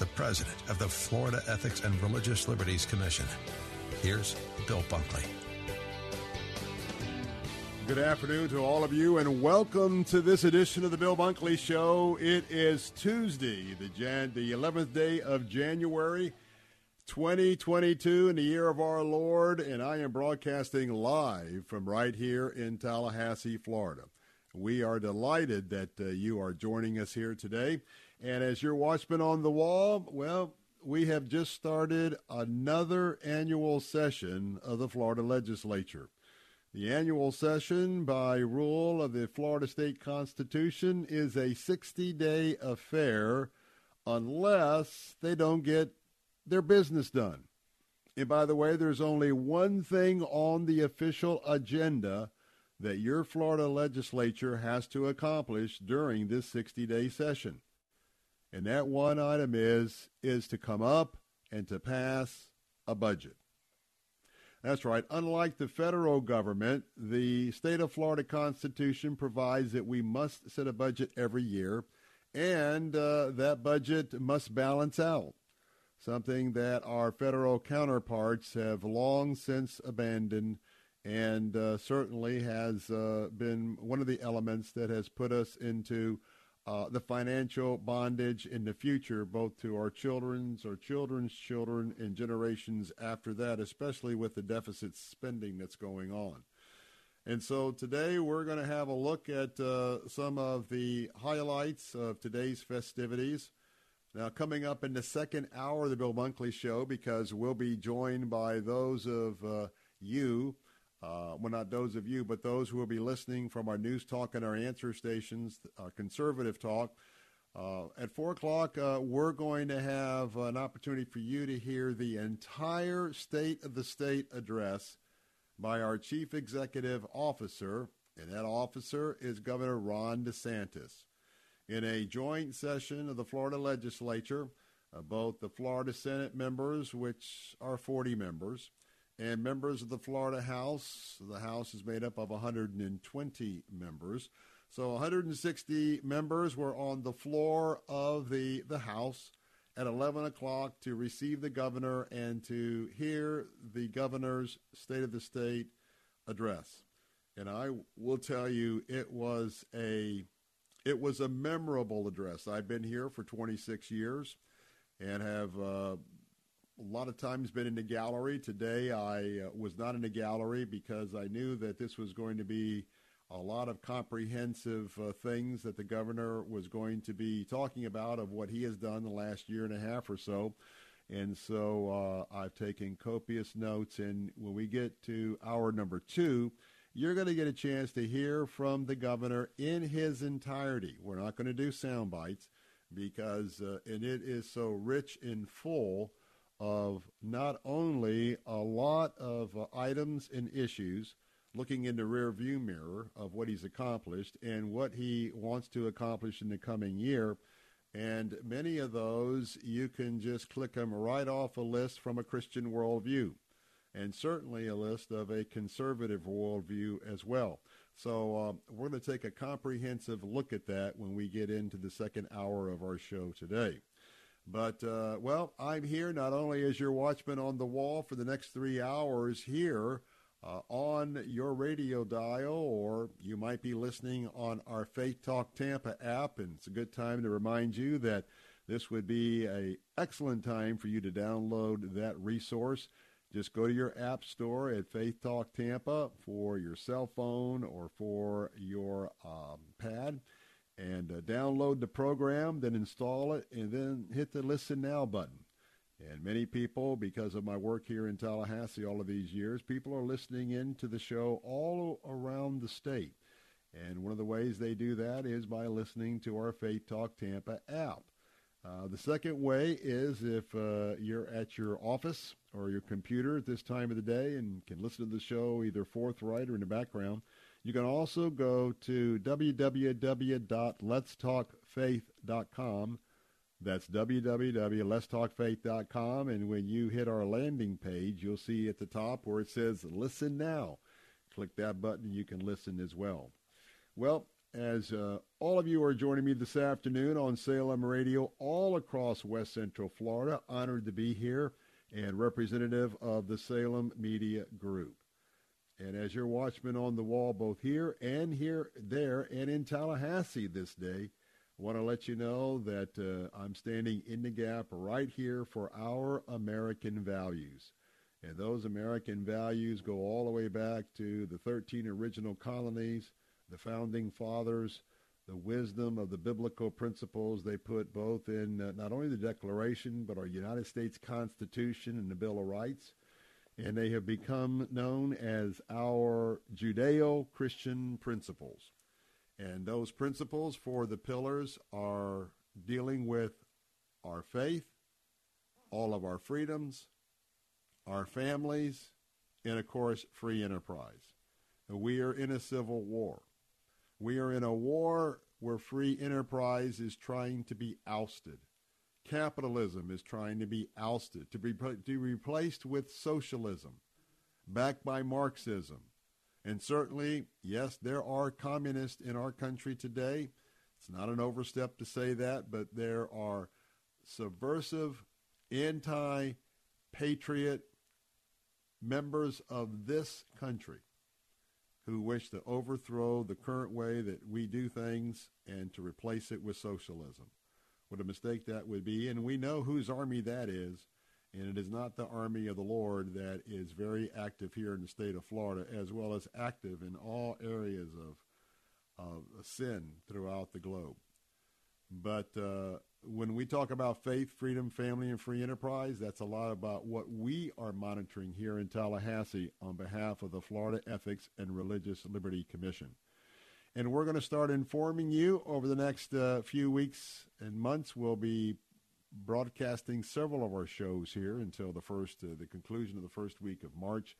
the president of the Florida Ethics and Religious Liberties Commission. Here's Bill Bunkley. Good afternoon to all of you, and welcome to this edition of the Bill Bunkley Show. It is Tuesday, the Jan- the 11th day of January, 2022, in the year of our Lord, and I am broadcasting live from right here in Tallahassee, Florida. We are delighted that uh, you are joining us here today. And as your watchman on the wall, well, we have just started another annual session of the Florida legislature. The annual session, by rule of the Florida State Constitution, is a 60 day affair unless they don't get their business done. And by the way, there's only one thing on the official agenda that your Florida legislature has to accomplish during this 60 day session. And that one item is is to come up and to pass a budget. That's right. Unlike the federal government, the state of Florida Constitution provides that we must set a budget every year, and uh, that budget must balance out. Something that our federal counterparts have long since abandoned, and uh, certainly has uh, been one of the elements that has put us into uh, the financial bondage in the future, both to our children's, our children's children, and generations after that, especially with the deficit spending that's going on. And so today we're going to have a look at uh, some of the highlights of today's festivities. Now, coming up in the second hour of the Bill Bunkley Show, because we'll be joined by those of uh, you uh, well, not those of you, but those who will be listening from our news talk and our answer stations, our conservative talk. Uh, at 4 o'clock, uh, we're going to have an opportunity for you to hear the entire State of the State address by our Chief Executive Officer, and that officer is Governor Ron DeSantis. In a joint session of the Florida Legislature, uh, both the Florida Senate members, which are 40 members, and members of the Florida House. The House is made up of 120 members. So 160 members were on the floor of the, the House at 11 o'clock to receive the governor and to hear the governor's State of the State address. And I will tell you, it was a it was a memorable address. I've been here for 26 years and have uh, a lot of times been in the gallery. Today I uh, was not in the gallery because I knew that this was going to be a lot of comprehensive uh, things that the governor was going to be talking about of what he has done the last year and a half or so. And so uh, I've taken copious notes. And when we get to hour number two, you're going to get a chance to hear from the governor in his entirety. We're not going to do sound bites because, uh, and it is so rich and full of not only a lot of uh, items and issues, looking in the rear view mirror of what he's accomplished and what he wants to accomplish in the coming year. And many of those, you can just click them right off a list from a Christian worldview. and certainly a list of a conservative worldview as well. So uh, we're going to take a comprehensive look at that when we get into the second hour of our show today. But, uh, well, I'm here not only as your watchman on the wall for the next three hours here uh, on your radio dial, or you might be listening on our Faith Talk Tampa app. And it's a good time to remind you that this would be a excellent time for you to download that resource. Just go to your app store at Faith Talk Tampa for your cell phone or for your um, pad and uh, download the program, then install it, and then hit the Listen Now button. And many people, because of my work here in Tallahassee all of these years, people are listening in to the show all around the state. And one of the ways they do that is by listening to our Faith Talk Tampa app. Uh, the second way is if uh, you're at your office or your computer at this time of the day and can listen to the show either forthright or in the background, you can also go to www.letstalkfaith.com. That's www.letstalkfaith.com. And when you hit our landing page, you'll see at the top where it says Listen Now. Click that button, you can listen as well. Well, as uh, all of you are joining me this afternoon on Salem Radio all across West Central Florida, honored to be here and representative of the Salem Media Group. And as your watchman on the wall, both here and here, there, and in Tallahassee this day, I want to let you know that uh, I'm standing in the gap right here for our American values. And those American values go all the way back to the 13 original colonies, the founding fathers, the wisdom of the biblical principles they put both in uh, not only the Declaration, but our United States Constitution and the Bill of Rights and they have become known as our Judeo-Christian principles. And those principles for the pillars are dealing with our faith, all of our freedoms, our families, and of course, free enterprise. We are in a civil war. We are in a war where free enterprise is trying to be ousted. Capitalism is trying to be ousted, to be, to be replaced with socialism, backed by Marxism. And certainly, yes, there are communists in our country today. It's not an overstep to say that, but there are subversive, anti patriot members of this country who wish to overthrow the current way that we do things and to replace it with socialism what a mistake that would be. And we know whose army that is. And it is not the army of the Lord that is very active here in the state of Florida, as well as active in all areas of, of sin throughout the globe. But uh, when we talk about faith, freedom, family, and free enterprise, that's a lot about what we are monitoring here in Tallahassee on behalf of the Florida Ethics and Religious Liberty Commission. And we're going to start informing you over the next uh, few weeks and months. We'll be broadcasting several of our shows here until the first, uh, the conclusion of the first week of March,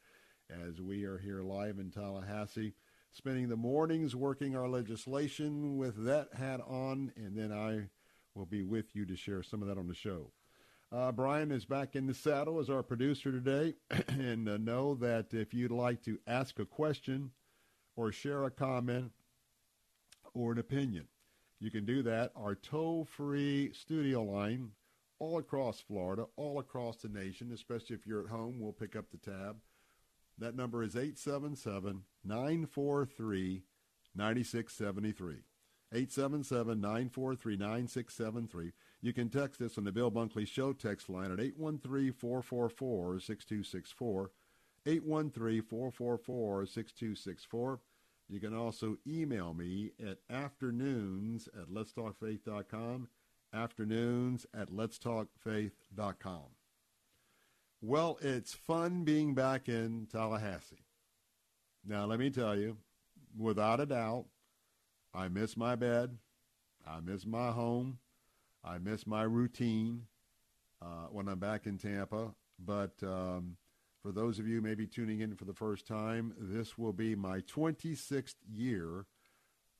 as we are here live in Tallahassee, spending the mornings working our legislation with that hat on, and then I will be with you to share some of that on the show. Uh, Brian is back in the saddle as our producer today, and uh, know that if you'd like to ask a question or share a comment or an opinion. You can do that. Our toll-free studio line all across Florida, all across the nation, especially if you're at home, we'll pick up the tab. That number is 877-943-9673. 877-943-9673. You can text us on the Bill Bunkley Show text line at 813-444-6264, 813-444-6264. You can also email me at afternoons at letstalkfaith.com, afternoons at letstalkfaith.com. Well, it's fun being back in Tallahassee. Now, let me tell you, without a doubt, I miss my bed. I miss my home. I miss my routine uh, when I'm back in Tampa. But um, for those of you maybe tuning in for the first time, this will be my 26th year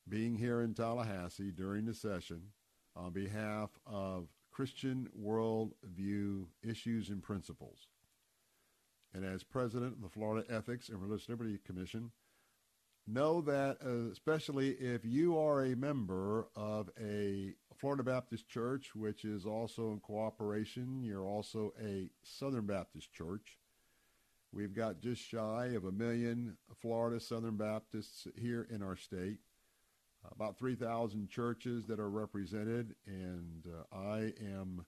being here in Tallahassee during the session on behalf of Christian worldview issues and principles. and as president of the Florida Ethics and Religious Liberty Commission, know that uh, especially if you are a member of a Florida Baptist Church, which is also in cooperation, you're also a Southern Baptist Church. We've got just shy of a million Florida Southern Baptists here in our state, about 3,000 churches that are represented, and uh, I am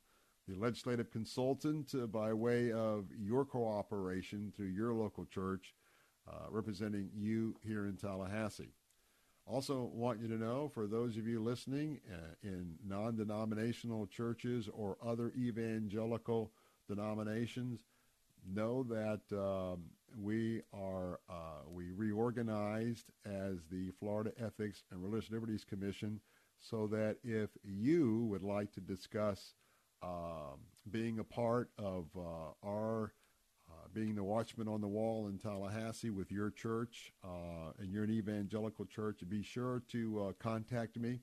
the legislative consultant uh, by way of your cooperation through your local church uh, representing you here in Tallahassee. Also, want you to know for those of you listening uh, in non denominational churches or other evangelical denominations, know that um, we are uh, we reorganized as the Florida Ethics and Religious Liberties Commission so that if you would like to discuss um, being a part of uh, our being the watchman on the wall in Tallahassee with your church, uh, and you're an evangelical church, be sure to uh, contact me.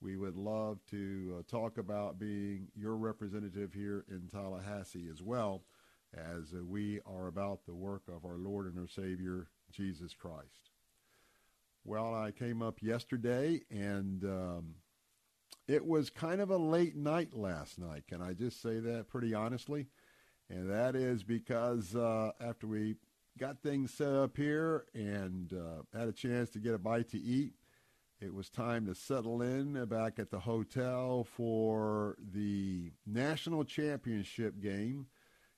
We would love to uh, talk about being your representative here in Tallahassee as well, as uh, we are about the work of our Lord and our Savior, Jesus Christ. Well, I came up yesterday, and um, it was kind of a late night last night. Can I just say that pretty honestly? and that is because uh, after we got things set up here and uh, had a chance to get a bite to eat, it was time to settle in back at the hotel for the national championship game,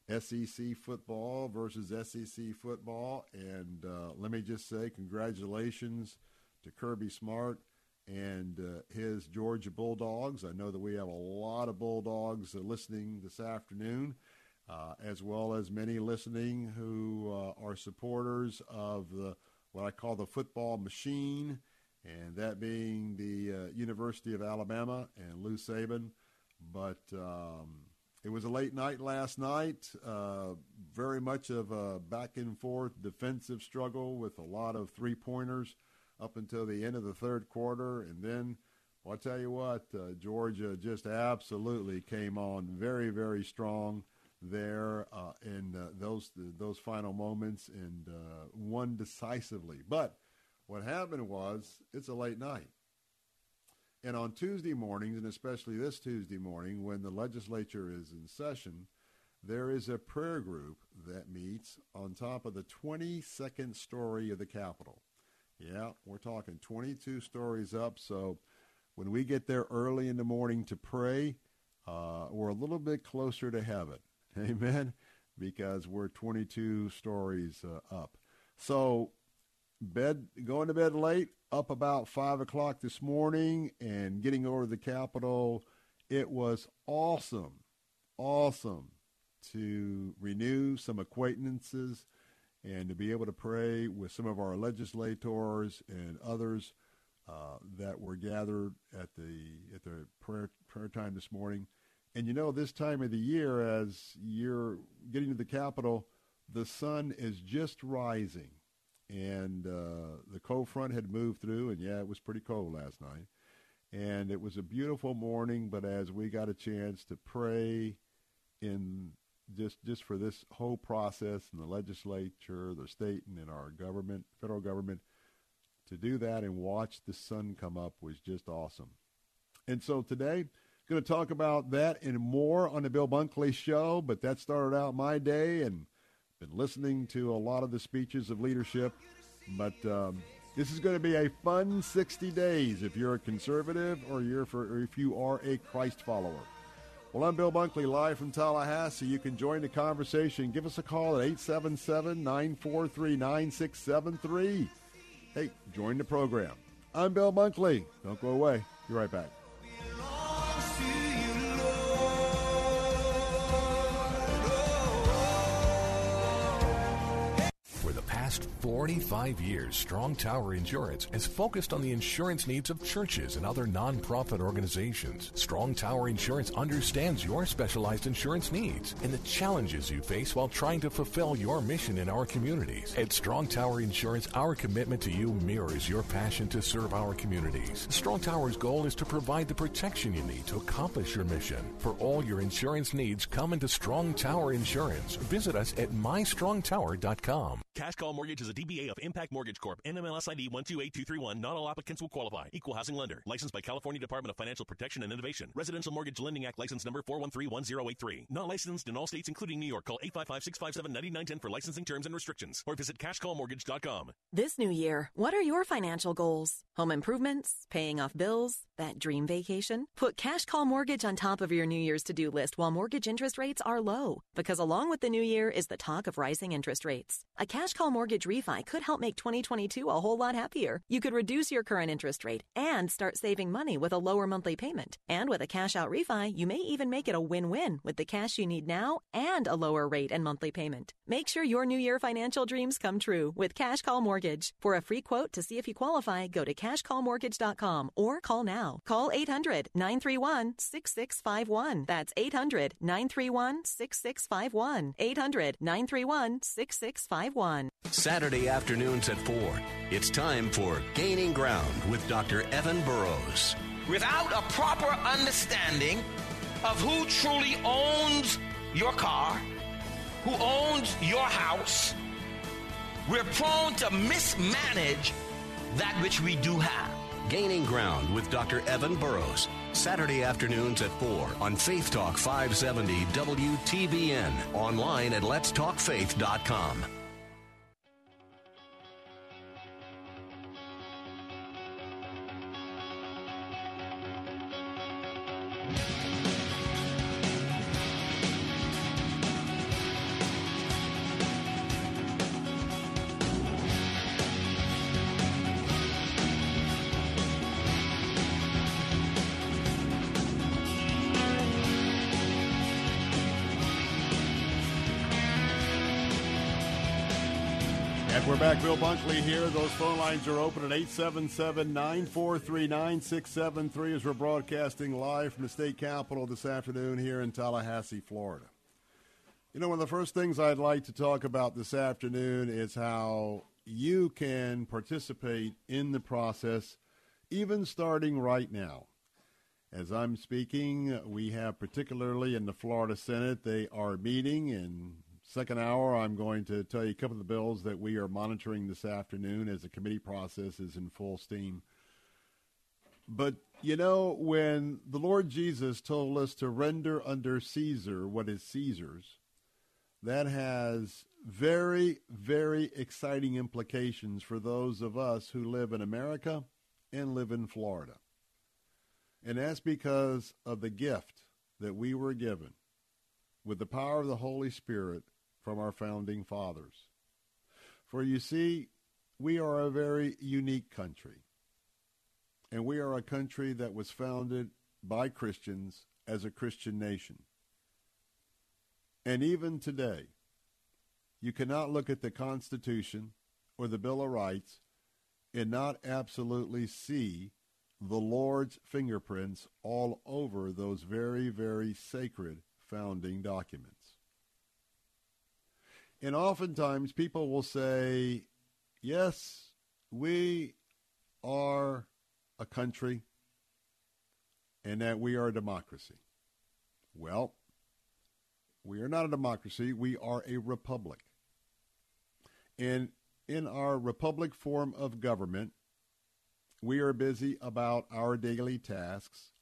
SEC football versus SEC football. And uh, let me just say, congratulations to Kirby Smart and uh, his Georgia Bulldogs. I know that we have a lot of Bulldogs uh, listening this afternoon uh, as well as many listening who uh, are supporters of the what I call the football machine, and that being the uh, University of Alabama and Lou Saban. But um, it was a late night last night, uh, very much of a back and forth defensive struggle with a lot of three pointers up until the end of the third quarter, and then. Well, I'll tell you what, uh, Georgia just absolutely came on very, very strong there uh, in uh, those those final moments and uh, won decisively. But what happened was it's a late night. And on Tuesday mornings, and especially this Tuesday morning, when the legislature is in session, there is a prayer group that meets on top of the 22nd story of the Capitol. Yeah, we're talking 22 stories up. So when we get there early in the morning to pray, uh, we're a little bit closer to heaven. Amen. Because we're 22 stories uh, up. So, bed going to bed late, up about five o'clock this morning, and getting over to the Capitol. It was awesome, awesome to renew some acquaintances and to be able to pray with some of our legislators and others uh, that were gathered at the at the prayer prayer time this morning. And you know, this time of the year, as you're getting to the Capitol, the sun is just rising. And uh, the cold front had moved through, and yeah, it was pretty cold last night. And it was a beautiful morning, but as we got a chance to pray in just just for this whole process in the legislature, the state, and in our government, federal government, to do that and watch the sun come up was just awesome. And so today, Going to talk about that and more on the Bill Bunkley Show, but that started out my day and been listening to a lot of the speeches of leadership. But um, this is going to be a fun 60 days if you're a conservative or, you're for, or if you are a Christ follower. Well, I'm Bill Bunkley, live from Tallahassee. You can join the conversation. Give us a call at 877 943 9673. Hey, join the program. I'm Bill Bunkley. Don't go away. Be right back. Past 45 years, Strong Tower Insurance has focused on the insurance needs of churches and other nonprofit organizations. Strong Tower Insurance understands your specialized insurance needs and the challenges you face while trying to fulfill your mission in our communities. At Strong Tower Insurance, our commitment to you mirrors your passion to serve our communities. Strong Tower's goal is to provide the protection you need to accomplish your mission. For all your insurance needs, come into Strong Tower Insurance. Visit us at mystrongtower.com. Cash Call is a DBA of Impact Mortgage Corp. NMLS ID 128231. Not all applicants will qualify. Equal housing lender. Licensed by California Department of Financial Protection and Innovation. Residential Mortgage Lending Act license number 4131083. Not licensed in all states including New York. Call 855-657-9910 for licensing terms and restrictions. Or visit cashcallmortgage.com. This new year, what are your financial goals? Home improvements? Paying off bills? That dream vacation? Put Cash Call Mortgage on top of your New Year's to-do list while mortgage interest rates are low. Because along with the new year is the talk of rising interest rates. A cash call mortgage refi could help make 2022 a whole lot happier. You could reduce your current interest rate and start saving money with a lower monthly payment. And with a cash out refi, you may even make it a win-win with the cash you need now and a lower rate and monthly payment. Make sure your new year financial dreams come true with Cash Call Mortgage. For a free quote to see if you qualify, go to cashcallmortgage.com or call now. Call 800-931-6651. That's 800-931-6651. 800-931-6651. Saturday afternoons at 4. It's time for Gaining Ground with Dr. Evan Burrows. Without a proper understanding of who truly owns your car, who owns your house, we're prone to mismanage that which we do have. Gaining Ground with Dr. Evan Burrows. Saturday afternoons at 4 on Faith Talk 570 WTBN. Online at letstalkfaith.com. Here. Those phone lines are open at 877 943 9673 as we're broadcasting live from the state capitol this afternoon here in Tallahassee, Florida. You know, one of the first things I'd like to talk about this afternoon is how you can participate in the process, even starting right now. As I'm speaking, we have particularly in the Florida Senate, they are meeting and Second hour, I'm going to tell you a couple of the bills that we are monitoring this afternoon as the committee process is in full steam. But, you know, when the Lord Jesus told us to render under Caesar what is Caesar's, that has very, very exciting implications for those of us who live in America and live in Florida. And that's because of the gift that we were given with the power of the Holy Spirit from our founding fathers. For you see, we are a very unique country. And we are a country that was founded by Christians as a Christian nation. And even today, you cannot look at the Constitution or the Bill of Rights and not absolutely see the Lord's fingerprints all over those very, very sacred founding documents. And oftentimes people will say, yes, we are a country and that we are a democracy. Well, we are not a democracy. We are a republic. And in our republic form of government, we are busy about our daily tasks.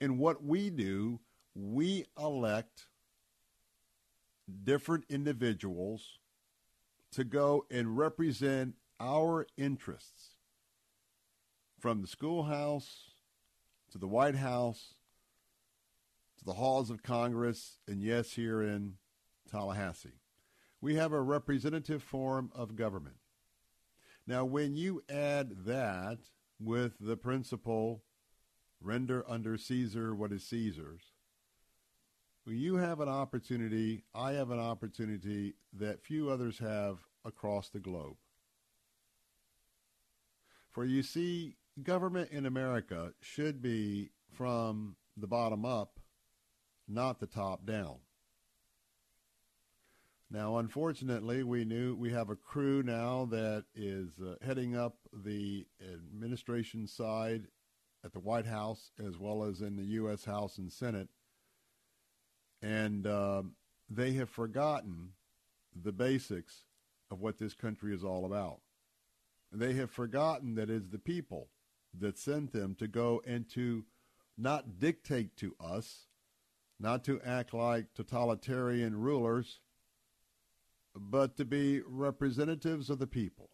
And what we do, we elect different individuals to go and represent our interests from the schoolhouse to the White House to the halls of Congress, and yes, here in Tallahassee. We have a representative form of government. Now, when you add that with the principle, render under Caesar what is Caesar's, you have an opportunity, I have an opportunity that few others have across the globe. For you see, government in America should be from the bottom up, not the top down. Now, unfortunately, we knew we have a crew now that is uh, heading up the administration side at the White House as well as in the U.S. House and Senate, and uh, they have forgotten the basics of what this country is all about. They have forgotten that it's the people that sent them to go and to not dictate to us, not to act like totalitarian rulers but to be representatives of the people.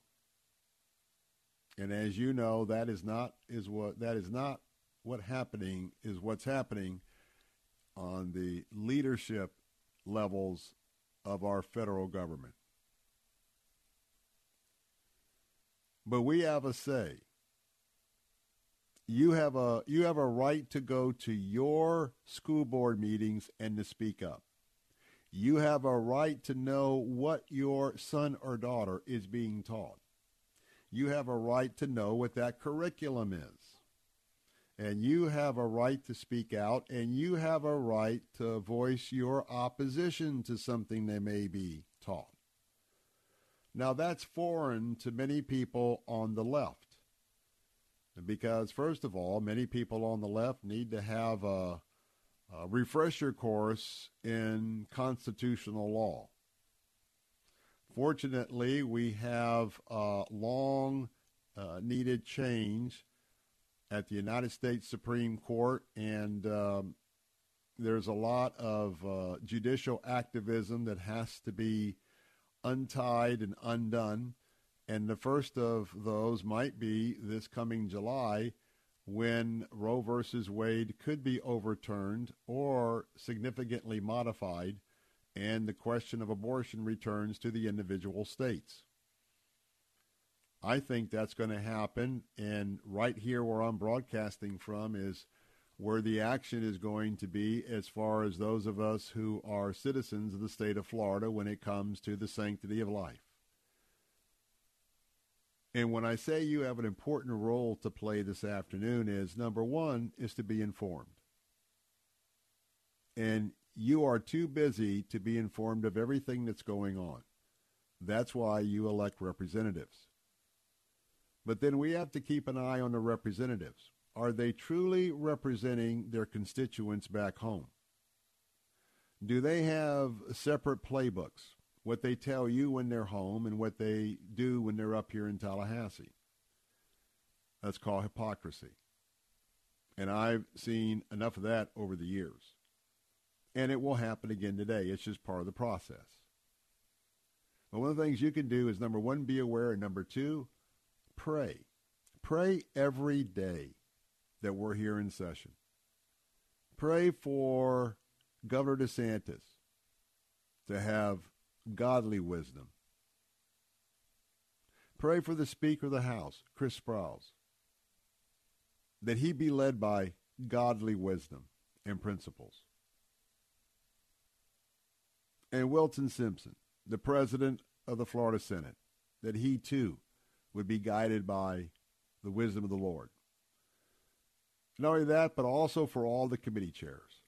And as you know, that is not is what that is not what happening is what's happening on the leadership levels of our federal government. But we have a say. You have a you have a right to go to your school board meetings and to speak up. You have a right to know what your son or daughter is being taught. You have a right to know what that curriculum is. And you have a right to speak out, and you have a right to voice your opposition to something they may be taught. Now, that's foreign to many people on the left. Because, first of all, many people on the left need to have a uh, refresher course in constitutional law. Fortunately, we have a long uh, needed change at the United States Supreme Court, and um, there's a lot of uh, judicial activism that has to be untied and undone. And the first of those might be this coming July when Roe versus Wade could be overturned or significantly modified, and the question of abortion returns to the individual states. I think that's going to happen, and right here where I'm broadcasting from is where the action is going to be as far as those of us who are citizens of the state of Florida when it comes to the sanctity of life. And when I say you have an important role to play this afternoon is number one is to be informed. And you are too busy to be informed of everything that's going on. That's why you elect representatives. But then we have to keep an eye on the representatives. Are they truly representing their constituents back home? Do they have separate playbooks? what they tell you when they're home and what they do when they're up here in Tallahassee. That's called hypocrisy. And I've seen enough of that over the years. And it will happen again today. It's just part of the process. But one of the things you can do is number one, be aware, and number two, pray. Pray every day that we're here in session. Pray for Governor DeSantis to have godly wisdom. Pray for the Speaker of the House, Chris Sprowls, that he be led by godly wisdom and principles. And Wilton Simpson, the President of the Florida Senate, that he too would be guided by the wisdom of the Lord. Not only that, but also for all the committee chairs.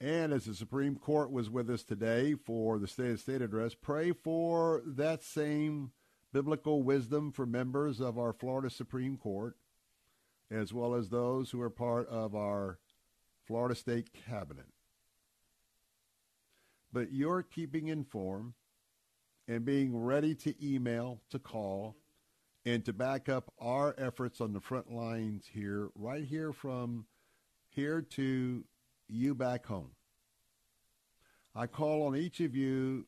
And as the Supreme Court was with us today for the State of State address, pray for that same biblical wisdom for members of our Florida Supreme Court, as well as those who are part of our Florida State Cabinet. But you're keeping informed and being ready to email, to call, and to back up our efforts on the front lines here, right here from here to you back home. I call on each of you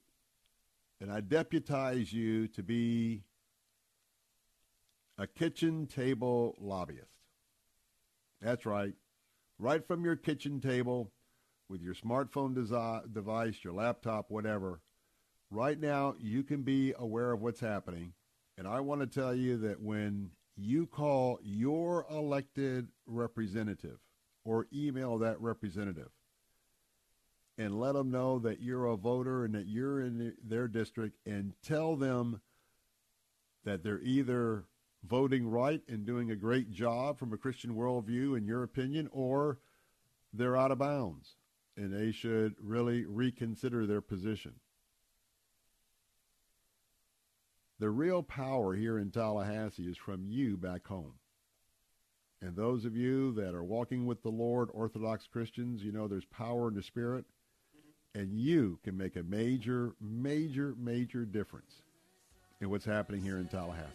and I deputize you to be a kitchen table lobbyist. That's right. Right from your kitchen table with your smartphone desi- device, your laptop, whatever. Right now, you can be aware of what's happening. And I want to tell you that when you call your elected representative or email that representative and let them know that you're a voter and that you're in their district and tell them that they're either voting right and doing a great job from a Christian worldview, in your opinion, or they're out of bounds and they should really reconsider their position? The real power here in Tallahassee is from you back home. And those of you that are walking with the Lord, Orthodox Christians, you know there's power in the Spirit. And you can make a major, major, major difference in what's happening here in Tallahassee.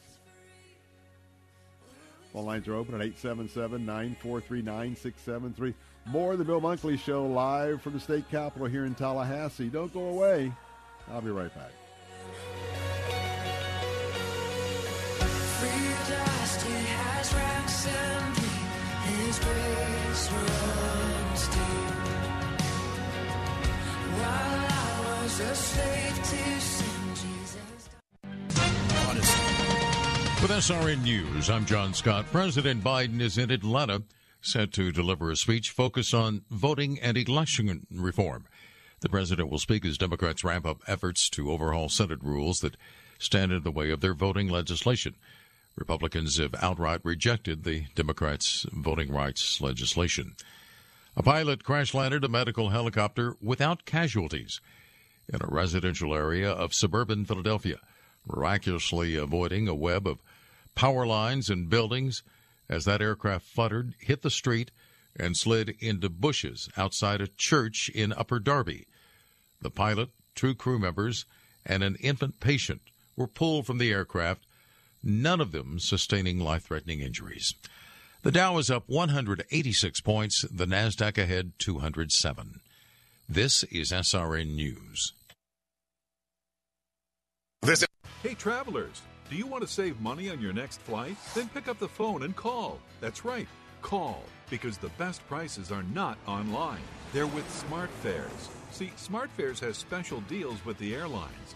Phone lines are open at 877-943-9673. More of the Bill Bunkley Show live from the state capitol here in Tallahassee. Don't go away. I'll be right back. With SRN News, I'm John Scott. President Biden is in Atlanta, set to deliver a speech focused on voting and election reform. The president will speak as Democrats ramp up efforts to overhaul Senate rules that stand in the way of their voting legislation. Republicans have outright rejected the Democrats' voting rights legislation. A pilot crash landed a medical helicopter without casualties in a residential area of suburban Philadelphia, miraculously avoiding a web of power lines and buildings as that aircraft fluttered, hit the street, and slid into bushes outside a church in Upper Darby. The pilot, two crew members, and an infant patient were pulled from the aircraft, none of them sustaining life threatening injuries. The Dow is up 186 points, the NASDAQ ahead 207. This is SRN News. This hey, travelers. Do you want to save money on your next flight? Then pick up the phone and call. That's right, call, because the best prices are not online. They're with SmartFares. See, SmartFares has special deals with the airlines.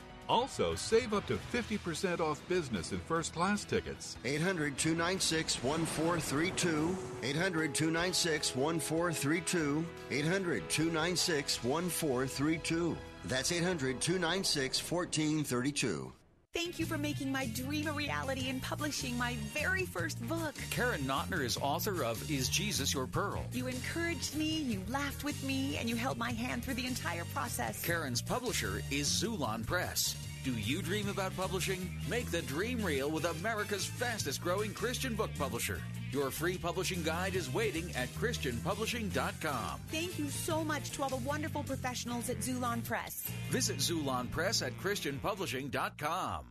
Also, save up to 50% off business and first class tickets. 800 296 1432. 800 296 1432. 800 296 1432. That's 800 296 1432. Thank you for making my dream a reality and publishing my very first book. Karen Notner is author of Is Jesus Your Pearl? You encouraged me, you laughed with me, and you held my hand through the entire process. Karen's publisher is Xulon Press. Do you dream about publishing? Make the dream real with America's fastest growing Christian book publisher. Your free publishing guide is waiting at ChristianPublishing.com. Thank you so much to all the wonderful professionals at Xulon Press. Visit Xulon Press at ChristianPublishing.com.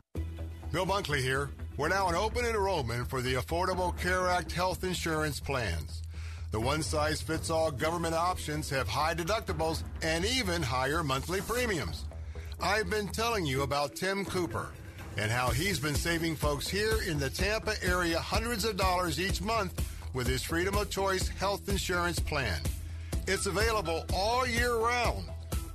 Bill Bunkley here. We're now in open enrollment for the Affordable Care Act health insurance plans. The one size fits all government options have high deductibles and even higher monthly premiums. I've been telling you about Tim Cooper and how he's been saving folks here in the Tampa area hundreds of dollars each month with his Freedom of Choice health insurance plan. It's available all year round.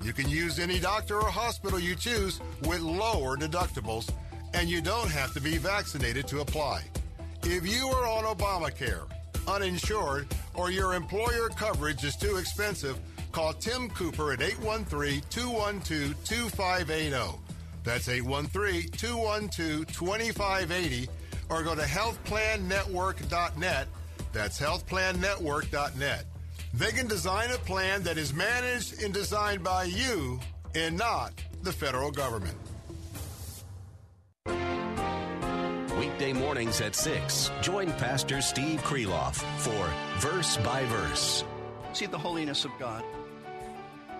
You can use any doctor or hospital you choose with lower deductibles, and you don't have to be vaccinated to apply. If you are on Obamacare, uninsured, or your employer coverage is too expensive, Call Tim Cooper at 813 212 2580. That's 813 212 2580. Or go to healthplannetwork.net. That's healthplannetwork.net. They can design a plan that is managed and designed by you and not the federal government. Weekday mornings at 6. Join Pastor Steve Kreloff for Verse by Verse. See the holiness of God.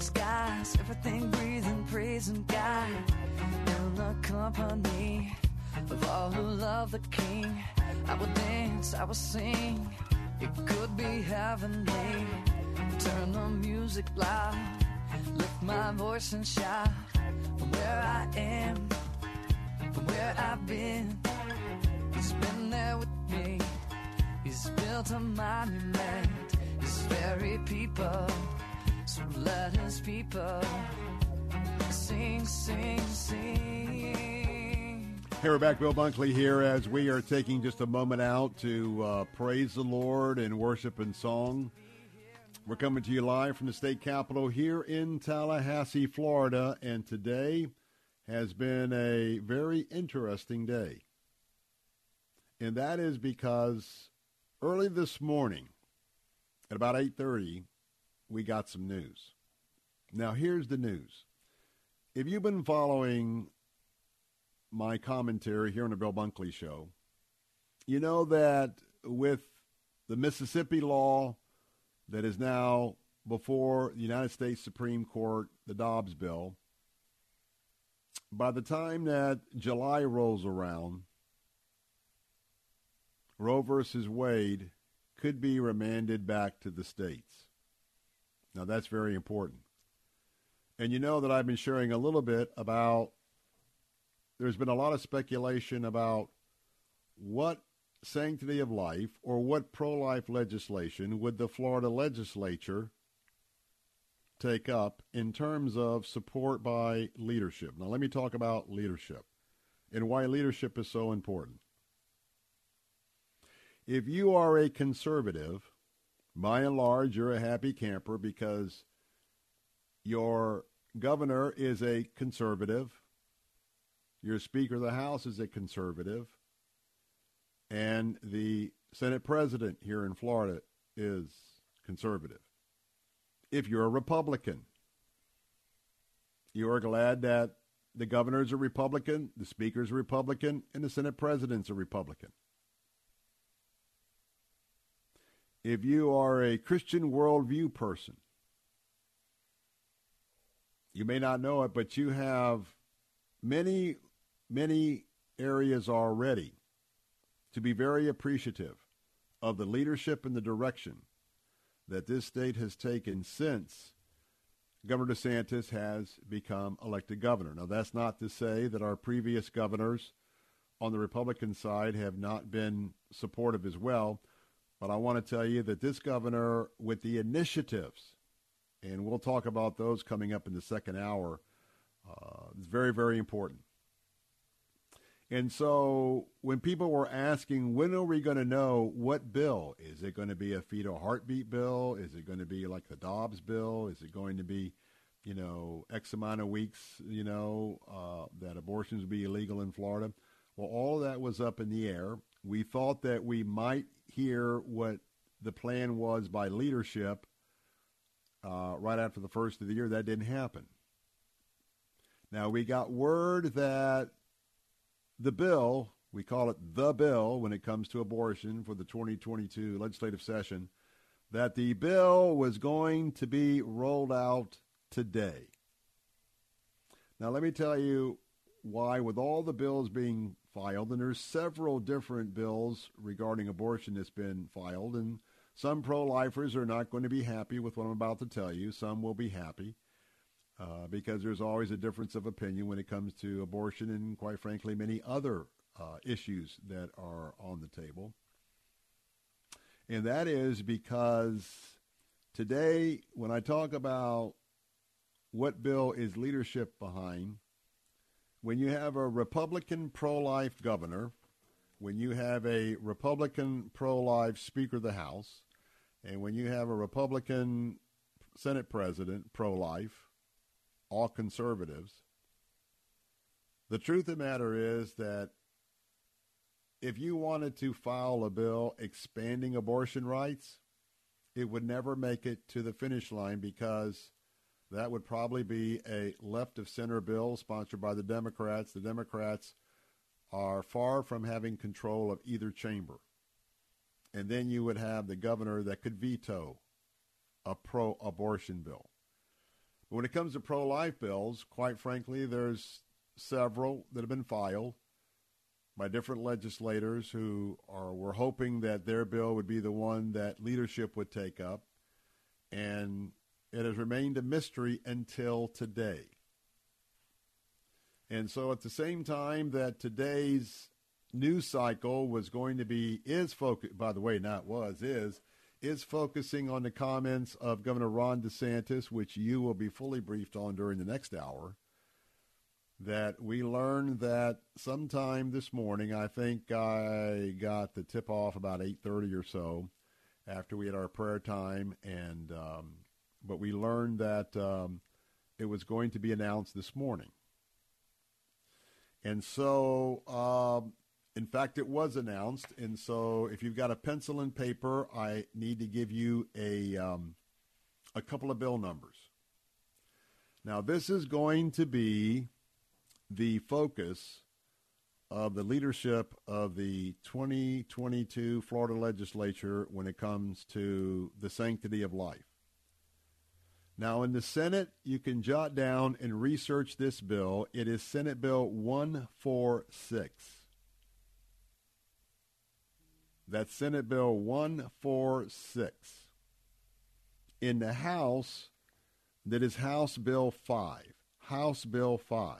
open skies, everything breathing, praising God. In the company of all who love the King, I will dance, I will sing. It could be heavenly. Turn the music loud, lift my voice and shout from where I am, from where I've been. He's been there with me. He's built a monument. His very people. So let his people sing, sing, sing. Hey, we're back. Bill Bunkley here as we are taking just a moment out to uh, praise the Lord and worship and song. We're coming to you live from the state capitol here in Tallahassee, Florida, and today has been a very interesting day. And that is because early this morning at about 8:30 we got some news. Now here's the news. If you've been following my commentary here on the Bill Bunkley show, you know that with the Mississippi law that is now before the United States Supreme Court, the Dobbs bill, by the time that July rolls around, Roe versus Wade could be remanded back to the states. Now, that's very important. And you know that I've been sharing a little bit about there's been a lot of speculation about what sanctity of life or what pro life legislation would the Florida legislature take up in terms of support by leadership. Now, let me talk about leadership and why leadership is so important. If you are a conservative, by and large, you're a happy camper because your governor is a conservative, your Speaker of the House is a conservative, and the Senate President here in Florida is conservative. If you're a Republican, you are glad that the governor's a Republican, the Speaker's a Republican, and the Senate President's a Republican. If you are a Christian worldview person, you may not know it, but you have many, many areas already to be very appreciative of the leadership and the direction that this state has taken since Governor DeSantis has become elected governor. Now, that's not to say that our previous governors on the Republican side have not been supportive as well. But I want to tell you that this governor, with the initiatives, and we'll talk about those coming up in the second hour, uh, is very, very important. And so when people were asking, when are we going to know what bill? Is it going to be a fetal heartbeat bill? Is it going to be like the Dobbs bill? Is it going to be, you know, X amount of weeks, you know, uh, that abortions will be illegal in Florida? Well, all of that was up in the air. We thought that we might hear what the plan was by leadership uh, right after the first of the year. That didn't happen. Now, we got word that the bill, we call it the bill when it comes to abortion for the 2022 legislative session, that the bill was going to be rolled out today. Now, let me tell you why, with all the bills being filed, and there's several different bills regarding abortion that's been filed, and some pro-lifers are not going to be happy with what I'm about to tell you. Some will be happy uh, because there's always a difference of opinion when it comes to abortion and, quite frankly, many other uh, issues that are on the table. And that is because today, when I talk about what bill is leadership behind, when you have a Republican pro-life governor, when you have a Republican pro-life Speaker of the House, and when you have a Republican Senate President pro-life, all conservatives, the truth of the matter is that if you wanted to file a bill expanding abortion rights, it would never make it to the finish line because that would probably be a left of center bill sponsored by the Democrats. The Democrats are far from having control of either chamber. And then you would have the governor that could veto a pro abortion bill. But when it comes to pro life bills, quite frankly, there's several that have been filed by different legislators who are were hoping that their bill would be the one that leadership would take up, and it has remained a mystery until today. And so, at the same time that today's news cycle was going to be is focus by the way not was is is focusing on the comments of Governor Ron DeSantis, which you will be fully briefed on during the next hour. That we learned that sometime this morning, I think I got the tip off about eight thirty or so, after we had our prayer time, and um, but we learned that um, it was going to be announced this morning. And so um, in fact, it was announced, and so if you've got a pencil and paper, I need to give you a um, a couple of bill numbers. Now, this is going to be the focus of the leadership of the 2022 Florida legislature when it comes to the sanctity of life. Now, in the Senate, you can jot down and research this bill. It is Senate Bill 146. That's Senate Bill 146. In the House, that is House Bill 5. House Bill 5.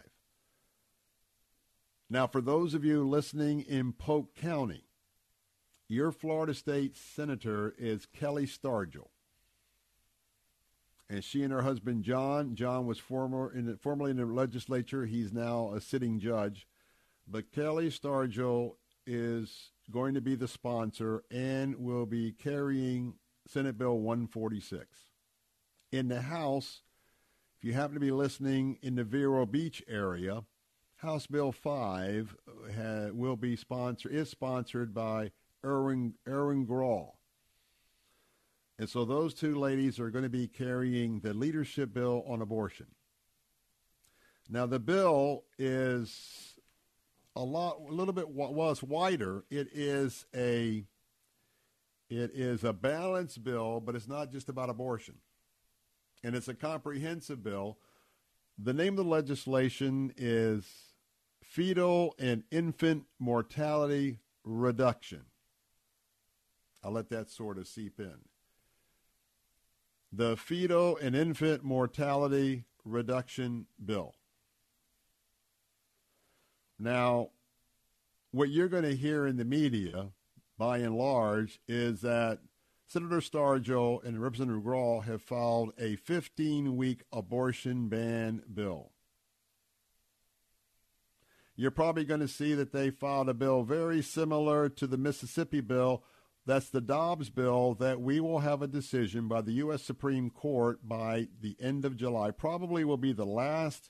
Now, for those of you listening in Polk County, your Florida State Senator is Kelli Stargel. And she and her husband John, John was former in the, formerly in the legislature. He's now a sitting judge. But Kelli Stargel is going to be the sponsor and will be carrying Senate Bill 146. In the House, if you happen to be listening in the Vero Beach area, House Bill 5 uh, ha, will be sponsored is sponsored by Erin Erin Grall. And so those two ladies are going to be carrying the leadership bill on abortion. Now the bill is a lot, a little bit was wider. It is a, it is a balanced bill, but it's not just about abortion, and it's a comprehensive bill. The name of the legislation is Fetal and Infant Mortality Reduction. I'll let that sort of seep in. The Fetal and Infant Mortality Reduction Bill. Now, what you're going to hear in the media, by and large, is that Senator Stargel and Representative Grall have filed a 15-week abortion ban bill. You're probably going to see that they filed a bill very similar to the Mississippi bill. That's the Dobbs bill that we will have a decision by the U.S. Supreme Court by the end of July. Probably will be the last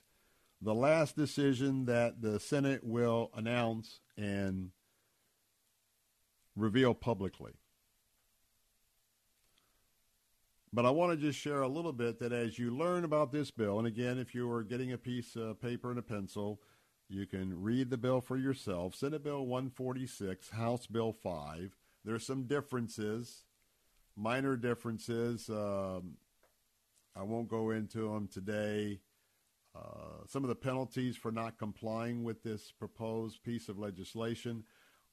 the last decision that the Senate will announce and reveal publicly. But I want to just share a little bit that as you learn about this bill, and again, if you are getting a piece of paper and a pencil, you can read the bill for yourself. Senate Bill 146, House Bill 5. There's some differences, minor differences. Um, I won't go into them today. Uh, some of the penalties for not complying with this proposed piece of legislation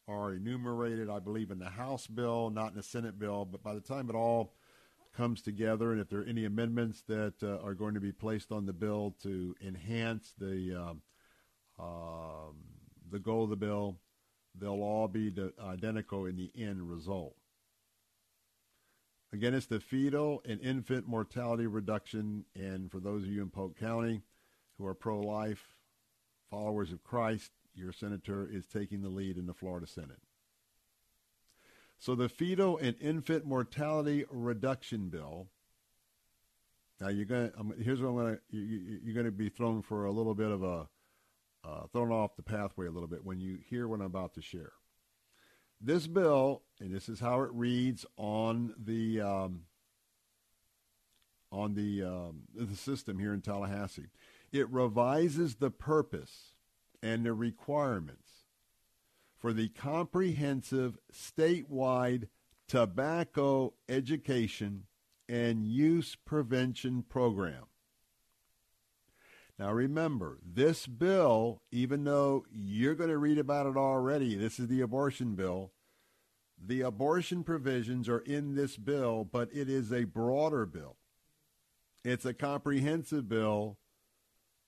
are enumerated, I believe, in the House bill, not in the Senate bill. But by the time it all comes together, and if there are any amendments that uh, are going to be placed on the bill to enhance the um, um the goal of the bill, they'll all be identical in the end result. Again, it's the fetal and infant mortality reduction, and for those of you in Polk County who are pro life, followers of Christ, your senator is taking the lead in the Florida Senate. So the fetal and infant mortality reduction bill. Now you're going. to here's what I'm going to. You, you're going to be thrown for a little bit of a uh, thrown off the pathway a little bit when you hear what I'm about to share. This bill, and this is how it reads on the um, on the um, the system here in Tallahassee. It revises the purpose and the requirements for the comprehensive statewide tobacco education and use prevention program. Now remember, this bill, even though you're going to read about it already, this is the abortion bill. The abortion provisions are in this bill, but it is a broader bill. It's a comprehensive bill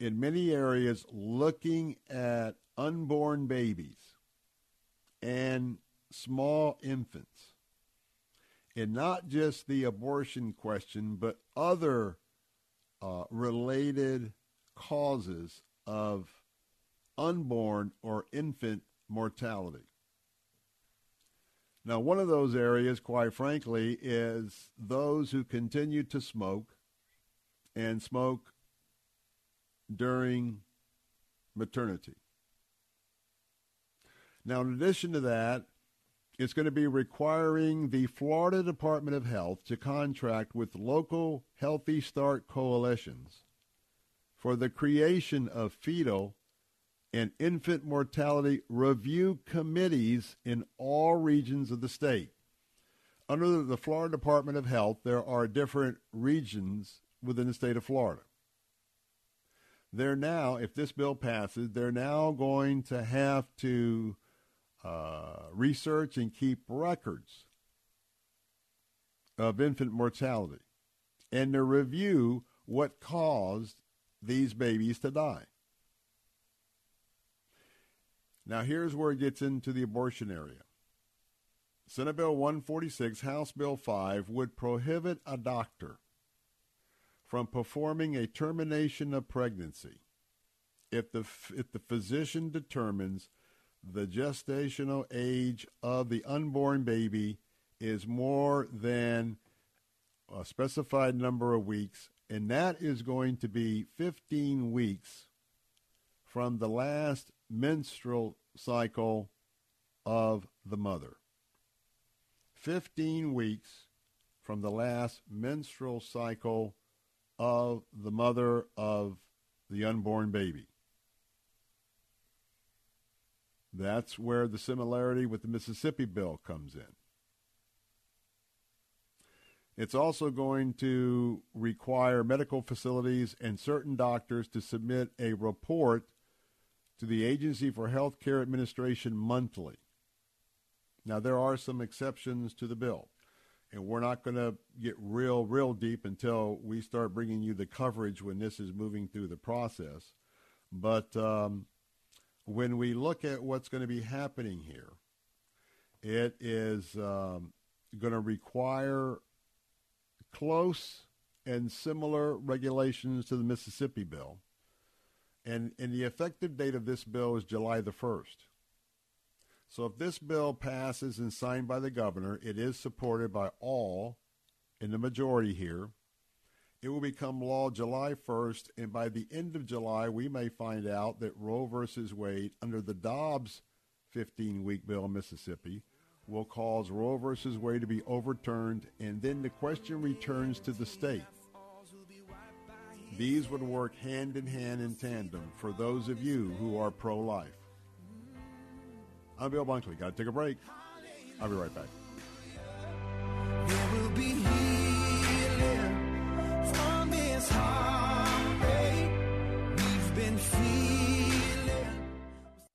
in many areas looking at unborn babies and small infants. And not just the abortion question, but other uh, related causes of unborn or infant mortality. Now, one of those areas, quite frankly, is those who continue to smoke and smoke during maternity. Now, in addition to that, it's going to be requiring the Florida Department of Health to contract with local Healthy Start coalitions for the creation of fetal and infant mortality review committees in all regions of the state. Under the Florida Department of Health, there are different regions within the state of Florida. They're now, if this bill passes, they're now going to have to uh, research and keep records of infant mortality and to review what caused these babies to die. Now, here's where it gets into the abortion area. Senate Bill 146, House Bill 5 would prohibit a doctor from performing a termination of pregnancy if the, if the physician determines the gestational age of the unborn baby is more than a specified number of weeks, and that is going to be 15 weeks from the last menstrual cycle of the mother. 15 weeks from the last menstrual cycle of the mother of the unborn baby. That's where the similarity with the Mississippi bill comes in. It's also going to require medical facilities and certain doctors to submit a report to the Agency for Health Care Administration monthly. Now, there are some exceptions to the bill, and we're not going to get real, real deep until we start bringing you the coverage when this is moving through the process. But um, when we look at what's going to be happening here, it is um, going to require close and similar regulations to the Mississippi bill. And, and the effective date of this bill is July the 1st. So if this bill passes and signed by the governor, it is supported by all in the majority here. It will become law July 1st, and by the end of July, we may find out that Roe versus Wade, under the Dobbs 15 week bill in Mississippi, will cause Roe versus Wade to be overturned, and then the question returns to the state. These would work hand in hand in tandem for those of you who are pro life. I'm Bill Bunkley. Got to take a break. I'll be right back.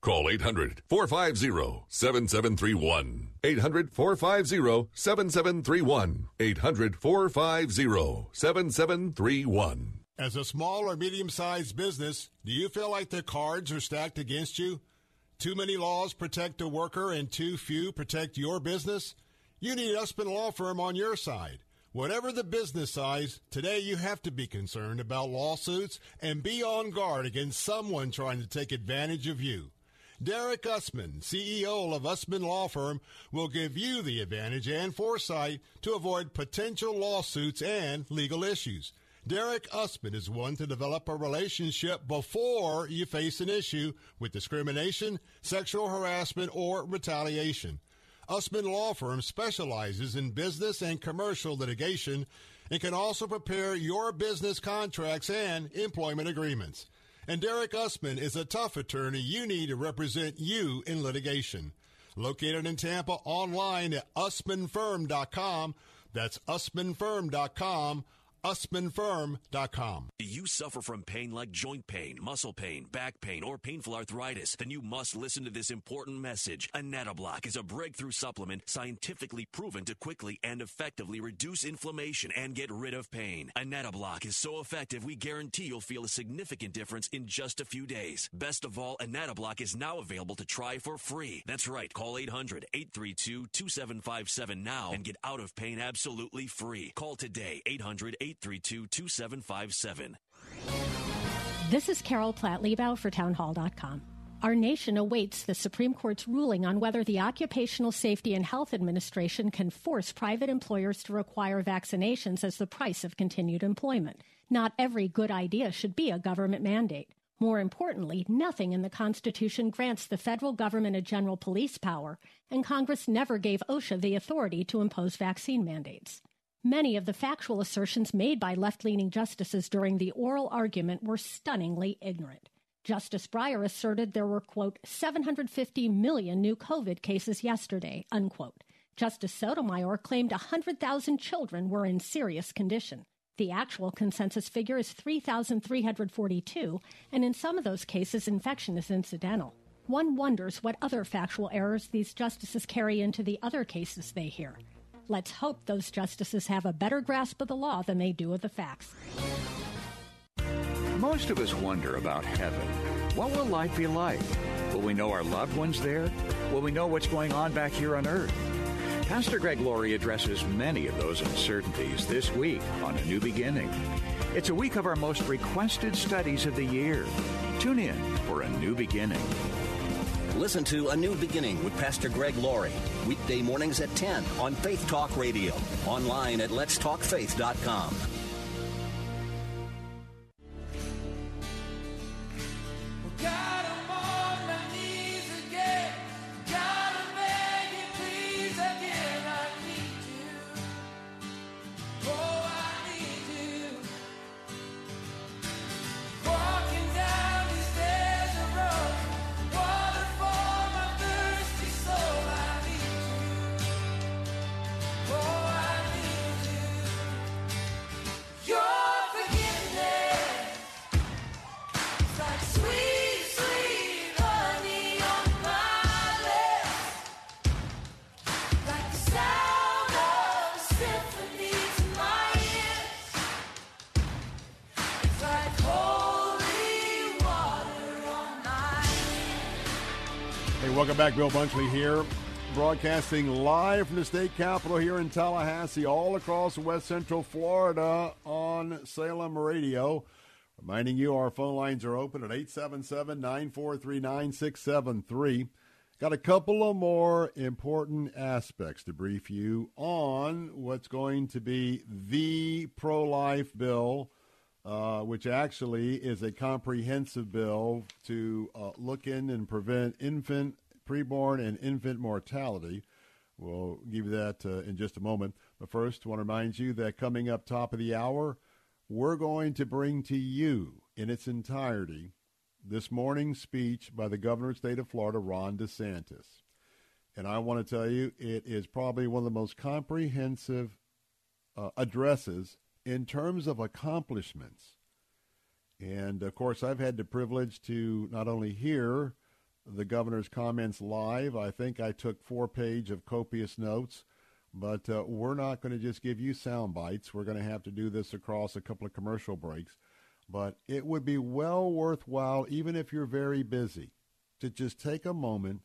Call 800 450 7731. 800 450 7731. 800 450 7731. As a small or medium sized business, do you feel like the cards are stacked against you? Too many laws protect a worker and too few protect your business? You need Usman Law Firm on your side. Whatever the business size, today you have to be concerned about lawsuits and be on guard against someone trying to take advantage of you. Derek Usman, CEO of Usman Law Firm, will give you the advantage and foresight to avoid potential lawsuits and legal issues. Derek Usman is one to develop a relationship before you face an issue with discrimination, sexual harassment, or retaliation. Usman Law Firm specializes in business and commercial litigation and can also prepare your business contracts and employment agreements. And Derek Usman is a tough attorney you need to represent you in litigation. Located in Tampa, online at usmanfirm.com. That's usmanfirm.com usmanfirm.com. Do you suffer from pain like joint pain, muscle pain, back pain, or painful arthritis? Then you must listen to this important message. Anatoblock is a breakthrough supplement scientifically proven to quickly and effectively reduce inflammation and get rid of pain. Anatoblock is so effective we guarantee you'll feel a significant difference in just a few days. Best of all, Anatoblock is now available to try for free. That's right. Call 800-832-2757 now and get out of pain absolutely free. Call today 800 832 2757. This is Carol Platt Liebau for Townhall.com. Our nation awaits the Supreme Court's ruling on whether the Occupational Safety and Health Administration can force private employers to require vaccinations as the price of continued employment. Not every good idea should be a government mandate. More importantly, nothing in the Constitution grants the federal government a general police power, and Congress never gave OSHA the authority to impose vaccine mandates. Many of the factual assertions made by left leaning justices during the oral argument were stunningly ignorant. Justice Breyer asserted there were, quote, 750 million new COVID cases yesterday, unquote. Justice Sotomayor claimed 100,000 children were in serious condition. The actual consensus figure is 3,342, and in some of those cases, infection is incidental. One wonders what other factual errors these justices carry into the other cases they hear. Let's hope those justices have a better grasp of the law than they do of the facts. Most of us wonder about heaven. What will life be like? Will we know our loved ones there? Will we know what's going on back here on earth? Pastor Greg Laurie addresses many of those uncertainties this week on A New Beginning. It's a week of our most requested studies of the year. Tune in for A New Beginning. Listen to A New Beginning with Pastor Greg Laurie, weekday mornings at 10 on Faith Talk Radio, online at letstalkfaith.com. Welcome back. Bill Bunkley here, broadcasting live from the state capitol here in Tallahassee, all across West Central Florida on Salem Radio. Reminding you our phone lines are open at 877 943 9673. Got a couple of more important aspects to brief you on what's going to be the pro life bill. Uh, which actually is a comprehensive bill to uh, look in and prevent infant preborn and infant mortality. We'll give you that uh, in just a moment. But first, I want to remind you that coming up top of the hour, we're going to bring to you in its entirety this morning's speech by the governor of the state of Florida, Ron DeSantis. And I want to tell you, it is probably one of the most comprehensive uh, addresses in terms of accomplishments. And of course, I've had the privilege to not only hear the governor's comments live. I think I took four page of copious notes, but uh, we're not going to just give you sound bites. We're going to have to do this across a couple of commercial breaks. But it would be well worthwhile, even if you're very busy, to just take a moment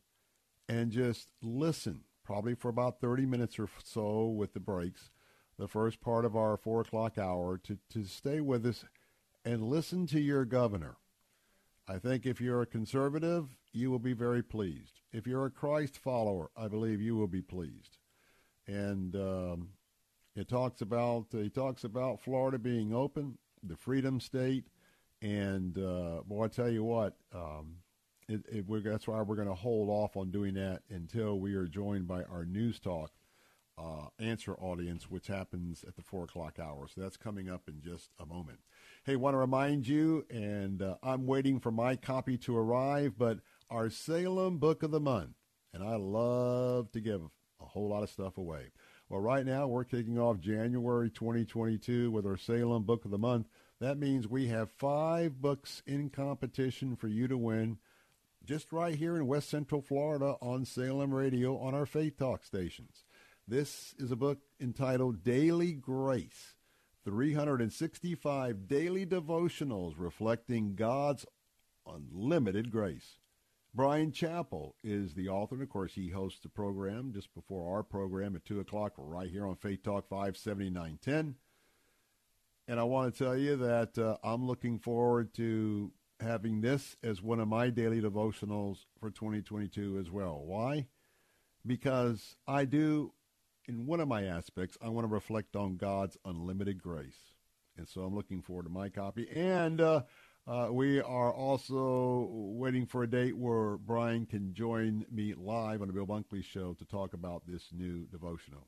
and just listen, probably for about 30 minutes or so with the breaks, the first part of our 4 o'clock hour, to, to stay with us and listen to your governor. I think if you're a conservative, you will be very pleased. If you're a Christ follower, I believe you will be pleased. And um, it talks about he talks about Florida being open, the Freedom State, and uh, boy, I tell you what, um, it, it, that's why we're going to hold off on doing that until we are joined by our News Talk uh, answer audience, which happens at the four o'clock hour. So that's coming up in just a moment. Hey, want to remind you, and uh, I'm waiting for my copy to arrive, but our Salem Book of the Month, and I love to give a whole lot of stuff away. Well, right now we're kicking off January 2022 with our Salem Book of the Month. That means we have five books in competition for you to win just right here in West Central Florida on Salem Radio on our Faith Talk stations. This is a book entitled Daily Grace 365 Daily Devotionals Reflecting God's Unlimited Grace. Bryan Chapell is the author, and of course, he hosts the program just before our program at 2 o'clock right here on Faith Talk 57910. And I want to tell you that uh, I'm looking forward to having this as one of my daily devotionals for 2022 as well. Why? Because I do, in one of my aspects, I want to reflect on God's unlimited grace. And so I'm looking forward to my copy. And uh, uh, we are also waiting for a date where Bryan can join me live on the Bill Bunkley Show to talk about this new devotional.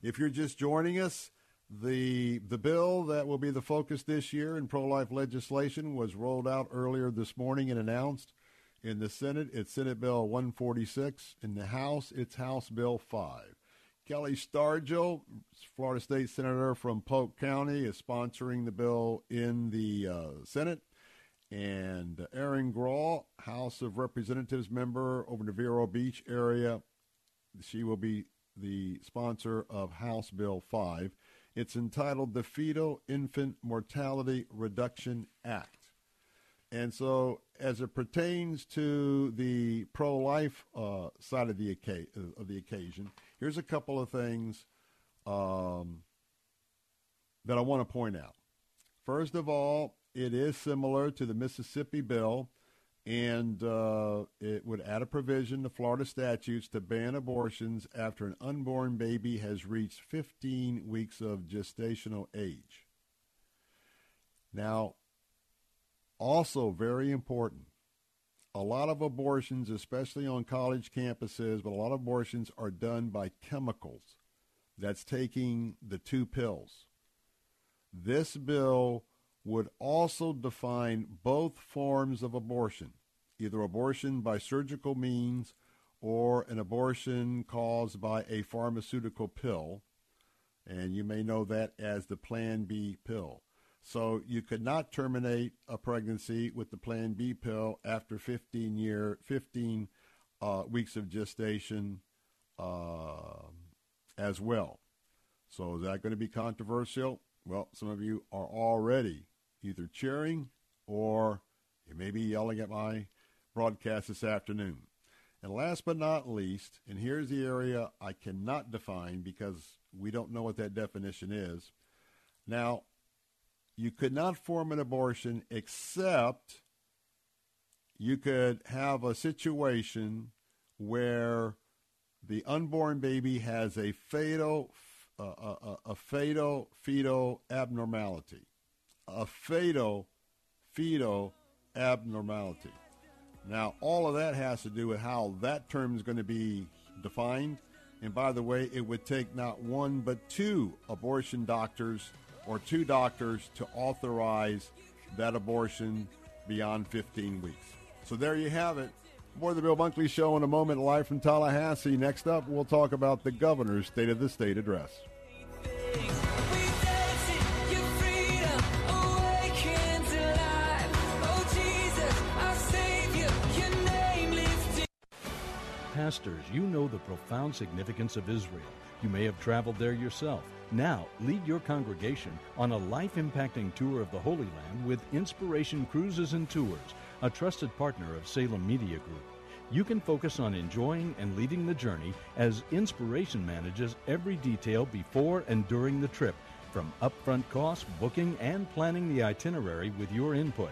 If you're just joining us, the the bill that will be the focus this year in pro-life legislation was rolled out earlier this morning and announced in the Senate. It's Senate Bill 146. In the House, it's House Bill 5. Kelli Stargel, Florida State Senator from Polk County, is sponsoring the bill in the uh, Senate. And Erin Grall, House of Representatives member over in the Vero Beach area, she will be the sponsor of House Bill 5. It's entitled the Fetal Infant Mortality Reduction Act. And so, as it pertains to the pro-life uh, side of the, of the occasion, here's a couple of things um, that I want to point out. First of all, it is similar to the Mississippi bill, and uh, it would add a provision to Florida statutes to ban abortions after an unborn baby has reached 15 weeks of gestational age. Now, also very important, a lot of abortions, especially on college campuses, but a lot of abortions are done by chemicals. That's taking the two pills. This bill would also define both forms of abortion, either abortion by surgical means or an abortion caused by a pharmaceutical pill. And you may know that as the Plan B pill. So you could not terminate a pregnancy with the Plan B pill after 15 year, 15 uh, weeks of gestation uh, as well. So is that going to be controversial? Well, some of you are already either cheering or you may be yelling at my broadcast this afternoon. And last but not least, and here's the area I cannot define because we don't know what that definition is. Now, you could not form an abortion except you could have a situation where the unborn baby has a fatal uh, a, a, a fatal fetal abnormality a fatal fetal abnormality. Now, all of that has to do with how that term is going to be defined. And by the way, it would take not one but two abortion doctors or two doctors to authorize that abortion beyond 15 weeks. So there you have it. More of the Bill Bunkley Show in a moment, live from Tallahassee. Next up, we'll talk about the governor's State of the State address. Pastors, you know the profound significance of Israel. You may have traveled there yourself. Now, lead your congregation on a life impacting tour of the Holy Land with Inspiration Cruises and Tours, a trusted partner of Salem Media Group. you can focus on enjoying and leading the journey as Inspiration manages every detail before and during the trip, from upfront costs, booking, and planning the itinerary with your input.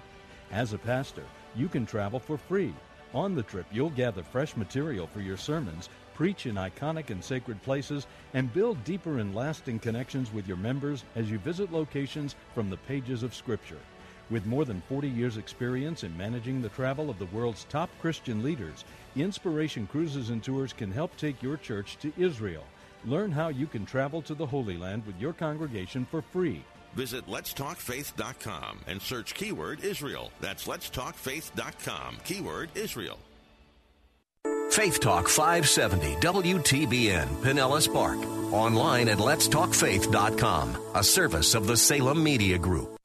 As a pastor, you can travel for free. On the trip, you'll gather fresh material for your sermons, preach in iconic and sacred places, and build deeper and lasting connections with your members as you visit locations from the pages of Scripture. With more than 40 years' experience in managing the travel of the world's top Christian leaders, Inspiration Cruises and Tours can help take your church to Israel. Learn how you can travel to the Holy Land with your congregation for free. Visit letstalkfaith.com and search keyword Israel. That's letstalkfaith.com, keyword Israel. Faith Talk 570 WTBN Pinellas Park. Online at letstalkfaith.com, a service of the Salem Media Group.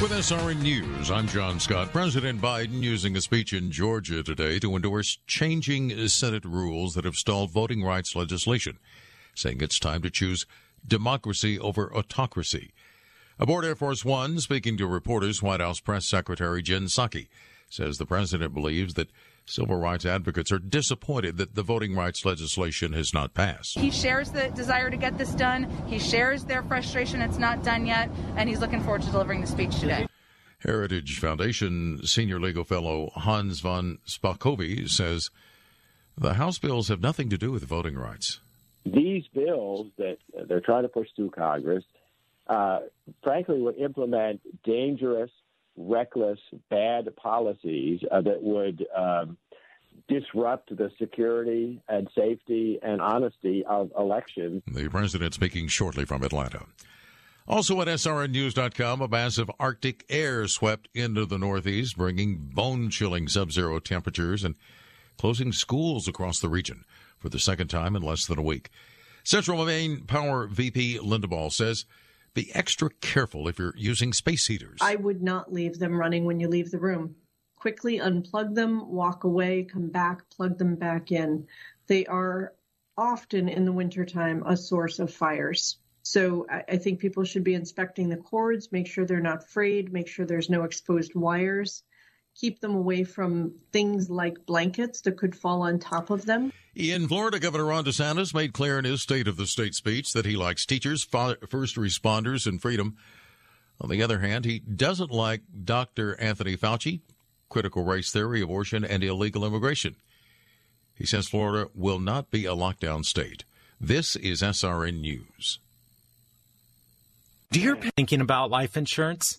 With SRN News, I'm John Scott. President Biden using a speech in Georgia today to endorse changing Senate rules that have stalled voting rights legislation, saying it's time to choose democracy over autocracy. Aboard Air Force One, speaking to reporters, White House Press Secretary Jen Psaki says the president believes that Civil rights advocates are disappointed that the voting rights legislation has not passed. He shares the desire to get this done. He shares their frustration it's not done yet, and he's looking forward to delivering the speech today. Heritage Foundation senior legal fellow Hans von Spakovsky says the House bills have nothing to do with voting rights. These bills that they're trying to push through Congress, uh, frankly, would implement dangerous reckless, bad policies uh, that would um, disrupt the security and safety and honesty of elections. The president speaking shortly from Atlanta. Also at SRNnews.com, a massive Arctic air swept into the Northeast, bringing bone chilling sub zero temperatures and closing schools across the region for the second time in less than a week. Central Maine Power VP Linda Ball says be extra careful if you're using space heaters. I would not leave them running when you leave the room. Quickly unplug them, walk away, come back, plug them back in. They are often in the wintertime a source of fires. So I, think people should be inspecting the cords, make sure they're not frayed, make sure there's no exposed wires keep them away from things like blankets that could fall on top of them. In Florida, Governor Ron DeSantis made clear in his State of the State speech that he likes teachers, first responders, and freedom. On the other hand, he doesn't like Dr. Anthony Fauci, critical race theory, abortion, and illegal immigration. He says Florida will not be a lockdown state. This is SRN News. Do you thinking about life insurance?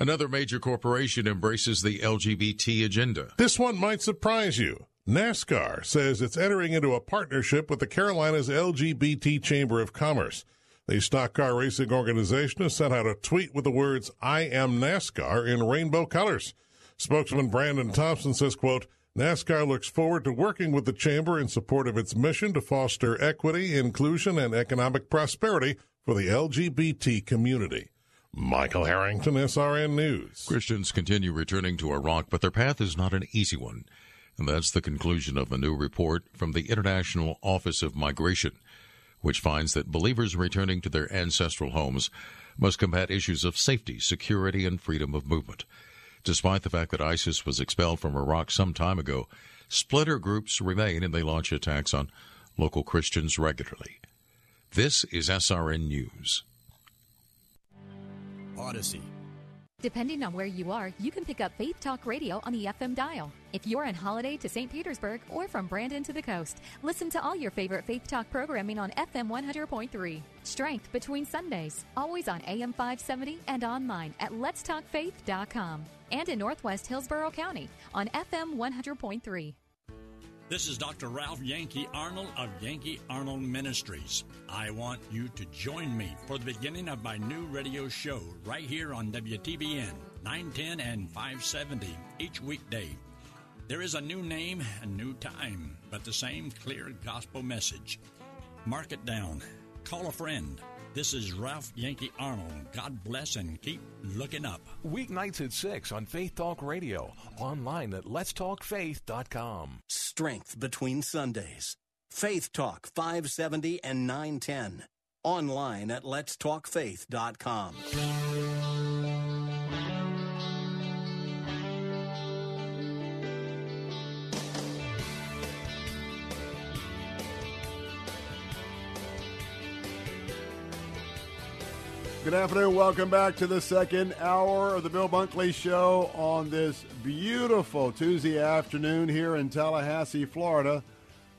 Another major corporation embraces the LGBT agenda. This one might surprise you. NASCAR says it's entering into a partnership with the Carolinas LGBT Chamber of Commerce. The stock car racing organization has sent out a tweet with the words, I am NASCAR in rainbow colors. Spokesman Brandon Thompson says, quote, NASCAR looks forward to working with the Chamber in support of its mission to foster equity, inclusion, and economic prosperity for the LGBT community. Michael Harrington, SRN News. Christians continue returning to Iraq, but their path is not an easy one. And that's the conclusion of a new report from the International Office of Migration, which finds that believers returning to their ancestral homes must combat issues of safety, security, and freedom of movement. Despite the fact that ISIS was expelled from Iraq some time ago, splinter groups remain and they launch attacks on local Christians regularly. This is SRN News. Odyssey Depending on where you are, you can pick up Faith Talk Radio on the FM dial. If you're on holiday to St. Petersburg or from Brandon to the coast, listen to all your favorite Faith Talk programming on FM 100.3. Strength between Sundays, always on AM 570 and online at letstalkfaith.com. And in Northwest Hillsborough County on FM 100.3. This is Dr. Ralph Yankee Arnold of Yankee Arnold Ministries. I want you to join me for the beginning of my new radio show right here on WTBN 910 and 570 each weekday. There is a new name and new time, but the same clear gospel message. Mark it down. Call a friend. This is Ralph Yankee Arnold. God bless and keep looking up. Weeknights at 6 on Faith Talk Radio. Online at letstalkfaith.com. Strength between Sundays. Faith Talk 570 and 910. Online at letstalkfaith.com. Good afternoon. Welcome back to the second hour of the Bill Bunkley Show on this beautiful Tuesday afternoon here in Tallahassee, Florida.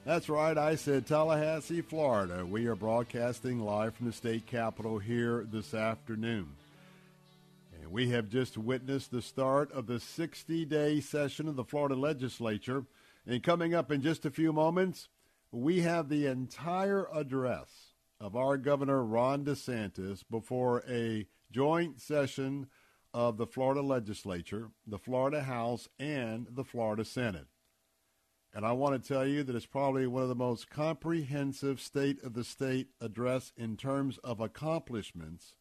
That's right, I said Tallahassee, Florida. We are broadcasting live from the state capitol here this afternoon. And we have just witnessed the start of the 60 day session of the Florida legislature. And coming up in just a few moments, we have the entire address of our Governor Ron DeSantis before a joint session of the Florida legislature, the Florida House, and the Florida Senate. And I want to tell you that it's probably one of the most comprehensive state of the state address in terms of accomplishments,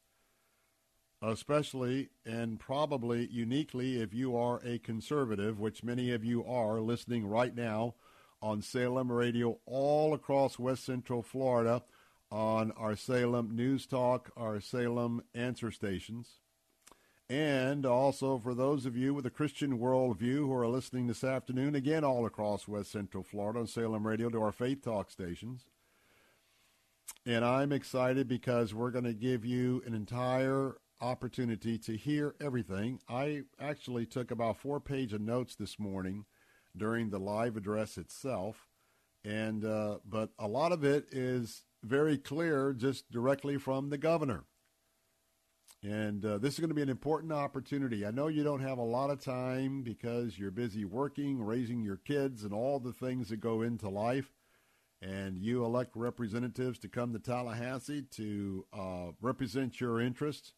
especially and probably uniquely if you are a conservative, which many of you are listening right now on Salem Radio all across West Central Florida on our Salem News Talk, our Salem answer stations. And also for those of you with a Christian worldview who are listening this afternoon, again, all across West Central Florida on Salem Radio to our Faith Talk stations. And I'm excited because we're going to give you an entire opportunity to hear everything. I actually took about four pages of notes this morning during the live address itself. And, uh, but a lot of it is very clear just directly from the governor. And uh, this is going to be an important opportunity. I know you don't have a lot of time because you're busy working, raising your kids, and all the things that go into life. And you elect representatives to come to Tallahassee to uh, represent your interests.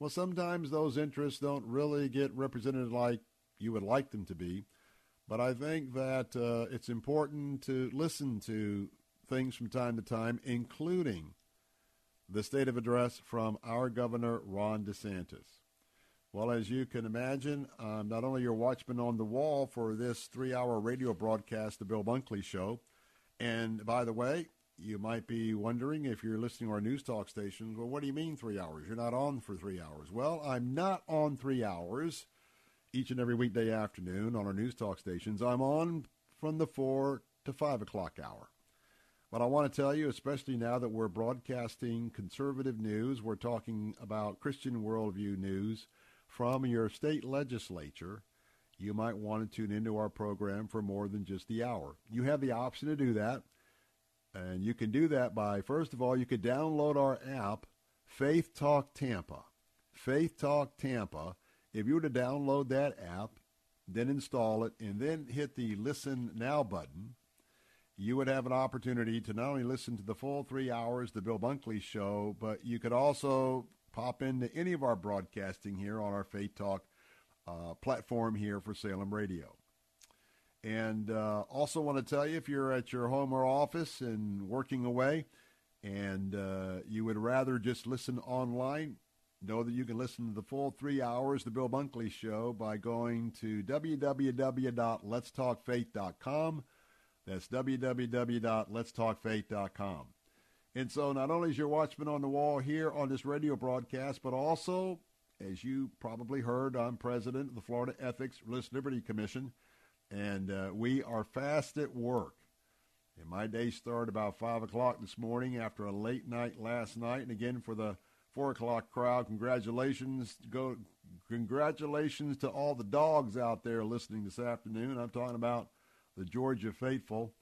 Well, sometimes those interests don't really get represented like you would like them to be. But I think that uh, it's important to listen to things from time to time, including the state of address from our governor, Ron DeSantis. Well, as you can imagine, I'm not only your watchman on the wall for this three hour radio broadcast, The Bill Bunkley Show. And by the way, you might be wondering if you're listening to our news talk stations, well, what do you mean three hours? You're not on for three hours. Well, I'm not on three hours each and every weekday afternoon on our news talk stations. I'm on from the four to five o'clock hour. But I want to tell you, especially now that we're broadcasting conservative news, we're talking about Christian worldview news from your state legislature, you might want to tune into our program for more than just the hour. You have the option to do that. And you can do that by, first of all, you could download our app, Faith Talk Tampa. Faith Talk Tampa. If you were to download that app, then install it, and then hit the Listen Now button, you would have an opportunity to not only listen to the full three hours, the Bill Bunkley Show, but you could also pop into any of our broadcasting here on our Faith Talk uh, platform here for Salem Radio. And uh, also want to tell you if you're at your home or office and working away and uh, you would rather just listen online, know that you can listen to the full three hours the Bill Bunkley Show by going to www.letstalkfaith.com. That's www.letstalkfaith.com. And so not only is your watchman on the wall here on this radio broadcast, but also, as you probably heard, I'm president of the Florida Ethics Religious Liberty Commission, and uh, we are fast at work. And my day started about 5 o'clock this morning after a late night last night, and again for the four o'clock crowd. Congratulations, go. Congratulations to all the dogs out there listening this afternoon. I'm talking about the Georgia faithful.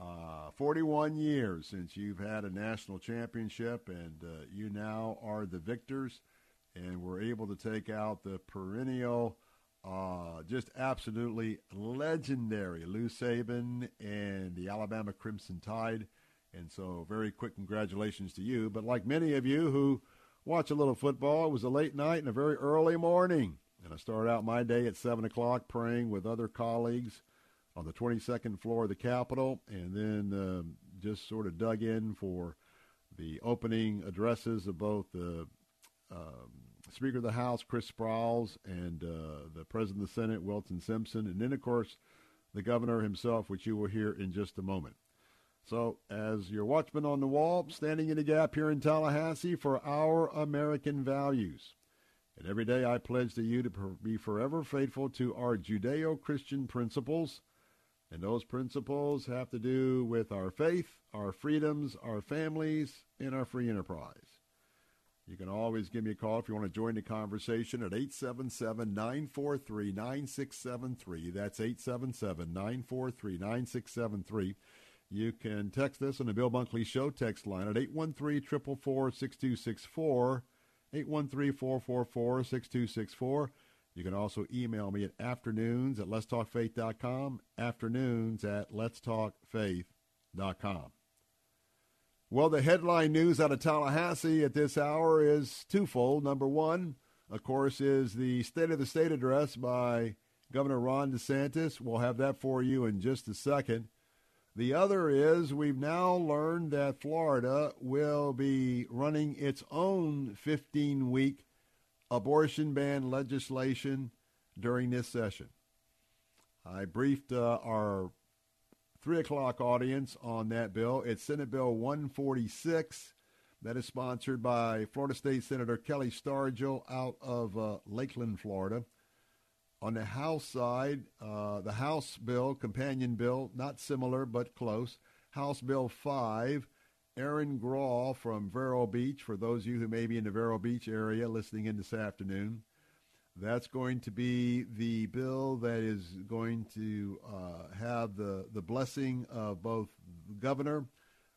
Uh, 41 years since you've had a national championship, and uh, you now are the victors, and we're able to take out the perennial, uh, just absolutely legendary Lou Saban and the Alabama Crimson Tide. And so, very quick congratulations to you. But like many of you who watch a little football, it was a late night and a very early morning. And I started out my day at 7 o'clock praying with other colleagues on the 22nd floor of the Capitol, and then um, just sort of dug in for the opening addresses of both the um, Speaker of the House, Chris Sprowls, and uh, the President of the Senate, Wilton Simpson, and then, of course, the governor himself, which you will hear in just a moment. So, as your watchman on the wall, standing in the gap here in Tallahassee for our American values. And every day I pledge to you to be forever faithful to our Judeo Christian principles and those principles have to do with our faith, our freedoms, our families, and our free enterprise. You can always give me a call if you want to join the conversation at 877 943 9673. That's 877 943 9673. You can text us on the Bill Bunkley Show text line at 813 444 6264. 813 444 6264. You can also email me at afternoons at letstalkfaith.com, afternoons at letstalkfaith.com. Well, the headline news out of Tallahassee at this hour is twofold. Number one, of course, is the State of the State address by Governor Ron DeSantis. We'll have that for you in just a second. The other is we've now learned that Florida will be running its own 15 week abortion ban legislation during this session. I briefed uh, our 3 o'clock audience on that bill. It's Senate Bill 146 that is sponsored by Florida State Senator Kelli Stargel out of uh, Lakeland, Florida. On the House side, uh, the House bill, companion bill, not similar but close, House Bill 5 Erin Grall from Vero Beach, for those of you who may be in the Vero Beach area listening in this afternoon. That's going to be the bill that is going to uh, have the, the blessing of both Governor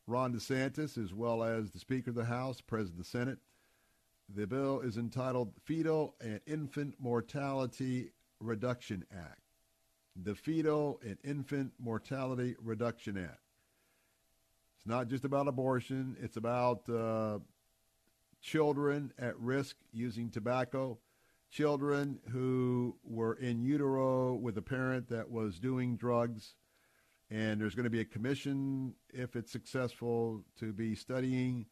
Ron DeSantis as well as the Speaker of the House, President of the Senate. The bill is entitled Fetal and Infant Mortality Reduction Act. The Fetal and Infant Mortality Reduction Act. It's not just about abortion. It's about uh, children at risk using tobacco, children who were in utero with a parent that was doing drugs. And there's going to be a commission, if it's successful, to be studying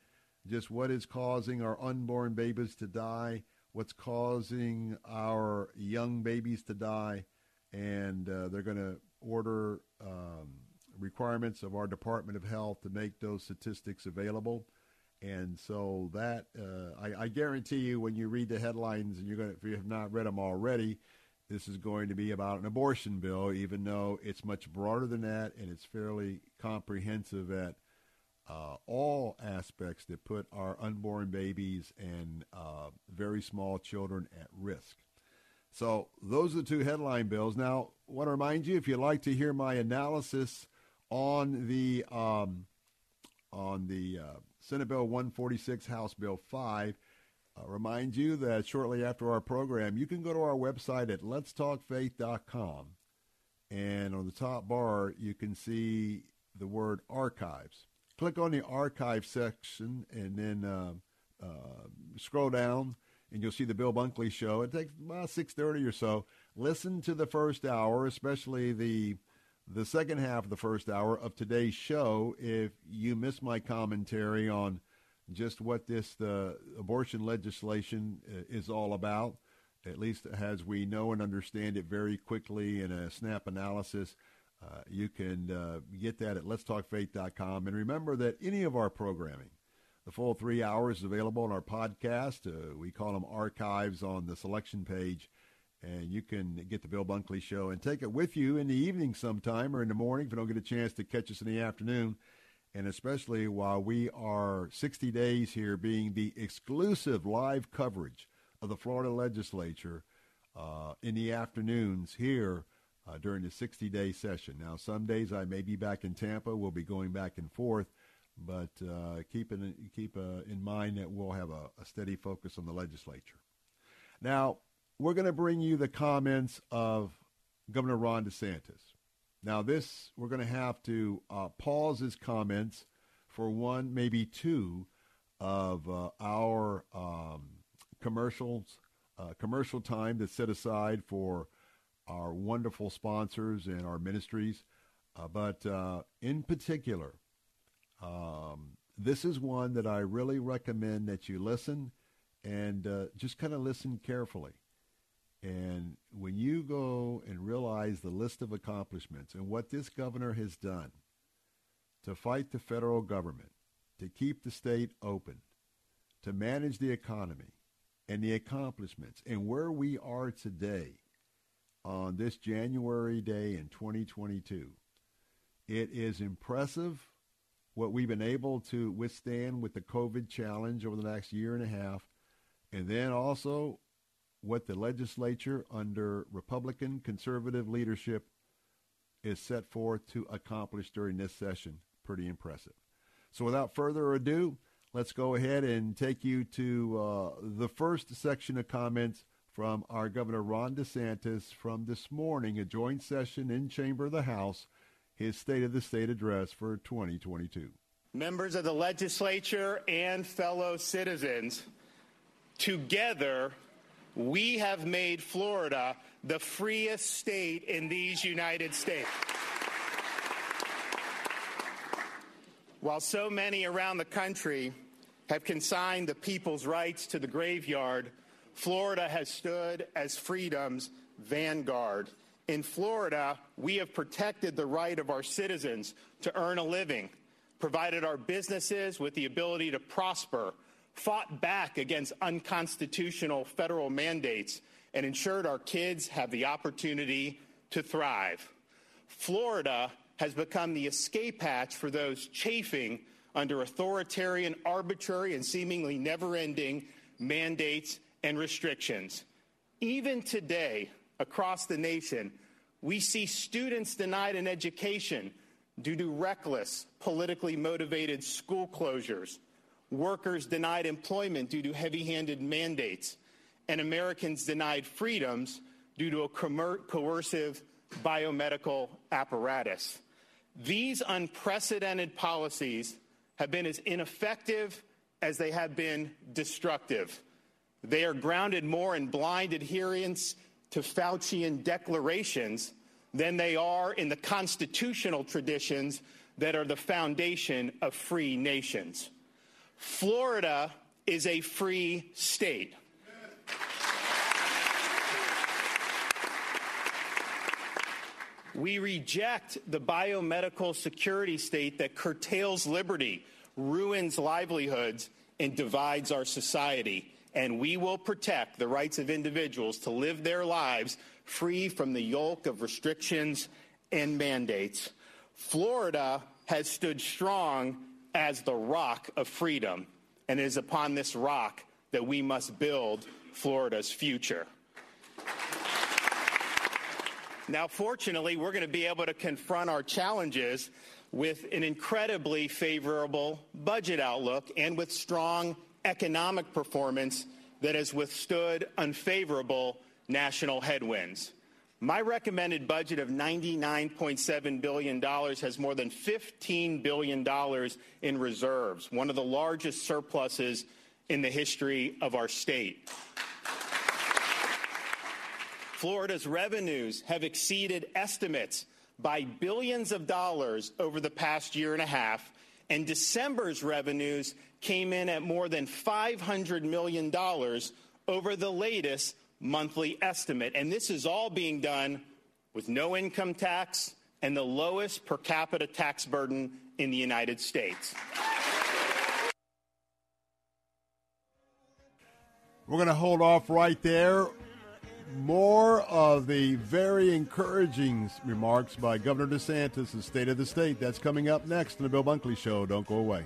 just what is causing our unborn babies to die, what's causing our young babies to die. And uh, they're going to order um, requirements of our Department of Health to make those statistics available. And so that uh, I, I, guarantee you, when you read the headlines, and you're going, if you have not read them already, this is going to be about an abortion bill, even though it's much broader than that, and it's fairly comprehensive at uh, all aspects that put our unborn babies and uh, very small children at risk. So those are the two headline bills. Now, I want to remind you, if you'd like to hear my analysis on the um, on the uh, Senate Bill 146, House Bill 5. Uh, remind you that shortly after our program, you can go to our website at letstalkfaith.com, and on the top bar you can see the word archives. Click on the archive section, and then uh, uh, scroll down, and you'll see the Bill Bunkley Show. It takes about 6:30 or so. Listen to the first hour, especially the the second half of the first hour of today's show. If you missed my commentary on just what this the abortion legislation uh, is all about at least as we know and understand it very quickly in a snap analysis uh, you can uh, get that at letstalkfaith.com and remember that any of our programming the full three hours is available on our podcast. Uh, we call them archives on the selection page and you can get the Bill Bunkley Show and take it with you in the evening sometime or in the morning if you don't get a chance to catch us in the afternoon. and especially while we are 60 days here being the exclusive live coverage of the Florida legislature uh, in the afternoons here uh, during the 60 day session. Now, some days I may be back in Tampa. We'll be going back and forth, but uh, keep, in, keep uh, in mind that we'll have a, a steady focus on the legislature. Now, we're going to bring you the comments of Governor Ron DeSantis. Now, this, we're going to have to uh, pause his comments for one, maybe two of uh, our um, commercials, uh, commercial time that's set aside for our wonderful sponsors and our ministries. Uh, but uh, in particular, um, this is one that I really recommend that you listen and uh, just kind of listen carefully. And when you go and realize the list of accomplishments and what this governor has done to fight the federal government, to keep the state open, to manage the economy, and the accomplishments, and where we are today on this January day in 2022, it is impressive what we've been able to withstand with the COVID challenge over the next year and a half, and then also what the legislature under Republican conservative leadership is set forth to accomplish during this session. Pretty impressive. So without further ado, let's go ahead and take you to uh, the first section of comments from our Governor Ron DeSantis from this morning, a joint session in Chamber of the House, his State of the State address for 2022. Members of the legislature and fellow citizens, together we have made Florida the freest state in these United States. While so many around the country have consigned the people's rights to the graveyard, Florida has stood as freedom's vanguard. In Florida, we have protected the right of our citizens to earn a living, provided our businesses with the ability to prosper, fought back against unconstitutional federal mandates, and ensured our kids have the opportunity to thrive. Florida has become the escape hatch for those chafing under authoritarian, arbitrary, and seemingly never ending mandates and restrictions. Even today, across the nation, we see students denied an education due to reckless, politically motivated school closures workers denied employment due to heavy handed mandates, and Americans denied freedoms due to a coercive biomedical apparatus. These unprecedented policies have been as ineffective as they have been destructive. They are grounded more in blind adherence to Faucian declarations than they are in the constitutional traditions that are the foundation of free nations. Florida is a free state. We reject the biomedical security state that curtails liberty, ruins livelihoods, and divides our society. And we will protect the rights of individuals to live their lives free from the yoke of restrictions and mandates. Florida has stood strong as the rock of freedom, and it is upon this rock that we must build Florida's future. Now, fortunately, we're going to be able to confront our challenges with an incredibly favorable budget outlook and with strong economic performance that has withstood unfavorable national headwinds. My recommended budget of $99.7 billion has more than $15 billion in reserves, one of the largest surpluses in the history of our state. Florida's revenues have exceeded estimates by billions of dollars over the past year and a half, and December's revenues came in at more than $500 million over the latest monthly estimate. And this is all being done with no income tax and the lowest per capita tax burden in the United States. We're going to hold off right there. More of the very encouraging remarks by Governor DeSantis, the state of the state. That's coming up next in the Bill Bunkley Show. Don't go away.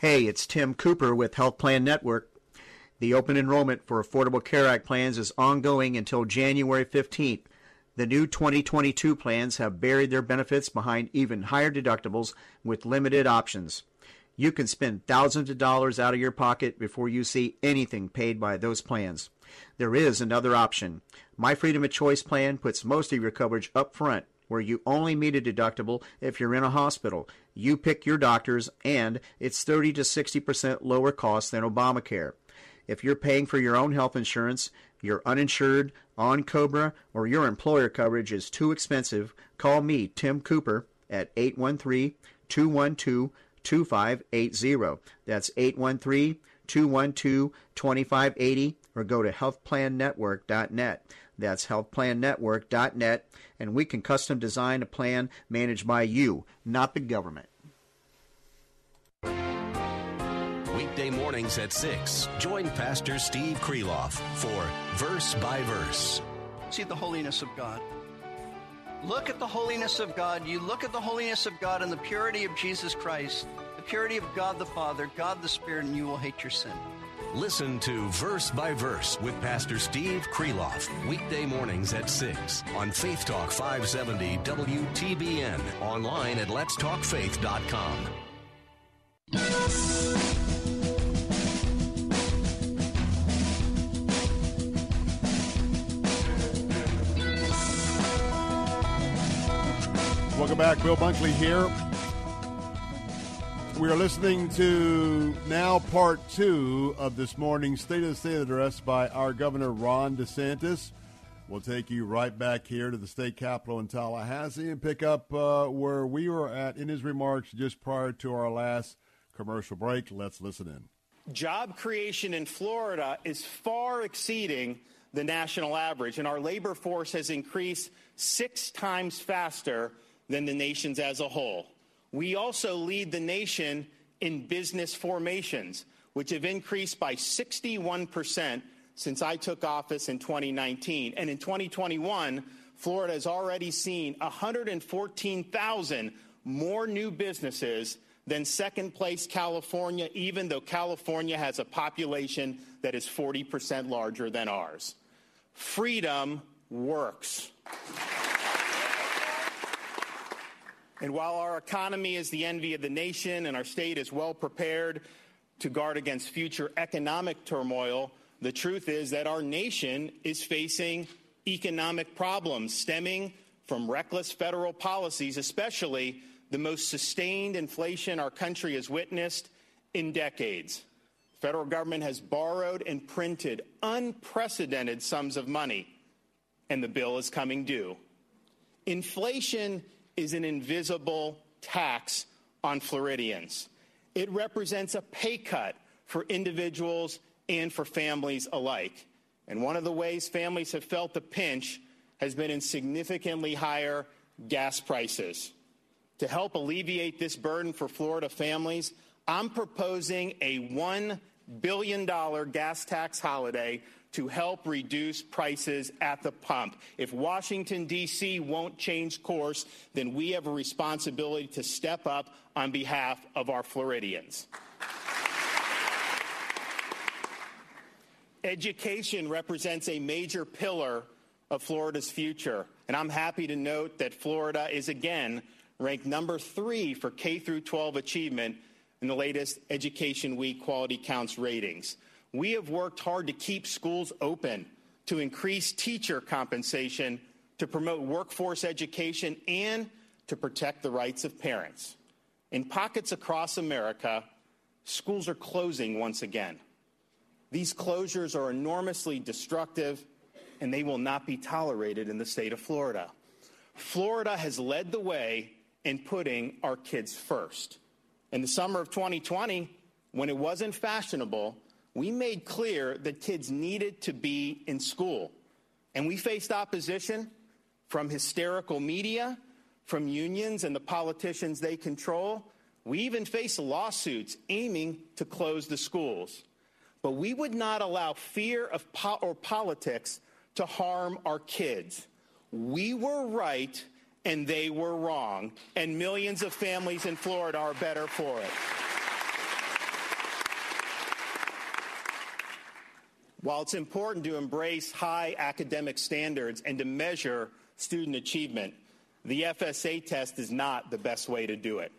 Hey, it's Tim Cooper with Health Plan Network. The open enrollment for Affordable Care Act plans is ongoing until January 15th. The new 2022 plans have buried their benefits behind even higher deductibles with limited options. You can spend thousands of dollars out of your pocket before you see anything paid by those plans. There is another option. My Freedom of Choice plan puts most of your coverage up front where you only meet a deductible if you're in a hospital. You pick your doctors, and it's 30 to 60% lower cost than Obamacare. If you're paying for your own health insurance, you're uninsured, on COBRA, or your employer coverage is too expensive, call me, Tim Cooper, at 813 212 2580. That's 813 212 2580, or go to healthplannetwork.net. That's healthplannetwork.net, and we can custom design a plan managed by you, not the government. Weekday mornings at 6. Join Pastor Steve Kreloff for Verse by Verse. See the holiness of God. Look at the holiness of God. You look at the holiness of God and the purity of Jesus Christ, the purity of God the Father, God the Spirit, and you will hate your sin. Listen to Verse by Verse with Pastor Steve Kreloff, weekday mornings at 6 on Faith Talk 570 WTBN, online at letstalkfaith.com. Welcome back. Bill Bunkley here. We are listening to now part two of this morning's State of the State address by our Governor Ron DeSantis. We'll take you right back here to the state capitol in Tallahassee and pick up uh, where we were at in his remarks just prior to our last commercial break. Let's listen in. Job creation in Florida is far exceeding the national average, and our labor force has increased six times faster than the nation's as a whole. We also lead the nation in business formations, which have increased by 61% since I took office in 2019. And in 2021, Florida has already seen 114,000 more new businesses than second place California, even though California has a population that is 40% larger than ours. Freedom works. And while our economy is the envy of the nation and our state is well prepared to guard against future economic turmoil, the truth is that our nation is facing economic problems stemming from reckless federal policies, especially the most sustained inflation our country has witnessed in decades. The federal government has borrowed and printed unprecedented sums of money, and the bill is coming due. Inflation is an invisible tax on Floridians. It represents a pay cut for individuals and for families alike. And one of the ways families have felt the pinch has been in significantly higher gas prices. To help alleviate this burden for Florida families, I'm proposing a $1 billion gas tax holiday to help reduce prices at the pump. If Washington, D.C. won't change course, then we have a responsibility to step up on behalf of our Floridians. Education represents a major pillar of Florida's future, and I'm happy to note that Florida is again ranked number three for K through 12 achievement in the latest Education Week Quality Counts ratings. We have worked hard to keep schools open, to increase teacher compensation, to promote workforce education, and to protect the rights of parents. In pockets across America, schools are closing once again. These closures are enormously destructive, and they will not be tolerated in the state of Florida. Florida has led the way in putting our kids first. In the summer of 2020, when it wasn't fashionable, we made clear that kids needed to be in school. And we faced opposition from hysterical media, from unions and the politicians they control. We even faced lawsuits aiming to close the schools. But we would not allow fear of po- or politics to harm our kids. We were right and they were wrong, and millions of families in Florida are better for it. While it's important to embrace high academic standards and to measure student achievement, the FSA test is not the best way to do it.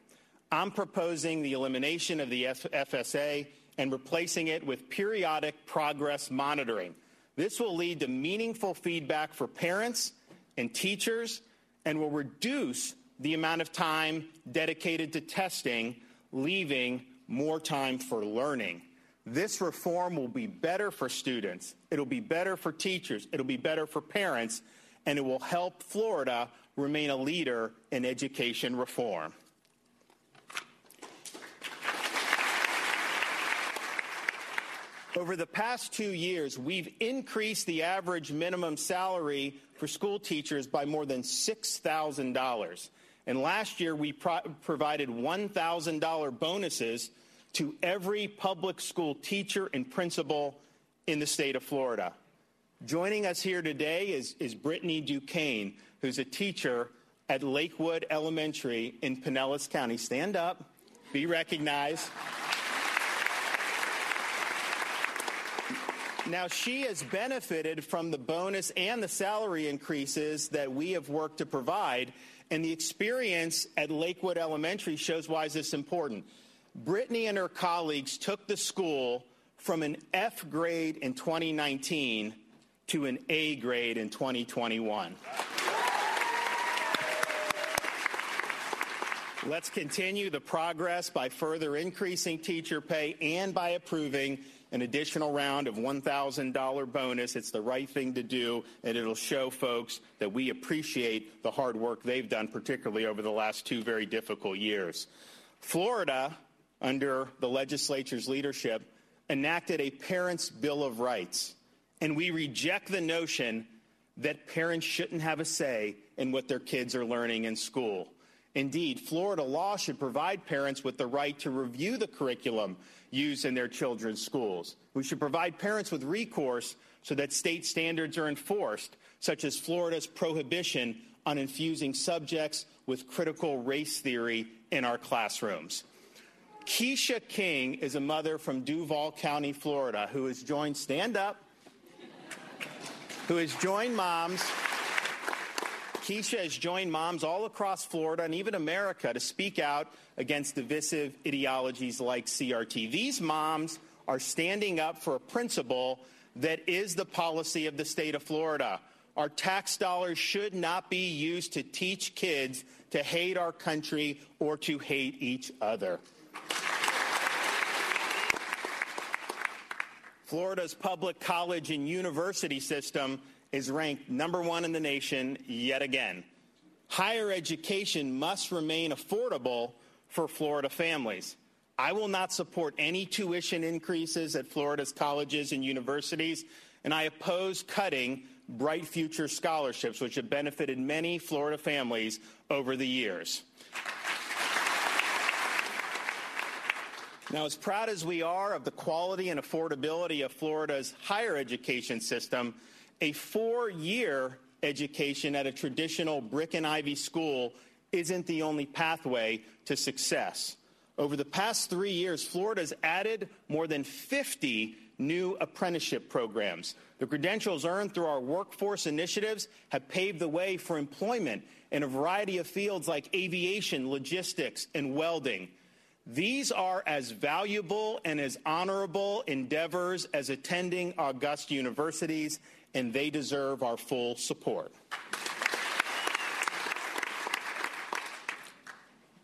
I'm proposing the elimination of the FSA and replacing it with periodic progress monitoring. This will lead to meaningful feedback for parents and teachers and will reduce the amount of time dedicated to testing, leaving more time for learning. This reform will be better for students, it'll be better for teachers, it'll be better for parents, and it will help Florida remain a leader in education reform. Over the past two years, we've increased the average minimum salary for school teachers by more than $6,000. And last year, we pro- provided $1,000 bonuses to every public school teacher and principal in the state of Florida. Joining us here today is, is Brittany Duquesne, who's a teacher at Lakewood Elementary in Pinellas County. Stand up, be recognized. Now, she has benefited from the bonus and the salary increases that we have worked to provide, and the experience at Lakewood Elementary shows why this is important. Brittany and her colleagues took the school from an F grade in 2019 to an A grade in 2021. Let's continue the progress by further increasing teacher pay and by approving an additional round of $1,000 bonus. It's the right thing to do, and it'll show folks that we appreciate the hard work they've done, particularly over the last two very difficult years. Florida, under the legislature's leadership, enacted a Parents' Bill of Rights, and we reject the notion that parents shouldn't have a say in what their kids are learning in school. Indeed, Florida law should provide parents with the right to review the curriculum used in their children's schools. We should provide parents with recourse so that state standards are enforced, such as Florida's prohibition on infusing subjects with critical race theory in our classrooms. Keisha King is a mother from Duval County, Florida, who has joined Stand Up, who has joined moms. Keisha has joined moms all across Florida and even America to speak out against divisive ideologies like CRT. These moms are standing up for a principle that is the policy of the state of Florida. Our tax dollars should not be used to teach kids to hate our country or to hate each other. Florida's public college and university system is ranked number one in the nation yet again. Higher education must remain affordable for Florida families. I will not support any tuition increases at Florida's colleges and universities, and I oppose cutting Bright Future scholarships, which have benefited many Florida families over the years. Now, as proud as we are of the quality and affordability of Florida's higher education system, a four year education at a traditional brick and ivy school isn't the only pathway to success. Over the past three years, Florida's added more than 50 new apprenticeship programs. The credentials earned through our workforce initiatives have paved the way for employment in a variety of fields like aviation, logistics, and welding. These are as valuable and as honorable endeavors as attending august universities, and they deserve our full support.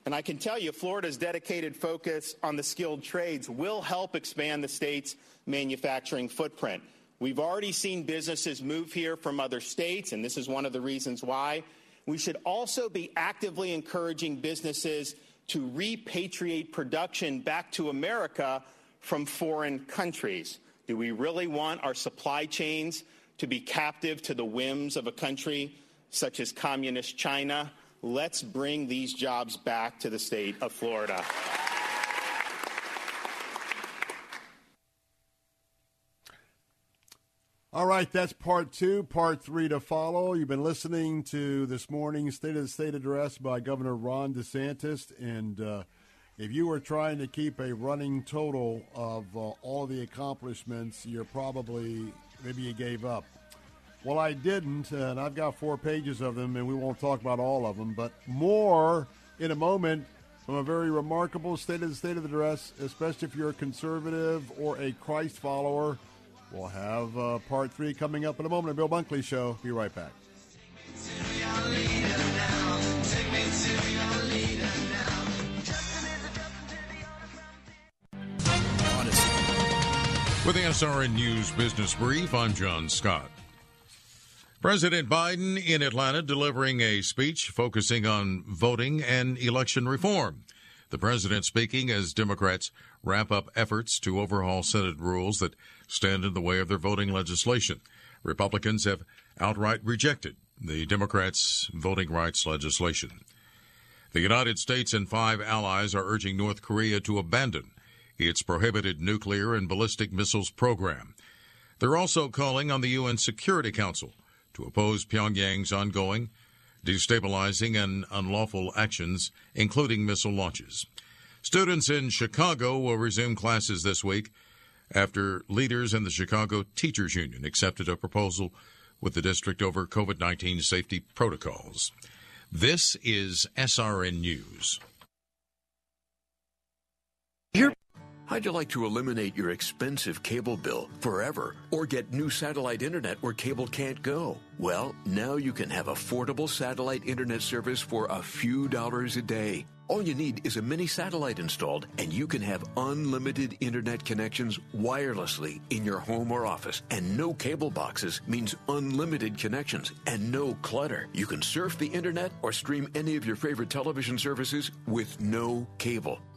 And I can tell you, Florida's dedicated focus on the skilled trades will help expand the state's manufacturing footprint. We've already seen businesses move here from other states, and this is one of the reasons why. We should also be actively encouraging businesses to repatriate production back to America from foreign countries. Do we really want our supply chains to be captive to the whims of a country such as communist China? Let's bring these jobs back to the state of Florida. All right, that's part two. Part three to follow. You've been listening to this morning's State of the State address by Governor Ron DeSantis. And uh, if you were trying to keep a running total of uh, all the accomplishments, you're probably, maybe you gave up. Well, I didn't, and I've got four pages of them, and we won't talk about all of them, but more in a moment from a very remarkable State of the State of the address, especially if you're a conservative or a Christ follower. We'll have uh, part three coming up in a moment. The Bill Bunkley Show. Be right back. With the SRN News Business Brief, I'm John Scott. President Biden in Atlanta delivering a speech focusing on voting and election reform. The president speaking as Democrats wrap up efforts to overhaul Senate rules that stand in the way of their voting legislation. Republicans have outright rejected the Democrats' voting rights legislation. The United States and five allies are urging North Korea to abandon its prohibited nuclear and ballistic missiles program. They're also calling on the UN Security Council to oppose Pyongyang's ongoing, destabilizing, and unlawful actions, including missile launches. Students in Chicago will resume classes this week after leaders in the Chicago Teachers Union accepted a proposal with the district over COVID 19 safety protocols. This is SRN News. How'd you like to eliminate your expensive cable bill forever or get new satellite internet where cable can't go? Well, now you can have affordable satellite internet service for a few dollars a day. All you need is a mini satellite installed, and you can have unlimited internet connections wirelessly in your home or office. And no cable boxes means unlimited connections and no clutter. You can surf the internet or stream any of your favorite television services with no cable.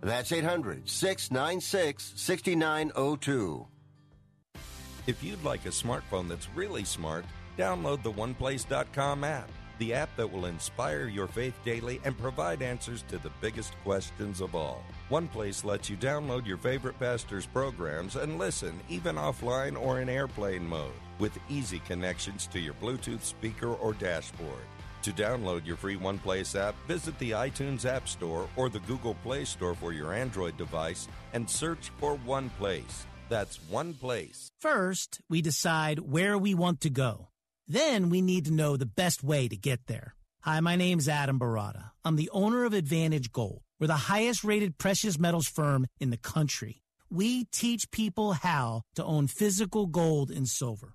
That's 800 696 6902. If you'd like a smartphone that's really smart, download the OnePlace.com app, the app that will inspire your faith daily and provide answers to the biggest questions of all. OnePlace lets you download your favorite pastor's programs and listen, even offline or in airplane mode, with easy connections to your Bluetooth speaker or dashboard. To download your free OnePlace app, visit the iTunes App Store or the Google Play Store for your Android device and search for OnePlace. That's OnePlace. First, we decide where we want to go. Then we need to know the best way to get there. Hi, my name's Adam Baratta. I'm the owner of Advantage Gold. We're the highest rated precious metals firm in the country. We teach people how to own physical gold and silver.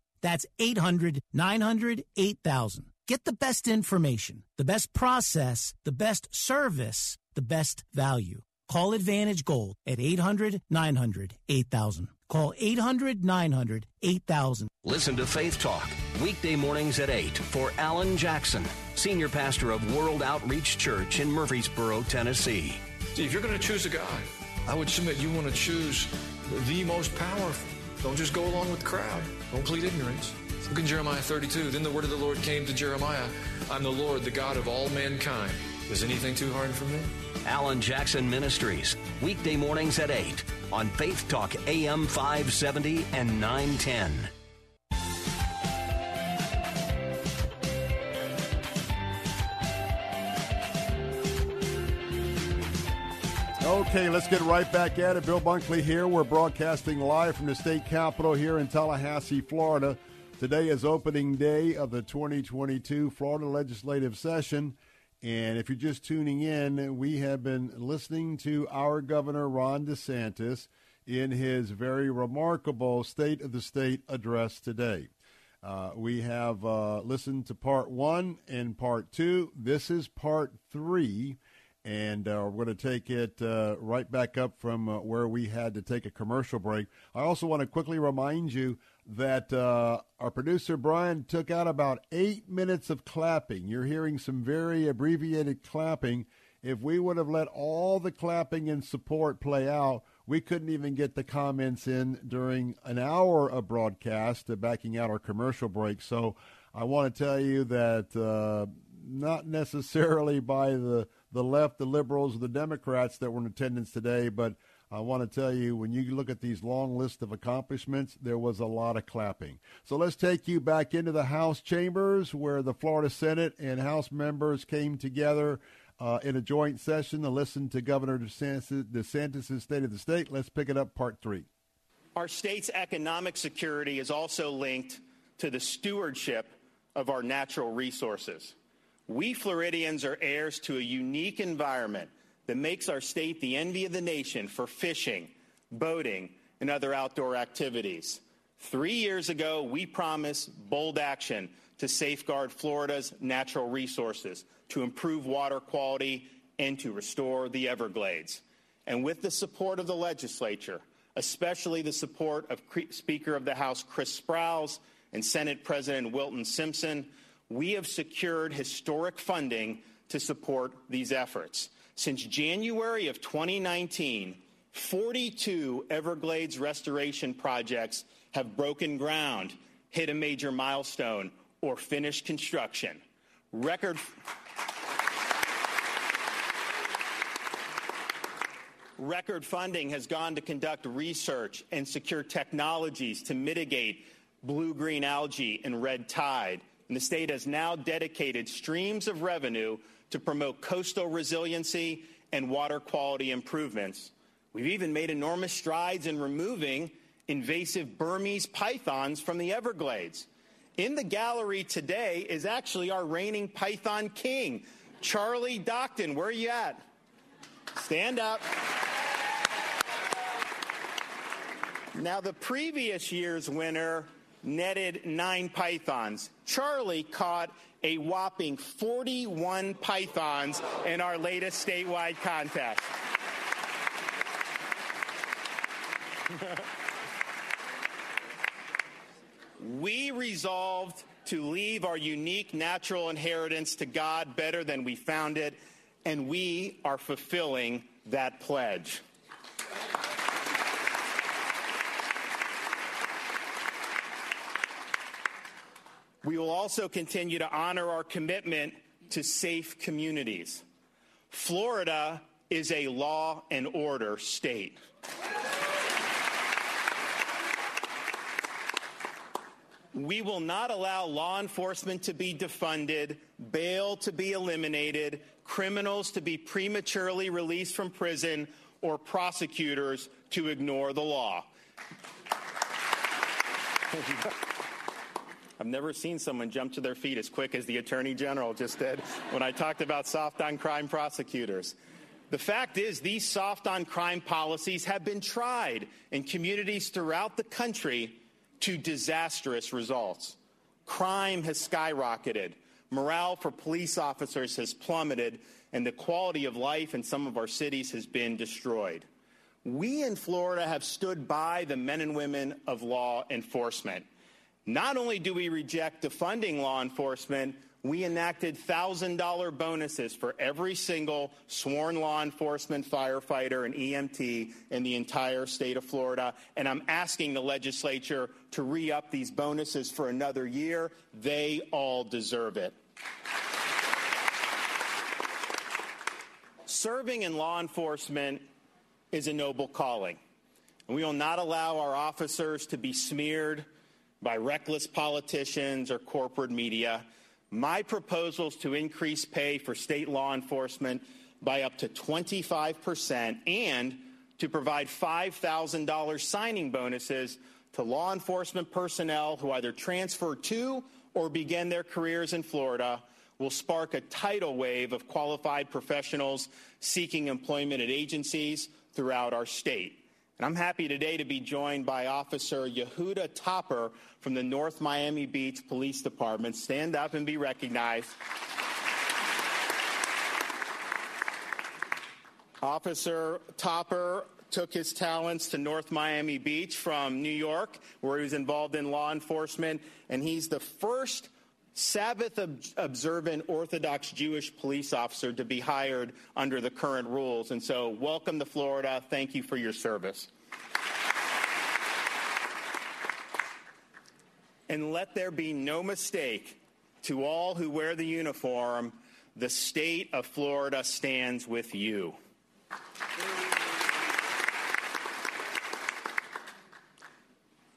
That's 800 900 8000. Get the best information, the best process, the best service, the best value. Call Advantage Gold at 800 900 8000. Call 800 900 8000. Listen to Faith Talk, weekday mornings at 8 for Alan Jackson, Senior Pastor of World Outreach Church in Murfreesboro, Tennessee. See, if you're going to choose a guy, I would submit you want to choose the most powerful. Don't just go along with the crowd. Don't plead ignorance. Look in Jeremiah 32. Then the word of the Lord came to Jeremiah I'm the Lord, the God of all mankind. Is anything too hard for me? Alan Jackson Ministries, weekday mornings at 8 on Faith Talk AM 570 and 910. Okay, let's get right back at it. Bill Bunkley here. We're broadcasting live from the state capitol here in Tallahassee, Florida. Today is opening day of the 2022 Florida legislative session. And if you're just tuning in, we have been listening to our governor, Ron DeSantis, in his very remarkable State of the State address today. Uh, we have uh, listened to part one and part two. This is part three and uh, we're going to take it uh, right back up from uh, where we had to take a commercial break. I also want to quickly remind you that uh, our producer Brian took out about eight minutes of clapping. You're hearing some very abbreviated clapping. If we would have let all the clapping and support play out, we couldn't even get the comments in during an hour of broadcast, uh, backing out our commercial break. So I want to tell you that uh, not necessarily by the the left, the liberals, the Democrats that were in attendance today, but I want to tell you, when you look at these long lists of accomplishments, there was a lot of clapping. So let's take you back into the House chambers where the Florida Senate and House members came together uh, in a joint session to listen to Governor DeSantis, DeSantis' State of the State. Let's pick it up, part three. Our state's economic security is also linked to the stewardship of our natural resources. We Floridians are heirs to a unique environment that makes our state the envy of the nation for fishing, boating, and other outdoor activities. Three years ago, we promised bold action to safeguard Florida's natural resources, to improve water quality, and to restore the Everglades. And with the support of the legislature, especially the support of Speaker of the House Chris Sprowls and Senate President Wilton Simpson, we have secured historic funding to support these efforts. Since January of 2019, 42 Everglades restoration projects have broken ground, hit a major milestone, or finished construction. Record. Record funding has gone to conduct research and secure technologies to mitigate blue green algae and red tide and the state has now dedicated streams of revenue to promote coastal resiliency and water quality improvements. We've even made enormous strides in removing invasive Burmese pythons from the Everglades. In the gallery today is actually our reigning python king, Charlie Dockton. Where are you at? Stand up. Now, the previous year's winner netted nine pythons. Charlie caught a whopping 41 pythons in our latest statewide contest. we resolved to leave our unique natural inheritance to God better than we found it, and we are fulfilling that pledge. We will also continue to honor our commitment to safe communities. Florida is a law and order state. We will not allow law enforcement to be defunded, bail to be eliminated, criminals to be prematurely released from prison, or prosecutors to ignore the law. I've never seen someone jump to their feet as quick as the Attorney General just did when I talked about soft on crime prosecutors. The fact is, these soft on crime policies have been tried in communities throughout the country to disastrous results. Crime has skyrocketed, morale for police officers has plummeted, and the quality of life in some of our cities has been destroyed. We in Florida have stood by the men and women of law enforcement. Not only do we reject defunding law enforcement, we enacted $1,000 bonuses for every single sworn law enforcement firefighter and EMT in the entire state of Florida. And I'm asking the legislature to re up these bonuses for another year. They all deserve it. Serving in law enforcement is a noble calling. We will not allow our officers to be smeared by reckless politicians or corporate media. My proposals to increase pay for state law enforcement by up to 25% and to provide $5,000 signing bonuses to law enforcement personnel who either transfer to or begin their careers in Florida will spark a tidal wave of qualified professionals seeking employment at agencies throughout our state. And I'm happy today to be joined by Officer Yehuda Topper from the North Miami Beach Police Department. Stand up and be recognized. Officer Topper took his talents to North Miami Beach from New York, where he was involved in law enforcement, and he's the first Sabbath observant Orthodox Jewish police officer to be hired under the current rules. And so, welcome to Florida. Thank you for your service. And let there be no mistake to all who wear the uniform, the state of Florida stands with you.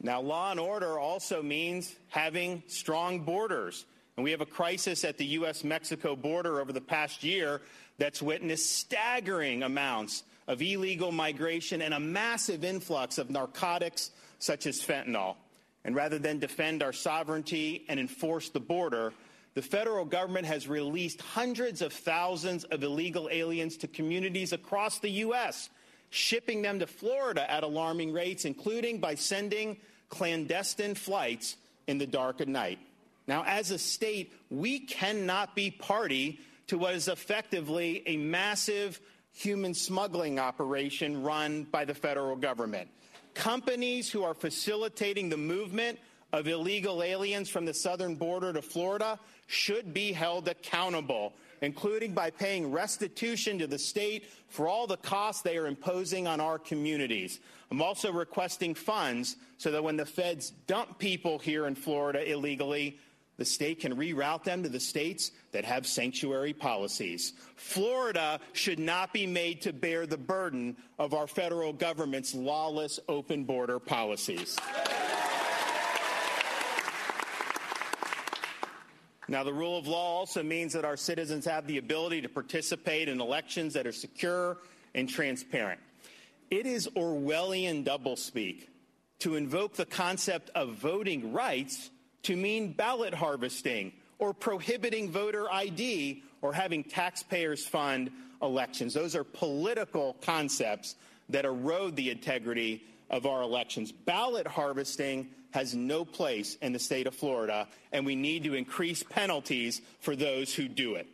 Now, law and order also means having strong borders. And we have a crisis at the U.S. Mexico border over the past year that's witnessed staggering amounts of illegal migration and a massive influx of narcotics such as fentanyl. And rather than defend our sovereignty and enforce the border, the federal government has released hundreds of thousands of illegal aliens to communities across the U.S., shipping them to Florida at alarming rates, including by sending clandestine flights in the dark of night. Now, as a state, we cannot be party to what is effectively a massive human smuggling operation run by the federal government. Companies who are facilitating the movement of illegal aliens from the southern border to Florida should be held accountable including by paying restitution to the state for all the costs they are imposing on our communities. I'm also requesting funds so that when the feds dump people here in Florida illegally, the state can reroute them to the states that have sanctuary policies. Florida should not be made to bear the burden of our federal government's lawless open border policies. Now, the rule of law also means that our citizens have the ability to participate in elections that are secure and transparent. It is Orwellian doublespeak to invoke the concept of voting rights to mean ballot harvesting or prohibiting voter ID or having taxpayers fund elections. Those are political concepts that erode the integrity of our elections. Ballot harvesting has no place in the state of Florida, and we need to increase penalties for those who do it.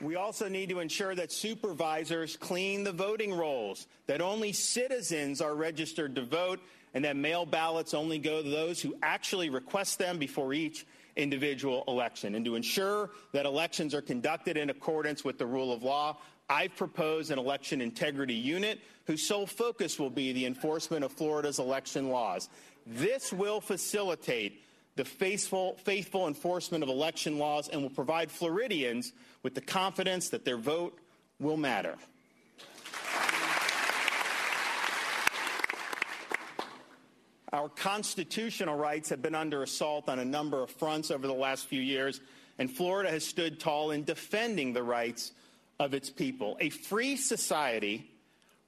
We also need to ensure that supervisors clean the voting rolls, that only citizens are registered to vote, and that mail ballots only go to those who actually request them before each individual election. And to ensure that elections are conducted in accordance with the rule of law, I've proposed an election integrity unit whose sole focus will be the enforcement of Florida's election laws. This will facilitate the faithful, faithful enforcement of election laws and will provide Floridians with the confidence that their vote will matter. Our constitutional rights have been under assault on a number of fronts over the last few years, and Florida has stood tall in defending the rights of its people. A free society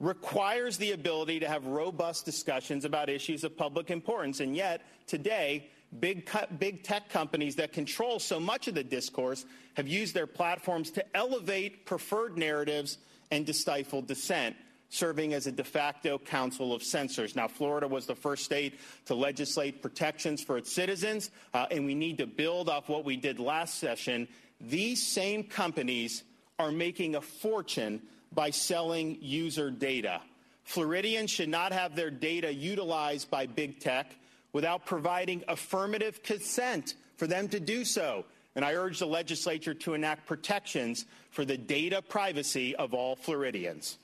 requires the ability to have robust discussions about issues of public importance. And yet, today, big, big tech companies that control so much of the discourse have used their platforms to elevate preferred narratives and to stifle dissent, serving as a de facto council of censors. Now, Florida was the first state to legislate protections for its citizens, uh, and we need to build off what we did last session. These same companies are making a fortune by selling user data. Floridians should not have their data utilized by big tech. without providing affirmative consent for them to do so. And I urge the legislature to enact protections for the data privacy of all Floridians.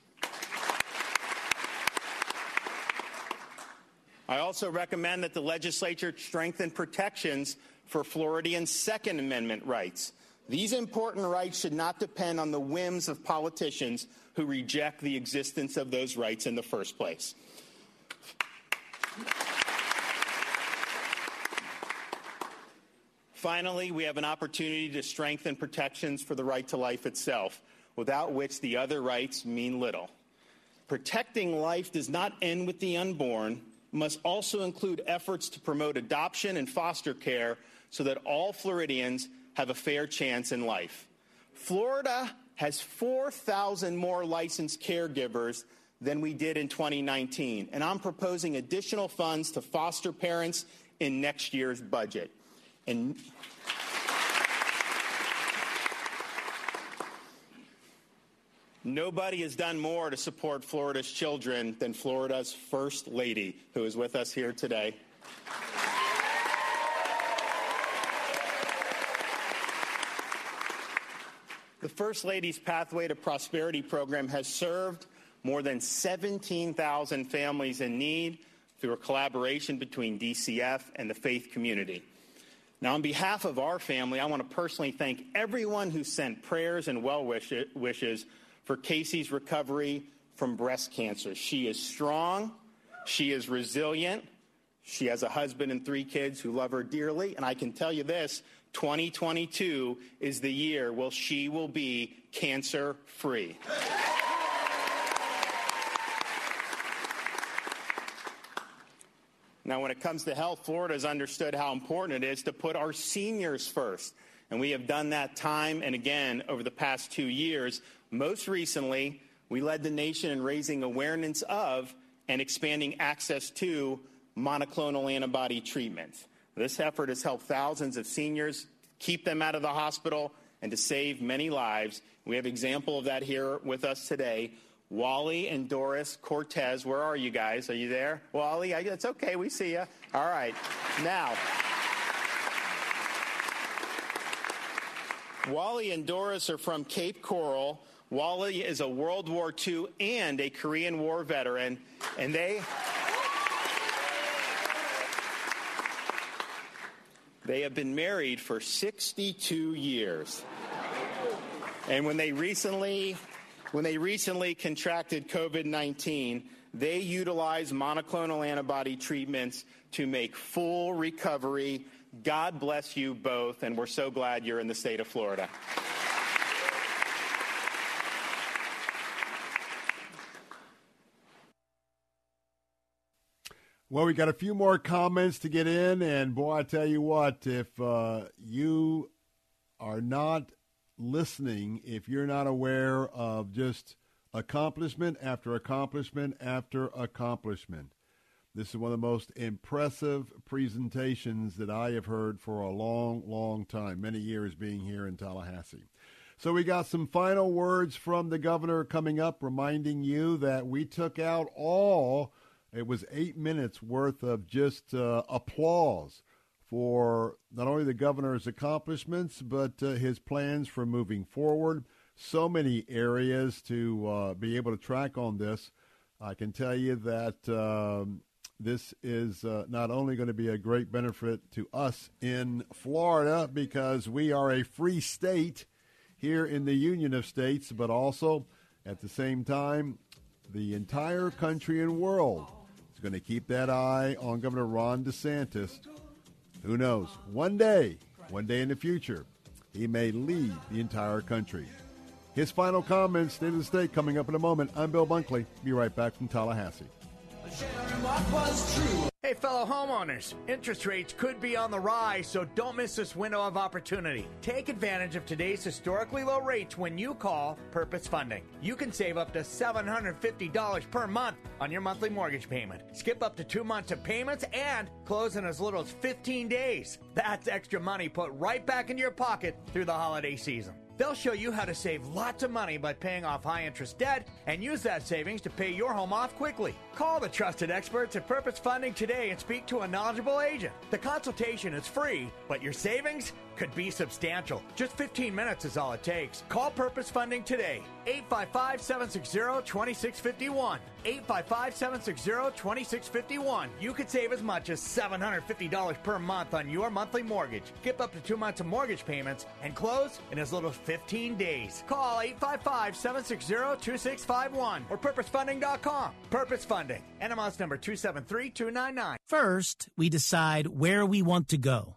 I also recommend that the legislature strengthen protections for Floridians' Second Amendment rights. These important rights should not depend on the whims of politicians who reject the existence of those rights in the first place. Finally, we have an opportunity to strengthen protections for the right to life itself, without which the other rights mean little. Protecting life does not end with the unborn, must also include efforts to promote adoption and foster care so that all Floridians have a fair chance in life. Florida has 4,000 more licensed caregivers than we did in 2019, and I'm proposing additional funds to foster parents in next year's budget. And Nobody has done more to support Florida's children than Florida's First Lady, who is with us here today. The First Lady's Pathway to Prosperity program has served more than 17,000 families in need through a collaboration between DCF and the faith community. Now, on behalf of our family, I want to personally thank everyone who sent prayers and well wishes for Casey's recovery from breast cancer. She is strong, she is resilient, she has a husband and three kids who love her dearly, and I can tell you this 2022 is the year where she will be cancer free. Now, when it comes to health, Florida has understood how important it is to put our seniors first. And we have done that time and again over the past two years. Most recently, we led the nation in raising awareness of and expanding access to monoclonal antibody treatments. This effort has helped thousands of seniors keep them out of the hospital and to save many lives. We have example of that here with us today. Wally and Doris Cortez, where are you guys? Are you there? Wally, it's okay, we see you. All right. Now, Wally and Doris are from Cape Coral. Wally is a World War II and a Korean War veteran, and they. They have been married for 62 years. And when they recently when they recently contracted COVID-19, they utilized monoclonal antibody treatments to make full recovery God bless you both, and we're so glad you're in the state of Florida. Well, we got a few more comments to get in, and boy, I tell you what, if uh, you are not listening, if you're not aware of just accomplishment after accomplishment after accomplishment, this is one of the most impressive presentations that I have heard for a long, long time, many years being here in Tallahassee. So we got some final words from the governor coming up, reminding you that we took out all, it was eight minutes worth of just uh, applause for not only the governor's accomplishments, but uh, his plans for moving forward. So many areas to uh, be able to track on this. I can tell you that um, this is uh, not only going to be a great benefit to us in Florida because we are a free state here in the Union of States, but also at the same time, the entire country and world going to keep that eye on Governor Ron DeSantis. Who knows? One day, one day in the future, he may lead the entire country. His final comments, State of the State, coming up in a moment. I'm Bill Bunkley. Be right back from Tallahassee. Hey, fellow homeowners, interest rates could be on the rise, so don't miss this window of opportunity. Take advantage of today's historically low rates when you call Purpose Funding. You can save up to $750 per month on your monthly mortgage payment. Skip up to two months of payments and close in as little as 15 days. That's extra money put right back into your pocket through the holiday season. They'll show you how to save lots of money by paying off high interest debt and use that savings to pay your home off quickly. Call the trusted experts at Purpose Funding today and speak to a knowledgeable agent. The consultation is free, but your savings could be substantial. Just 15 minutes is all it takes. Call Purpose Funding today. 855 760 2651. 855 760 2651. You could save as much as $750 per month on your monthly mortgage. Skip up to two months of mortgage payments and close in as little as 15 days. Call 855 760 2651 or purposefunding.com. Purpose Funding. NMLS number 273299. First, we decide where we want to go.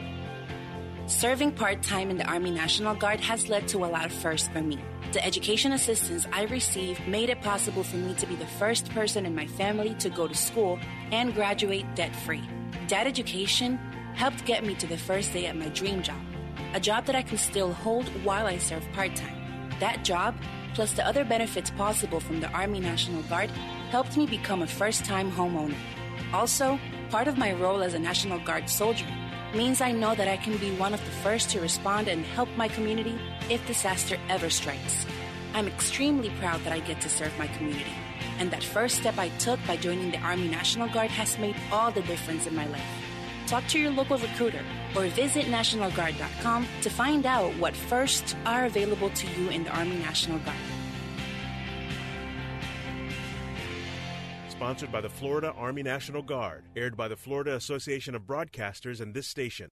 Serving part time in the Army National Guard has led to a lot of firsts for me. The education assistance I received made it possible for me to be the first person in my family to go to school and graduate debt free. That education helped get me to the first day at my dream job, a job that I can still hold while I serve part time. That job, plus the other benefits possible from the Army National Guard, helped me become a first time homeowner. Also, part of my role as a National Guard soldier means I know that I can be one of the first to respond and help my community if disaster ever strikes. I'm extremely proud that I get to serve my community, and that first step I took by joining the Army National Guard has made all the difference in my life. Talk to your local recruiter or visit NationalGuard.com to find out what firsts are available to you in the Army National Guard. Sponsored by the Florida Army National Guard. Aired by the Florida Association of Broadcasters and this station.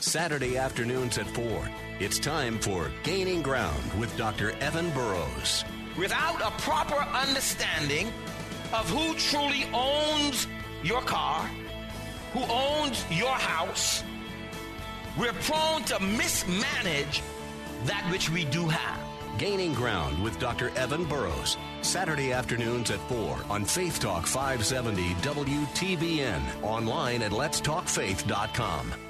Saturday afternoons at 4. It's time for Gaining Ground with Dr. Evan Burrows. Without a proper understanding of who truly owns your car, who owns your house, we're prone to mismanage that which we do have. Gaining Ground with Dr. Evan Burrows. Saturday afternoons at 4 on Faith Talk 570 WTBN. Online at letstalkfaith.com.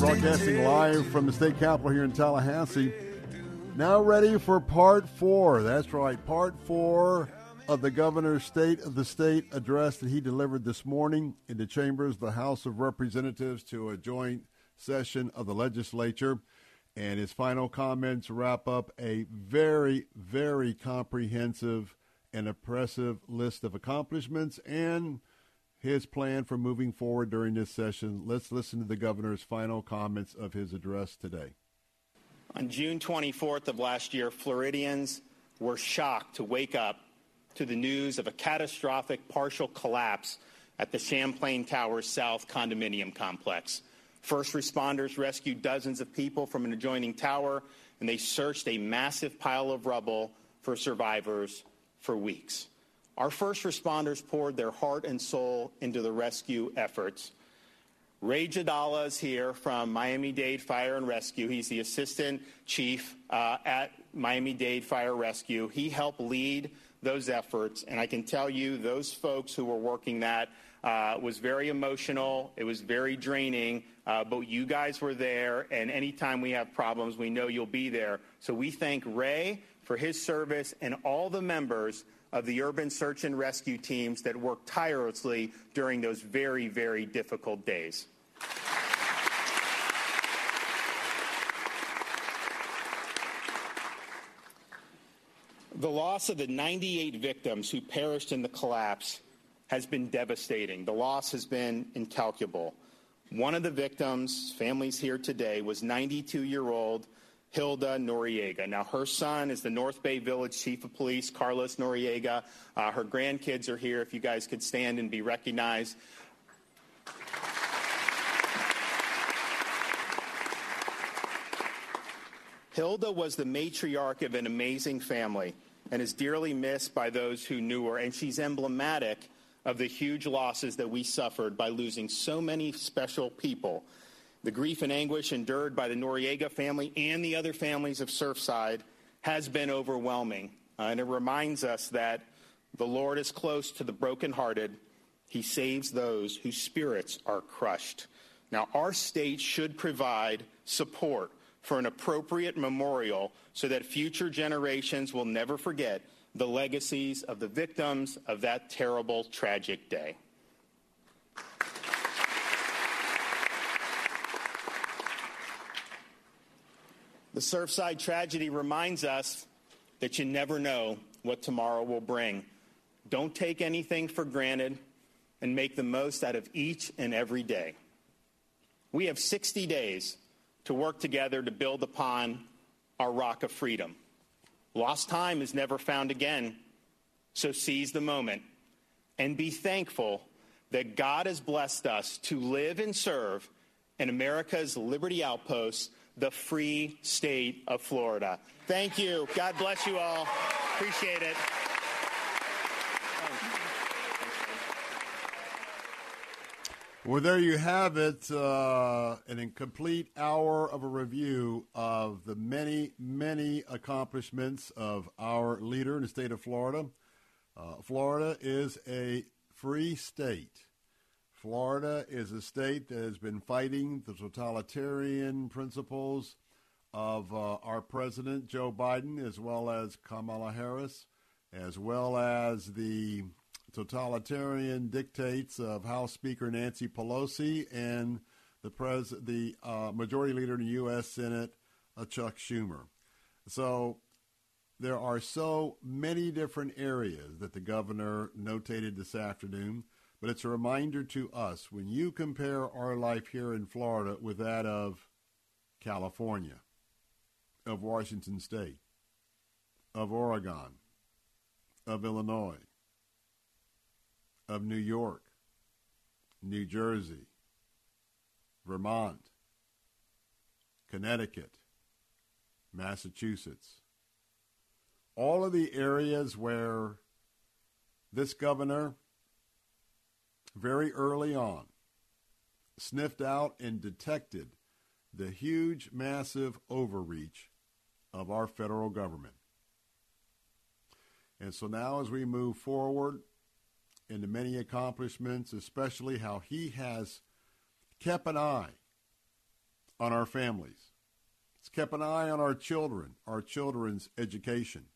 broadcasting live from the state capitol here in Tallahassee. Now ready for part four. That's right, part four of the governor's State of the State address that he delivered this morning in the chambers of the House of Representatives to a joint session of the legislature. And his final comments wrap up a very, very comprehensive and impressive list of accomplishments and his plan for moving forward during this session. Let's listen to the governor's final comments of his address today. On June 24th of last year, Floridians were shocked to wake up to the news of a catastrophic partial collapse at the Champlain Towers South condominium complex. First responders rescued dozens of people from an adjoining tower, and they searched a massive pile of rubble for survivors for weeks. Our first responders poured their heart and soul into the rescue efforts. Ray Jadallah is here from Miami-Dade Fire and Rescue. He's the assistant chief uh, at Miami-Dade Fire Rescue. He helped lead those efforts. And I can tell you, those folks who were working that uh, was very emotional. It was very draining. Uh, but you guys were there, and anytime we have problems, we know you'll be there. So we thank Ray for his service and all the members of the urban search and rescue teams that worked tirelessly during those very, very difficult days. The loss of the 98 victims who perished in the collapse has been devastating. The loss has been incalculable. One of the victims, families here today, was 92 year old Hilda Noriega. Now, her son is the North Bay Village Chief of Police, Carlos Noriega. Uh, her grandkids are here. If you guys could stand and be recognized. Hilda was the matriarch of an amazing family and is dearly missed by those who knew her, and she's emblematic of the huge losses that we suffered by losing so many special people. The grief and anguish endured by the Noriega family and the other families of Surfside has been overwhelming. Uh, and it reminds us that the Lord is close to the brokenhearted. He saves those whose spirits are crushed. Now, our state should provide support for an appropriate memorial so that future generations will never forget the legacies of the victims of that terrible, tragic day. The Surfside tragedy reminds us that you never know what tomorrow will bring. Don't take anything for granted and make the most out of each and every day. We have 60 days to work together to build upon our rock of freedom. Lost time is never found again. So seize the moment and be thankful that God has blessed us to live and serve in America's Liberty Outpost, the free state of Florida. Thank you. God bless you all. Appreciate it. Well, there you have it, uh, an incomplete hour of a review of the many, many accomplishments of our leader in the state of Florida. Uh, Florida is a free state. Florida is a state that has been fighting the totalitarian principles of uh, our president, Joe Biden, as well as Kamala Harris, as well as the totalitarian dictates of House Speaker Nancy Pelosi and the pres- the uh, majority leader in the U.S. Senate, uh, Chuck Schumer. So there are so many different areas that the governor notated this afternoon, but it's a reminder to us when you compare our life here in Florida with that of California, of Washington State, of Oregon, of Illinois, of New York, New Jersey, Vermont, Connecticut, Massachusetts. All of the areas where this governor very early on sniffed out and detected the huge, massive overreach of our federal government. And so now, as we move forward, the many accomplishments, especially how he has kept an eye on our families. He's kept an eye on our children, our children's education.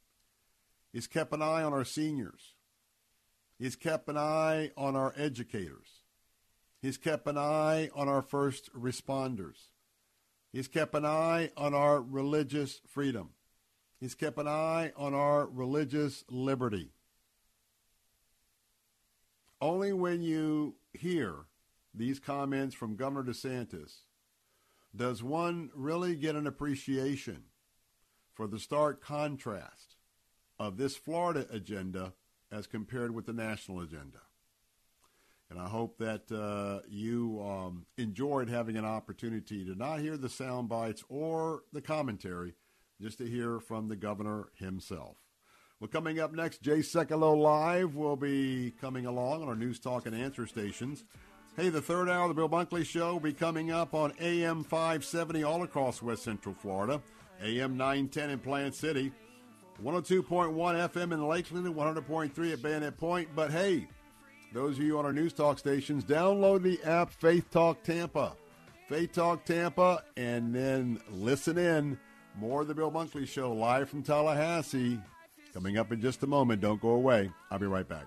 He's kept an eye on our seniors. He's kept an eye on our educators. He's kept an eye on our first responders. He's kept an eye on our religious freedom. He's kept an eye on our religious liberty. Only when you hear these comments from Governor DeSantis does one really get an appreciation for the stark contrast of this Florida agenda as compared with the national agenda. And I hope that uh, you um, enjoyed having an opportunity to not hear the sound bites or the commentary, just to hear from the governor himself. Well, coming up next, Jay Sekulow Live will be coming along on our News Talk and Answer stations. Hey, the third hour of the Bill Bunkley Show will be coming up on AM 570 all across West Central Florida, AM 910 in Plant City. 102.1 FM in Lakeland and 100.3 at Bayonet Point. But hey, those of you on our news talk stations, download the app Faith Talk Tampa. Faith Talk Tampa, and then listen in. More of the Bill Bunkley Show live from Tallahassee. Coming up in just a moment. Don't go away. I'll be right back.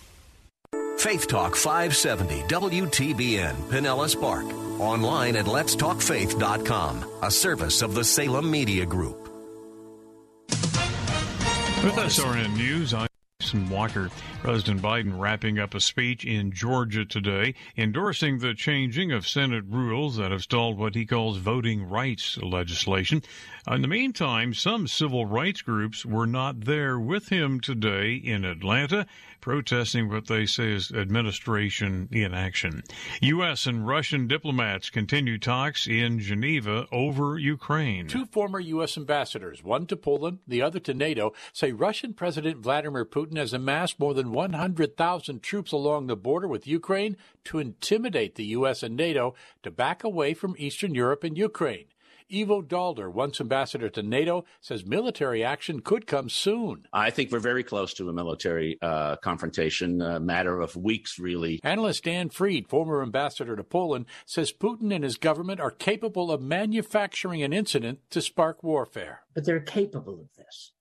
Faith Talk 570 WTBN Pinellas Park. Online at letstalkfaith.com, a service of the Salem Media Group. With SRN News, I'm Jason Walker. President Biden wrapping up a speech in Georgia today, endorsing the changing of Senate rules that have stalled what he calls voting rights legislation. In the meantime, some civil rights groups were not there with him today in Atlanta, protesting what they say is administration inaction. U.S. and Russian diplomats continue talks in Geneva over Ukraine. Two former U.S. ambassadors, one to Poland, the other to NATO, say Russian President Vladimir Putin has amassed more than 100,000 troops along the border with Ukraine to intimidate the U.S. and NATO to back away from Eastern Europe and Ukraine. Ivo Daalder, once ambassador to NATO, says military action could come soon. I think we're very close to a military uh, confrontation, a matter of weeks, really. Analyst Dan Fried, former ambassador to Poland, says Putin and his government are capable of manufacturing an incident to spark warfare. But they're capable of this,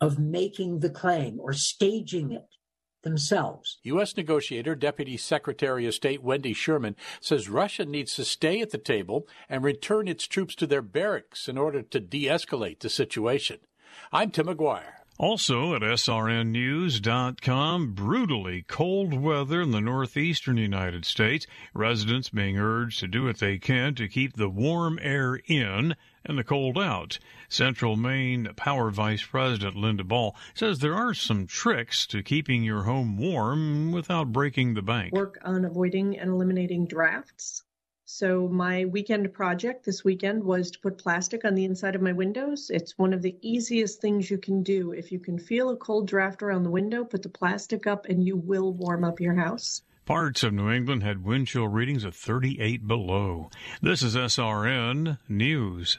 of making the claim or staging it themselves. U.S. negotiator, Deputy Secretary of State Wendy Sherman says Russia needs to stay at the table and return its troops to their barracks in order to de escalate the situation. I'm Tim McGuire. Also at srnnews.com, brutally cold weather in the northeastern United States. Residents being urged to do what they can to keep the warm air in and the cold out. Central Maine Power Vice President Linda Ball says there are some tricks to keeping your home warm without breaking the bank. Work on avoiding and eliminating drafts. So, my weekend project this weekend was to put plastic on the inside of my windows. It's one of the easiest things you can do. If you can feel a cold draft around the window, put the plastic up and you will warm up your house. Parts of New England had wind chill readings of 38 below. This is SRN News.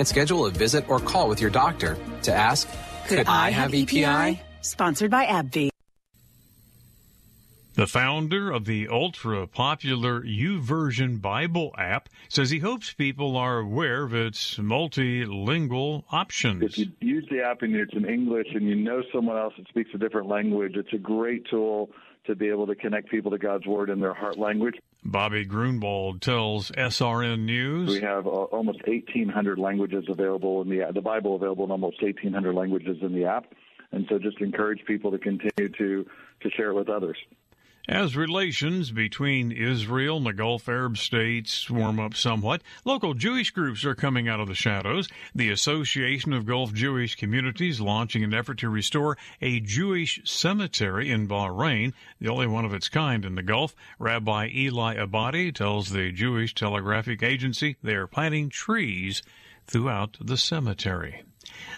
and schedule a visit or call with your doctor to ask, Could, Could I, I, have EPI? EPI? Sponsored by AbbVie. The founder of the ultra popular YouVersion Bible app says he hopes people are aware of its multilingual options. If you use the app and it's in English and you know someone else that speaks a different language, it's a great tool to be able to connect people to God's Word in their heart language. Bobby Gruenewald tells SRN News. We have uh, almost 1,800 languages available in the the Bible available in almost 1,800 languages in the app, and so just encourage people to continue to to share it with others. As relations between Israel and the Gulf Arab states warm up somewhat, local Jewish groups are coming out of the shadows. The Association of Gulf Jewish Communities launching an effort to restore a Jewish cemetery in Bahrain, the only one of its kind in the Gulf. Rabbi Eli Abadie tells the Jewish Telegraphic Agency they are planting trees throughout the cemetery.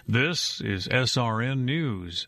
This is SRN News.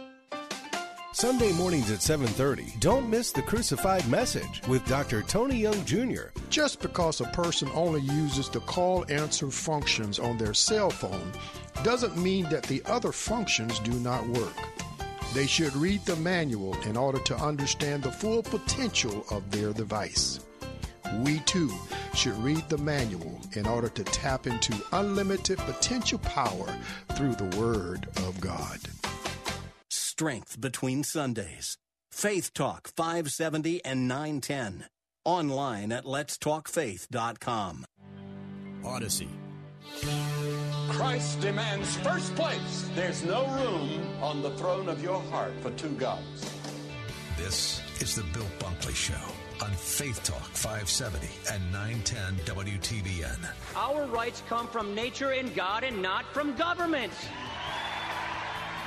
Sunday mornings at 7:30. Don't miss the crucified message with Dr. Tony Young Jr. Just because a person only uses the call answer functions on their cell phone doesn't mean that the other functions do not work. They should read the manual in order to understand the full potential of their device. We too should read the manual in order to tap into unlimited potential power through the Word of God strength between Sundays. Faith Talk 570 and 910. Online at letstalkfaith.com. Odyssey. Christ demands first place. There's no room on the throne of your heart for two gods. This is the Bill Bunkley Show on Faith Talk 570 and 910 WTBN. Our rights come from nature and God and not from government.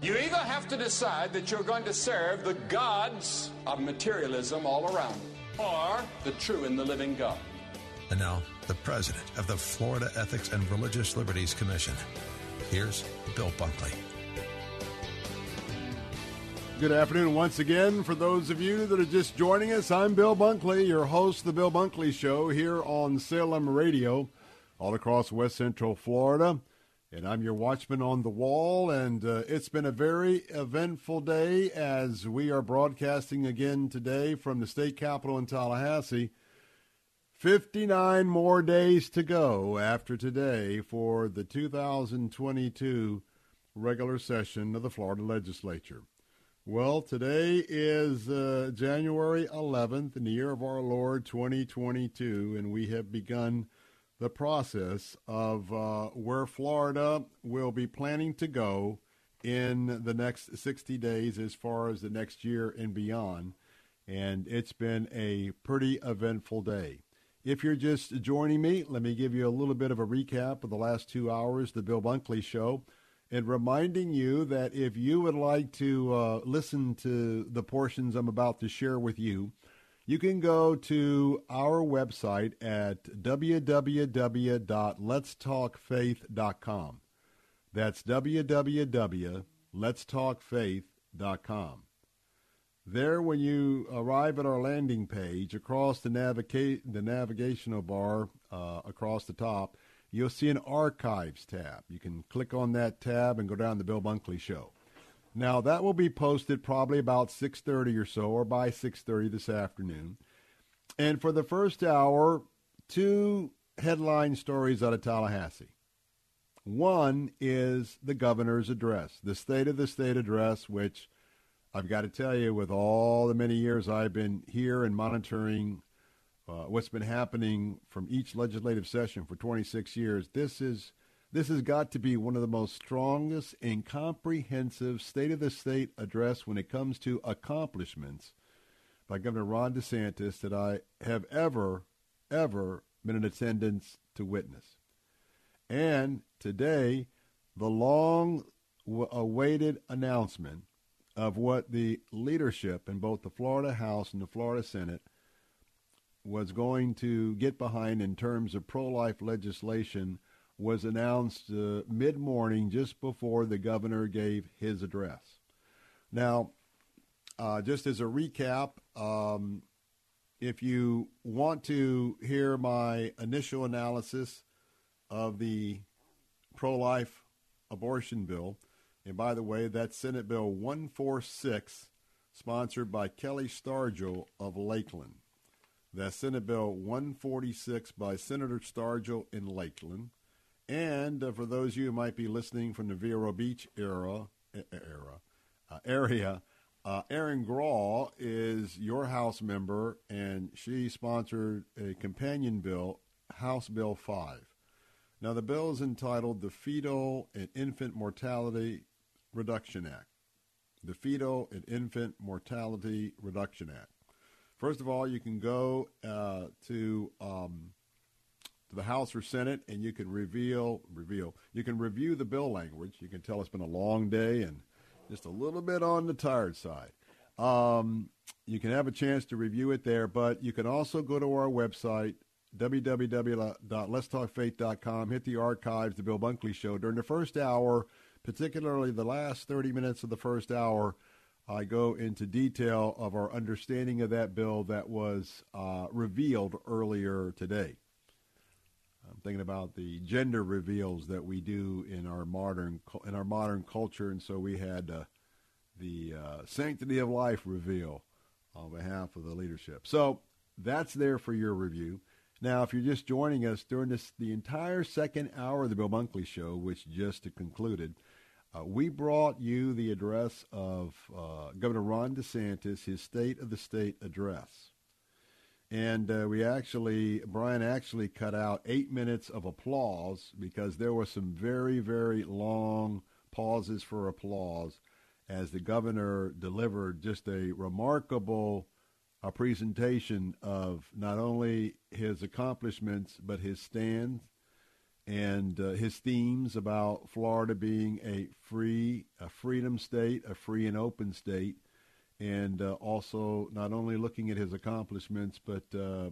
You either have to decide that you're going to serve the gods of materialism all around, or the true and the living God. And now, the president of the Florida Ethics and Religious Liberties Commission. Here's Bill Bunkley. Good afternoon once again. For those of you that are just joining us, I'm Bill Bunkley, your host the Bill Bunkley Show here on Salem Radio, all across West Central Florida. And I'm your watchman on the wall, and uh, it's been a very eventful day as we are broadcasting again today from the state capitol in Tallahassee. 59 more days to go after today for the 2022 regular session of the Florida legislature. Well, today is uh, January 11th in the year of our Lord 2022, and we have begun the process of uh, where Florida will be planning to go in the next 60 days as far as the next year and beyond. And it's been a pretty eventful day. If you're just joining me, let me give you a little bit of a recap of the last two hours, the Bill Bunkley Show, and reminding you that if you would like to uh, listen to the portions I'm about to share with you, you can go to our website at www.letstalkfaith.com. That's www.letstalkfaith.com. There, when you arrive at our landing page, across the, naviga- the navigational bar uh, across the top, you'll see an archives tab. You can click on that tab and go down to the Bill Bunkley Show. Now that will be posted probably about 6:30 or so or by 6:30 this afternoon. And for the first hour, two headline stories out of Tallahassee. One is the governor's address, the state of the state address which I've got to tell you with all the many years I've been here and monitoring uh, what's been happening from each legislative session for 26 years, this is This has got to be one of the most strongest and comprehensive state of the state address when it comes to accomplishments by Governor Ron DeSantis that I have ever, ever been in attendance to witness. And today, the long awaited announcement of what the leadership in both the Florida House and the Florida Senate was going to get behind in terms of pro life legislation was announced uh, mid morning just before the governor gave his address. Now, uh, just as a recap, um, if you want to hear my initial analysis of the pro life abortion bill, and by the way, that's Senate Bill 146, sponsored by Kelli Stargel of Lakeland. That's Senate Bill 146 by Senator Stargel in Lakeland. And uh, for those of you who might be listening from the Vero Beach era, era uh, area, uh, Erin Grall is your House member, and she sponsored a companion bill, House Bill 5. Now, the bill is entitled the Fetal and Infant Mortality Reduction Act. The Fetal and Infant Mortality Reduction Act. First of all, you can go uh, to um, to the House or Senate, and you can reveal reveal. You can review the bill language. You can tell it's been a long day and just a little bit on the tired side. Um, you can have a chance to review it there, but you can also go to our website www.letstalkfaith.com. Hit the archives, the Bill Bunkley Show. During the first hour, particularly the last 30 minutes of the first hour, I go into detail of our understanding of that bill that was uh, revealed earlier today. I'm thinking about the gender reveals that we do in our modern in our modern culture, and so we had uh, the uh, sanctity of life reveal on behalf of the leadership. So that's there for your review. Now, if you're just joining us during this, the entire second hour of the Bill Bunkley Show, which just concluded, uh, we brought you the address of uh, Governor Ron DeSantis, his State of the State address. And uh, we actually, Bryan actually cut out eight minutes of applause because there were some very, very long pauses for applause as the governor delivered just a remarkable uh, presentation of not only his accomplishments, but his stand and uh, his themes about Florida being a free, a freedom state, a free and open state, and uh, also not only looking at his accomplishments, but uh,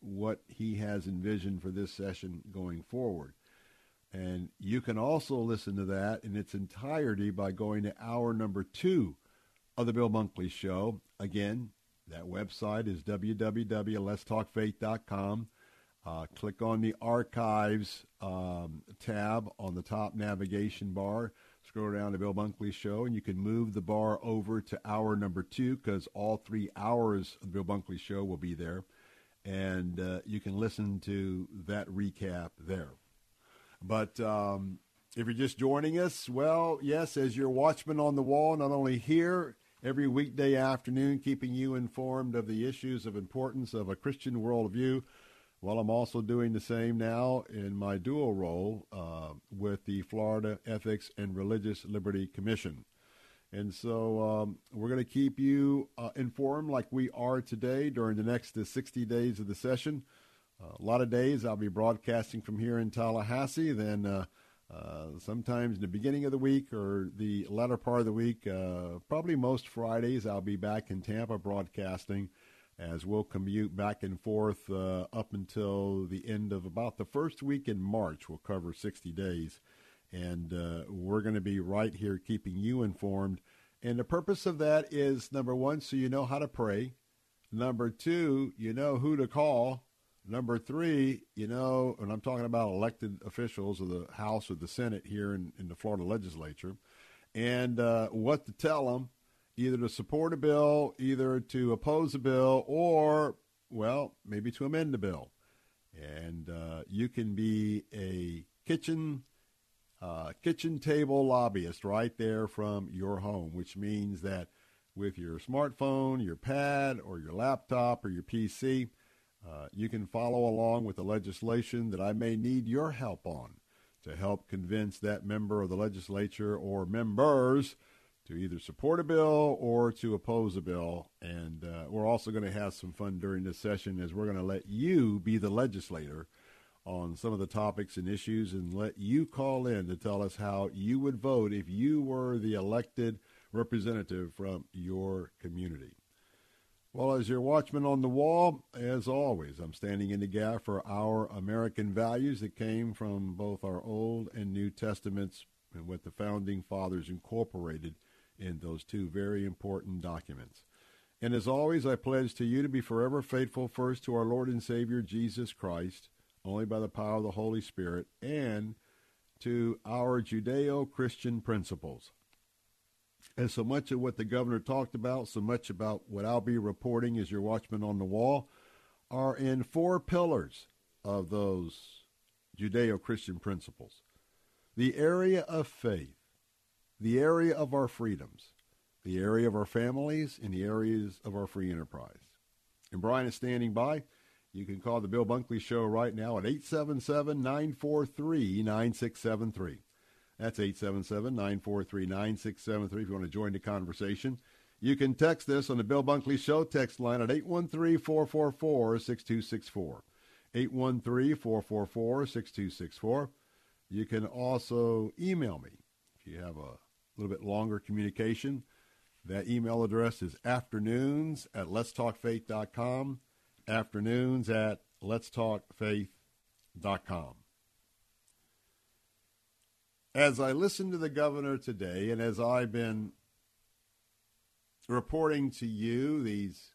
what he has envisioned for this session going forward. And you can also listen to that in its entirety by going to hour number two of the Bill Bunkley Show. Again, that website is www.letstalkfaith.com. Uh, click on the archives um, tab on the top navigation bar. Scroll down to Bill Bunkley Show, and you can move the bar over to hour number two because all three hours of the Bill Bunkley Show will be there. And uh, you can listen to that recap there. But um, if you're just joining us, well, yes, as your watchman on the wall, not only here every weekday afternoon, keeping you informed of the issues of importance of a Christian worldview well, I'm also doing the same now in my dual role uh, with the Florida Ethics and Religious Liberty Commission. And so um, we're going to keep you uh, informed like we are today during the next uh, 60 days of the session. Uh, a lot of days I'll be broadcasting from here in Tallahassee. Then uh, uh, sometimes in the beginning of the week or the latter part of the week, probably most Fridays, I'll be back in Tampa broadcasting as we'll commute back and forth uh, up until the end of about the first week in March. We'll cover 60 days. And uh, we're going to be right here keeping you informed. And the purpose of that is number one, so you know how to pray. Number two, you know who to call. Number three, you know, and I'm talking about elected officials of the House or the Senate here in, in the Florida legislature, and uh, what to tell them either to support a bill, either to oppose a bill, or, well, maybe to amend the bill. And uh, you can be a kitchen uh, kitchen table lobbyist right there from your home, which means that with your smartphone, your pad, or your laptop, or your PC, uh, you can follow along with the legislation that I may need your help on to help convince that member of the legislature or members to either support a bill or to oppose a bill. And uh, we're also going to have some fun during this session as we're going to let you be the legislator on some of the topics and issues and let you call in to tell us how you would vote if you were the elected representative from your community. Well, as your watchman on the wall, as always, I'm standing in the gap for our American values that came from both our Old and New Testaments and what the founding fathers incorporated in those two very important documents. And as always, I pledge to you to be forever faithful first to our Lord and Savior Jesus Christ, only by the power of the Holy Spirit, and to our Judeo Christian principles. And so much of what the governor talked about, so much about what I'll be reporting as your watchman on the wall, are in four pillars of those Judeo Christian principles the area of faith, the area of our freedoms, the area of our families, and the areas of our free enterprise. And Bryan is standing by. You can call the Bill Bunkley Show right now at 877 943 9673. That's 877-943-9673 if you want to join the conversation. You can text this on the Bill Bunkley Show text line at 813-444-6264. 813-444-6264. You can also email me if you have a little bit longer communication. That email address is afternoons at letstalkfaith.com. Afternoons at letstalkfaith.com as I listened to the governor today, and as I've been reporting to you these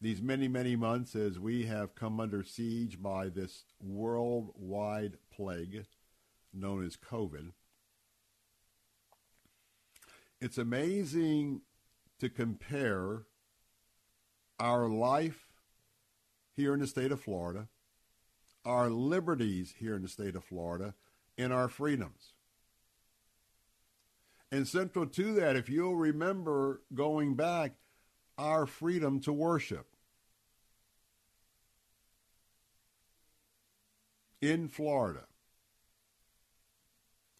these many many months as we have come under siege by this worldwide plague known as COVID, it's amazing to compare our life here in the state of Florida, our liberties here in the state of Florida and our freedoms. And central to that, if you'll remember going back, our freedom to worship. In Florida,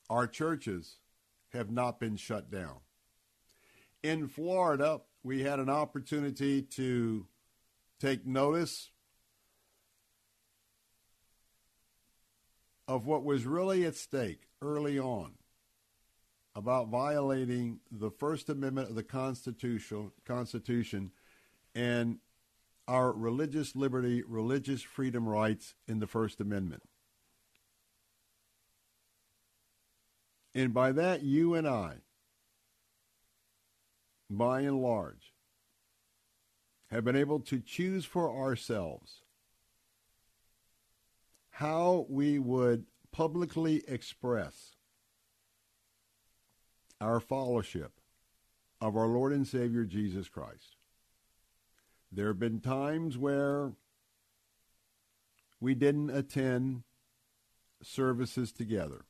our churches have not been shut down. In Florida, we had an opportunity to take notice of what was really at stake early on about violating the First Amendment of the Constitution, Constitution and our religious liberty, religious freedom rights in the First Amendment. And by that, you and I, by and large, have been able to choose for ourselves how we would publicly express our fellowship of our Lord and Savior Jesus Christ. There have been times where we didn't attend services together.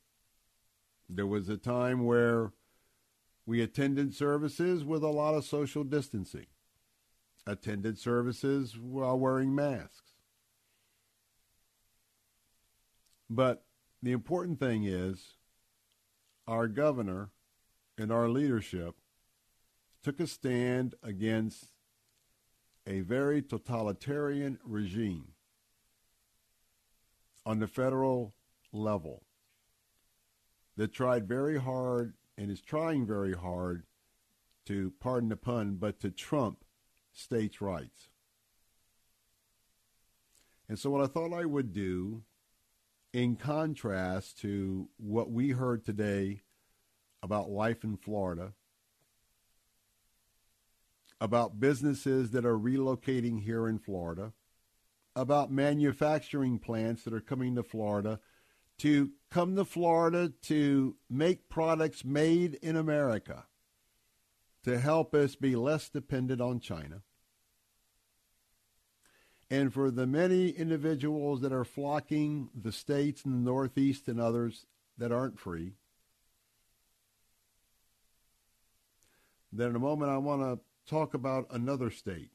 There was a time where we attended services with a lot of social distancing, attended services while wearing masks. But the important thing is our governor and our leadership took a stand against a very totalitarian regime on the federal level that tried very hard and is trying very hard to, pardon the pun, but to trump states' rights. And so, what I thought I would do in contrast to what we heard today about life in Florida, about businesses that are relocating here in Florida, about manufacturing plants that are coming to Florida to come to Florida to make products made in America to help us be less dependent on China and for the many individuals that are flocking the states in the Northeast and others that aren't free. Then in a moment, I want to talk about another state.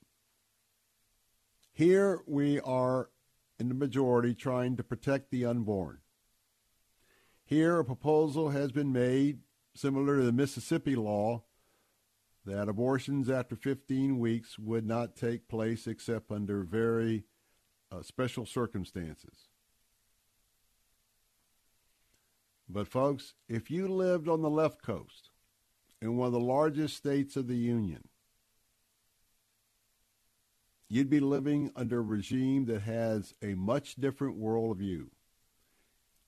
Here we are in the majority trying to protect the unborn. Here, a proposal has been made, similar to the Mississippi law, that abortions after 15 weeks would not take place except under very uh, special circumstances. But, folks, if you lived on the left coast in one of the largest states of the Union, you'd be living under a regime that has a much different worldview.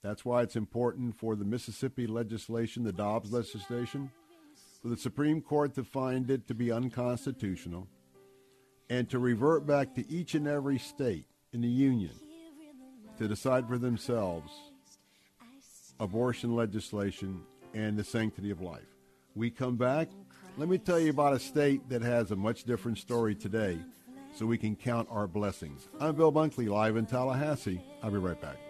That's why it's important for the Mississippi legislation, the Dobbs legislation, for the Supreme Court to find it to be unconstitutional and to revert back to each and every state in the Union to decide for themselves abortion legislation and the sanctity of life. We come back. Let me tell you about a state that has a much different story today so we can count our blessings. I'm Bill Bunkley, live in Tallahassee. I'll be right back.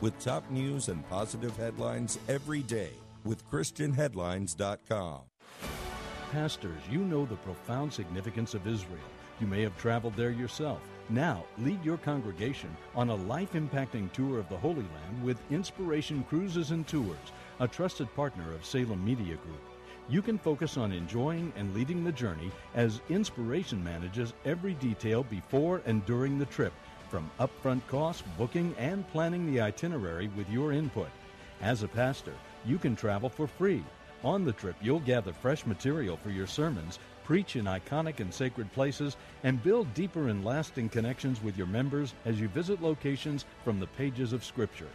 with top news and positive headlines every day with ChristianHeadlines.com. Pastors, you know the profound significance of Israel. You may have traveled there yourself. Now, lead your congregation on a life impacting tour of the Holy Land with Inspiration Cruises and Tours, a trusted partner of Salem Media Group. You can focus on enjoying and leading the journey as Inspiration manages every detail before and during the trip, from upfront costs, booking, and planning the itinerary with your input. As a pastor, you can travel for free. On the trip, you'll gather fresh material for your sermons, preach in iconic and sacred places, and build deeper and lasting connections with your members as you visit locations from the pages of Scripture.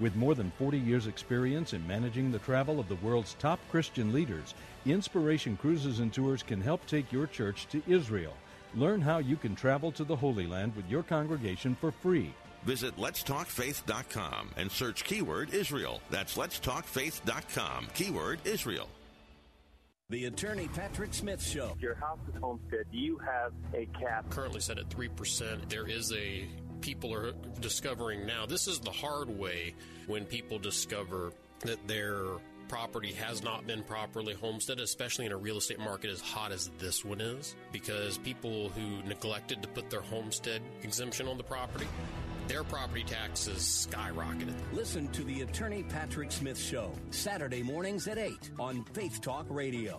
With more than 40 years' experience in managing the travel of the world's top Christian leaders, Inspiration Cruises and Tours can help take your church to Israel. Learn how you can travel to the Holy Land with your congregation for free. Visit letstalkfaith.com and search keyword Israel. That's letstalkfaith.com, keyword Israel. The Attorney Patrick Smith Show. Your house is homestead. Do you have a cap? Currently set at 3%. There is a people are discovering now. This is the hard way when people discover that their property has not been properly homesteaded, especially in a real estate market as hot as this one is, because people who neglected to put their homestead exemption on the property, their property taxes skyrocketed. Listen to the Attorney Patrick Smith Show, Saturday mornings at 8 on Faith Talk Radio.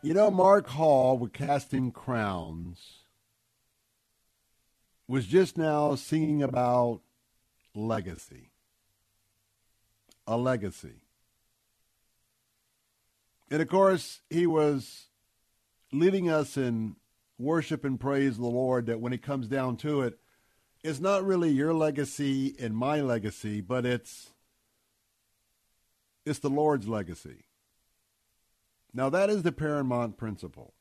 You know, Mark Hall with Casting Crowns was just now singing about legacy. A legacy. And of course, he was leading us in worship and praise of the Lord that when it comes down to it, it's not really your legacy and my legacy, but it's it's the Lord's legacy. Now that is the paramount principle.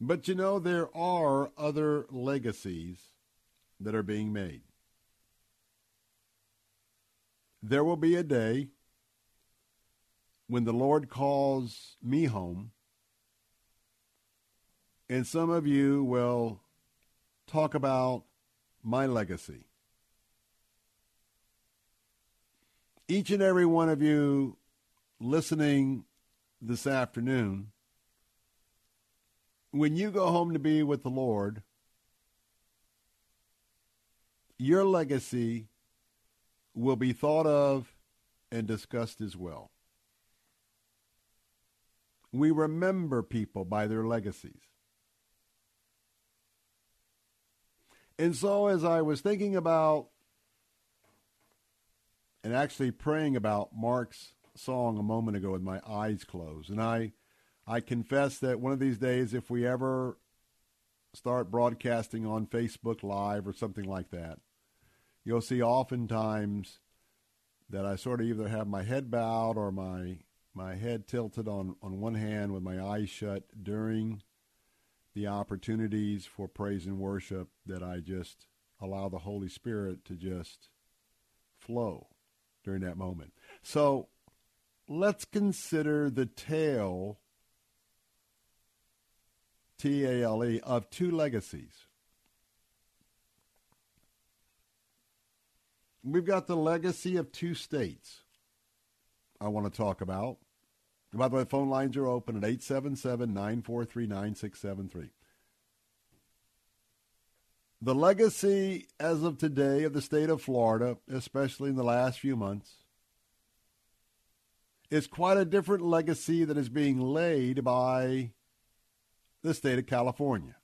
But you know, there are other legacies that are being made. There will be a day when the Lord calls me home, and some of you will talk about my legacy. Each and every one of you listening this afternoon, when you go home to be with the Lord, your legacy will be thought of and discussed as well. We remember people by their legacies. And so, as I was thinking about and actually praying about Mark's song a moment ago with my eyes closed, and I, I confess that one of these days, if we ever start broadcasting on Facebook Live or something like that, you'll see oftentimes that I sort of either have my head bowed or my my head tilted on, on one hand with my eyes shut during the opportunities for praise and worship that I just allow the Holy Spirit to just flow during that moment. So let's consider the tale, T A L E, of two legacies. We've got the legacy of two states I want to talk about. By the way, phone lines are open at 877 943 9673. The legacy as of today of the state of Florida, especially in the last few months, is quite a different legacy that is being laid by the state of California.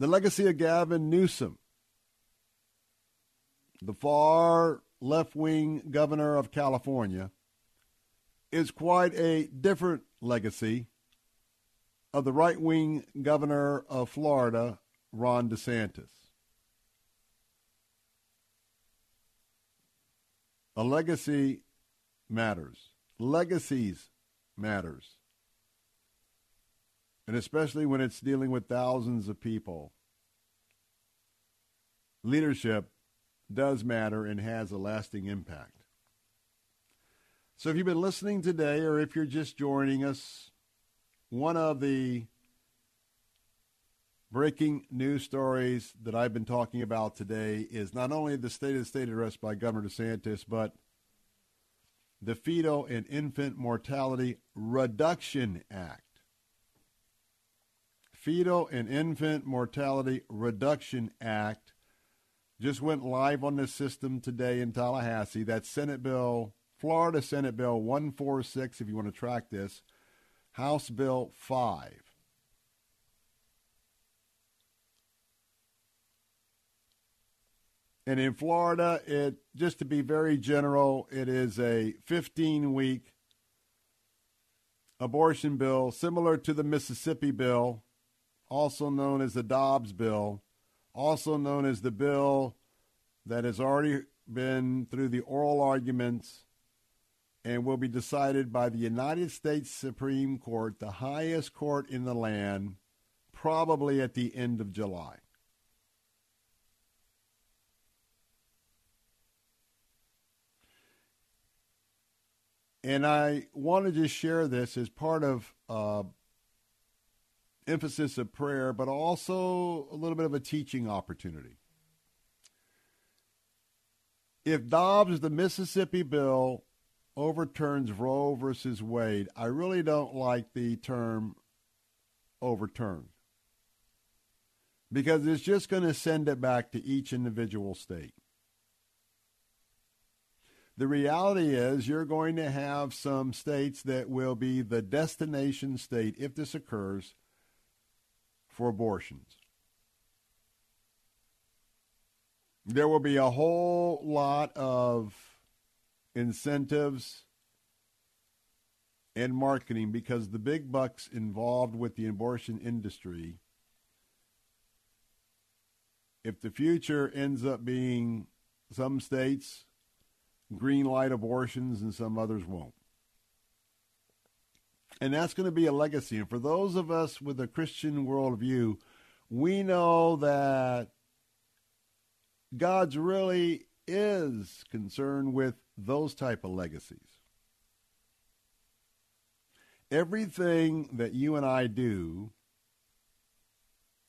The legacy of Gavin Newsom, the far left wing governor of California, is quite a different legacy of the right wing governor of Florida, Ron DeSantis. A legacy matters. Legacies matters and especially when it's dealing with thousands of people. Leadership does matter and has a lasting impact. So, if you've been listening today, or if you're just joining us, one of the breaking news stories that I've been talking about today is not only the state of the state address by Governor DeSantis, but the Fetal and Infant Mortality Reduction Act. Fetal and Infant Mortality Reduction Act just went live on the system today in Tallahassee. That's Senate Bill, Florida Senate Bill 146, if you want to track this, House Bill 5. And in Florida, it just to be very general, it is a 15 week abortion bill similar to the Mississippi bill also known as the Dobbs bill, also known as the bill that has already been through the oral arguments and will be decided by the United States Supreme Court, the highest court in the land, probably at the end of July. And I wanted to share this as part of uh, emphasis of prayer, but also a little bit of a teaching opportunity. If Dobbs, the Mississippi bill, overturns Roe versus Wade, I really don't like the term overturn because it's just going to send it back to each individual state. The reality is, you're going to have some states that will be the destination state if this occurs for abortions. There will be a whole lot of incentives and marketing because the big bucks involved with the abortion industry, if the future ends up being some states green light abortions and some others won't. And that's going to be a legacy. And for those of us with a Christian worldview, we know that God's really is concerned with those type of legacies. Everything that you and I do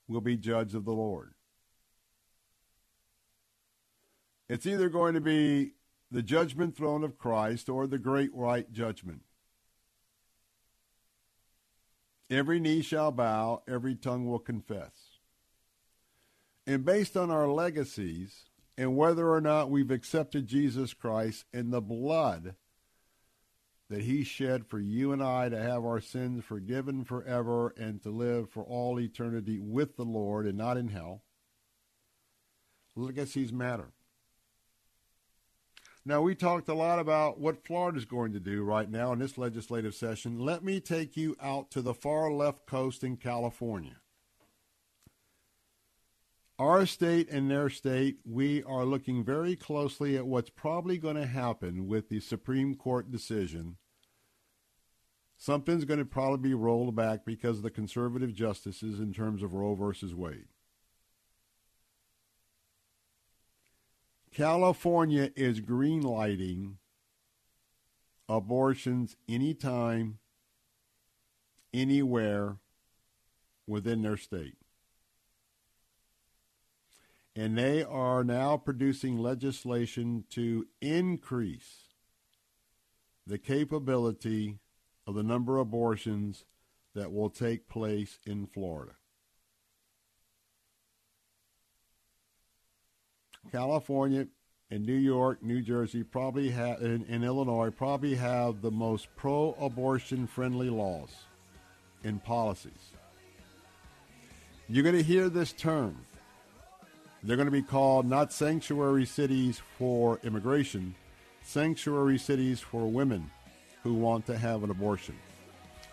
will be judged of the Lord. It's either going to be the judgment throne of Christ or the great white judgment. Every knee shall bow, every tongue will confess. And based on our legacies and whether or not we've accepted Jesus Christ and the blood that he shed for you and I to have our sins forgiven forever and to live for all eternity with the Lord and not in hell, legacies matter. Now, we talked a lot about what Florida is going to do right now in this legislative session. Let me take you out to the far left coast in California. Our state and their state, we are looking very closely at what's probably going to happen with the Supreme Court decision. Something's going to probably be rolled back because of the conservative justices in terms of Roe versus Wade. California is greenlighting abortions anytime, anywhere within their state. And they are now producing legislation to increase the capability of the number of abortions that will take place in Florida. California and New York, New Jersey probably have, and, Illinois probably have the most pro-abortion friendly laws and policies. You're going to hear this term. They're going to be called not sanctuary cities for immigration, sanctuary cities for women who want to have an abortion.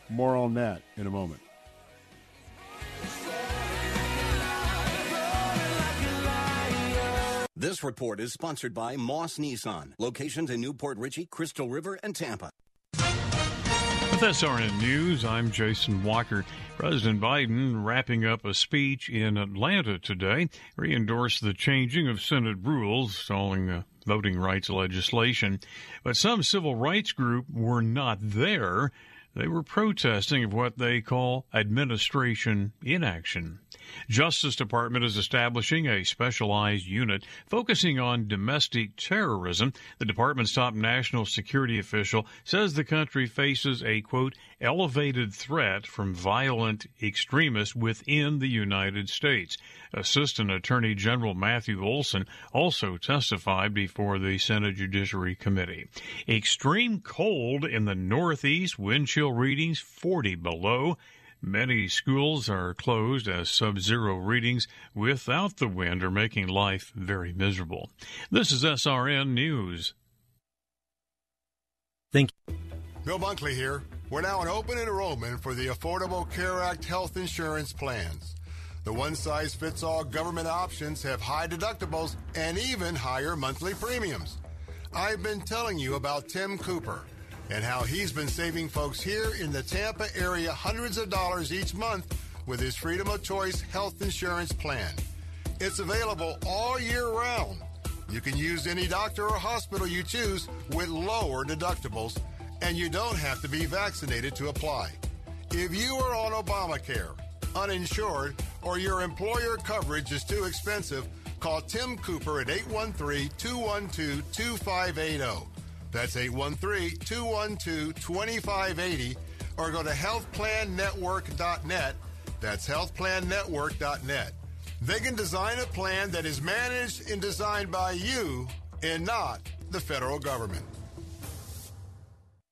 More on that in a moment. This report is sponsored by Moss Nissan. Locations in New Port Richey, Crystal River, and Tampa. With SRN News, I'm Jason Walker. President Biden wrapping up a speech in Atlanta today, re endorsed the changing of Senate rules, stalling the voting rights legislation. But some civil rights group were not there. They were protesting of what they call administration inaction. Justice Department is establishing a specialized unit focusing on domestic terrorism. The department's top national security official says the country faces a quote elevated threat from violent extremists within the United States. Assistant Attorney General Matthew Olsen also testified before the Senate Judiciary Committee. Extreme cold in the Northeast, wind chill readings 40 below. Many schools are closed as sub zero readings without the wind are making life very miserable. This is SRN News. Thank you. Bill Bunkley here. We're now in open enrollment for the Affordable Care Act health insurance plans. The one size fits all government options have high deductibles and even higher monthly premiums. I've been telling you about Tim Cooper and how he's been saving folks here in the Tampa area hundreds of dollars each month with his Freedom of Choice health insurance plan. It's available all year round. You can use any doctor or hospital you choose with lower deductibles, and you don't have to be vaccinated to apply. If you are on Obamacare, uninsured, or your employer coverage is too expensive, call Tim Cooper at 813 212 2580. That's 813 212 2580 or go to healthplannetwork.net. That's healthplannetwork.net. They can design a plan that is managed and designed by you and not the federal government.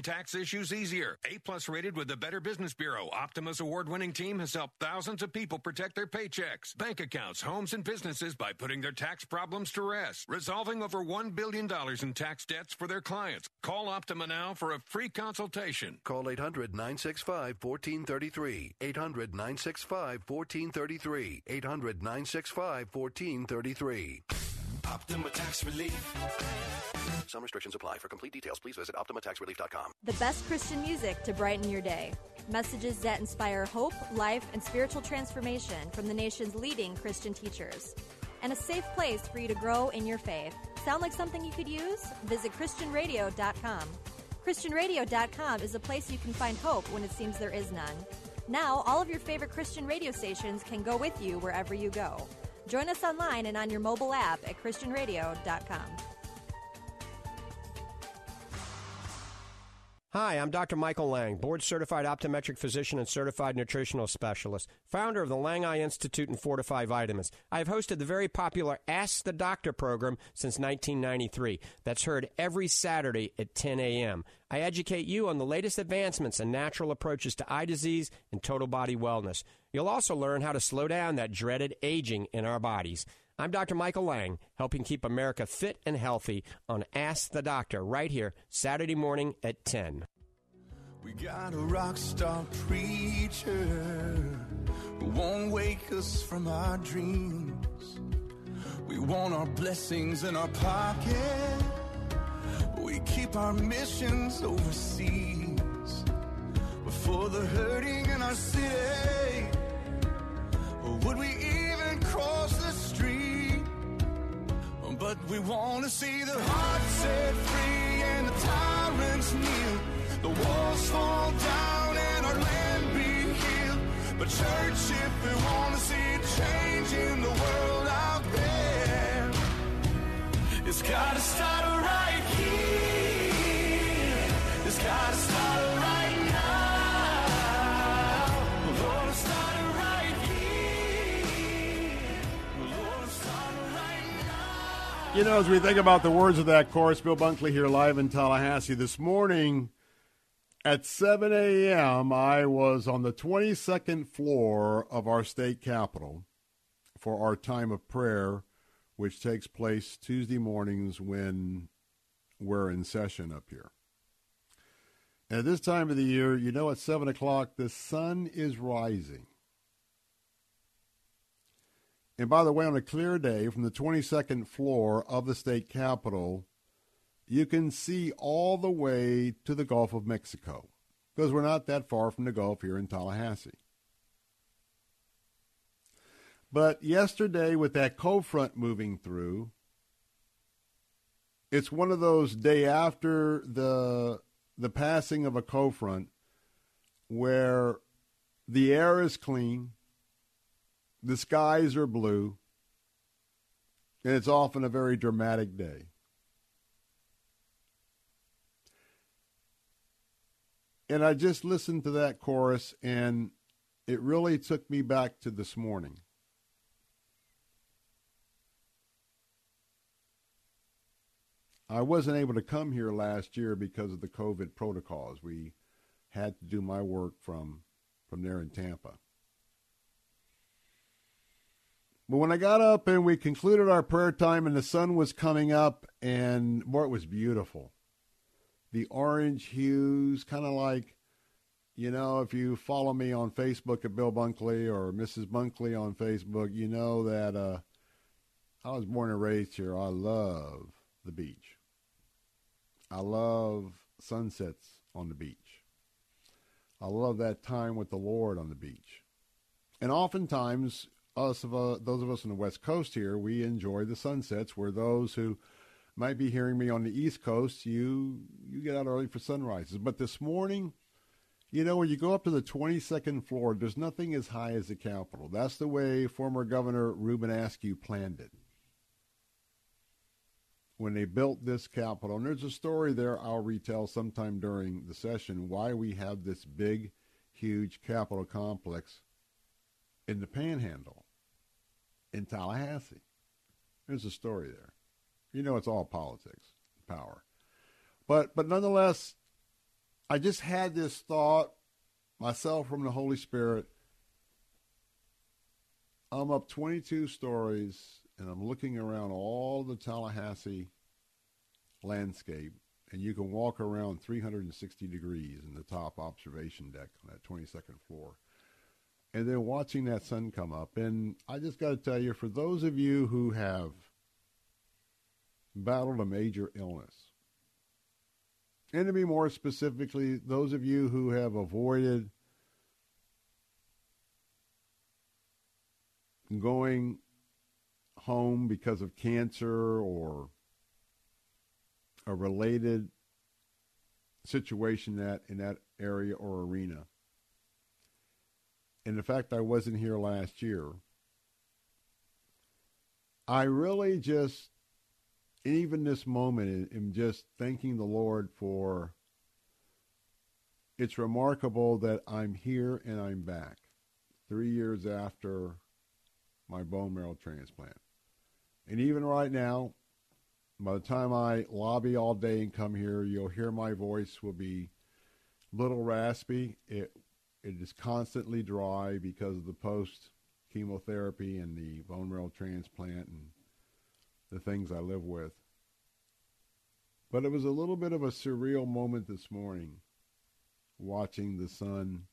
tax issues easier. A plus rated with the Better Business Bureau, Optima's award winning team has helped thousands of people protect their paychecks, bank accounts, homes, and businesses by putting their tax problems to rest, resolving over $1 billion in tax debts for their clients. Call Optima now for a free consultation. Call 800 965 1433. 800 965 1433. 800 965 1433. Optima Tax Relief. Some restrictions apply. For complete details, please visit OptimaTaxRelief.com. The best Christian music to brighten your day. Messages that inspire hope, life, and spiritual transformation from the nation's leading Christian teachers. And a safe place for you to grow in your faith. Sound like something you could use? Visit ChristianRadio.com. ChristianRadio.com is a place you can find hope when it seems there is none. Now, all of your favorite Christian radio stations can go with you wherever you go. Join us online and on your mobile app at ChristianRadio.com. Hi, I'm Dr. Michael Lange, board certified optometric physician and certified nutritional specialist, founder of the Lange Eye Institute and Fortify Vitamins. I have hosted the very popular Ask the Doctor program since 1993. That's heard every Saturday at 10 a.m. I educate you on the latest advancements and natural approaches to eye disease and total body wellness. You'll also learn how to slow down that dreaded aging in our bodies. I'm Dr. Michael Lange, helping keep America fit and healthy on Ask the Doctor right here, Saturday morning at 10. We got a rock star preacher who won't wake us from our dreams. We want our blessings in our pocket. We keep our missions overseas. But for the hurting in our city, would we even cross the street? But we want to see the heart set free and the tyrants kneel. The walls fall down and our land be healed. But church, if we want to see a change in the world out there, it's gotta start right You know, as we think about the words of that chorus, Bill Bunkley here live in Tallahassee this morning at 7 a.m., I was on the 22nd floor of our state capitol for our time of prayer, which takes place Tuesday mornings when we're in session up here. And at this time of the year, you know, at 7 o'clock, the sun is rising. And by the way, on a clear day from the 22nd floor of the state capitol, you can see all the way to the Gulf of Mexico because we're not that far from the Gulf here in Tallahassee. But yesterday, with that cold front moving through, it's one of those day after the the passing of a cold front where the air is clean, the skies are blue, and it's often a very dramatic day. And I just listened to that chorus, and it really took me back to this morning. I wasn't able to come here last year because of the COVID protocols. We had to do my work from from there in Tampa. But when I got up and we concluded our prayer time and the sun was coming up and boy, it was beautiful. The orange hues, kind of like, you know, if you follow me on Facebook at Bill Bunkley or Mrs. Bunkley on Facebook, you know that uh, I was born and raised here. I love the beach. I love sunsets on the beach. I love that time with the Lord on the beach. And oftentimes, us of uh, those of us on the West Coast here, we enjoy the sunsets. Where those who might be hearing me on the East Coast, you you get out early for sunrises. But this morning, you know, when you go up to the 22nd floor, there's nothing as high as the Capitol. That's the way former Governor Reubin Askew planned it when they built this Capitol. And there's a story there I'll retell sometime during the session why we have this big, huge Capitol complex in the Panhandle in Tallahassee. There's a story there. You know, it's all politics, power. But but nonetheless, I just had this thought myself from the Holy Spirit. I'm up 22 stories and I'm looking around all the Tallahassee landscape, and you can walk around 360 degrees in the top observation deck on that 22nd floor. And then watching that sun come up. And I just got to tell you, for those of you who have battled a major illness. And to be more specifically, those of you who have avoided going home because of cancer or a related situation that in that area or arena. And the fact I wasn't here last year, I really just, even this moment, am just thanking the Lord for. It's remarkable that I'm here and I'm back, three years after my bone marrow transplant. And even right now, by the time I lobby all day and come here, you'll hear my voice will be little raspy. It it is constantly dry because of the post chemotherapy and the bone marrow transplant and the things I live with. But it was a little bit of a surreal moment this morning watching the sun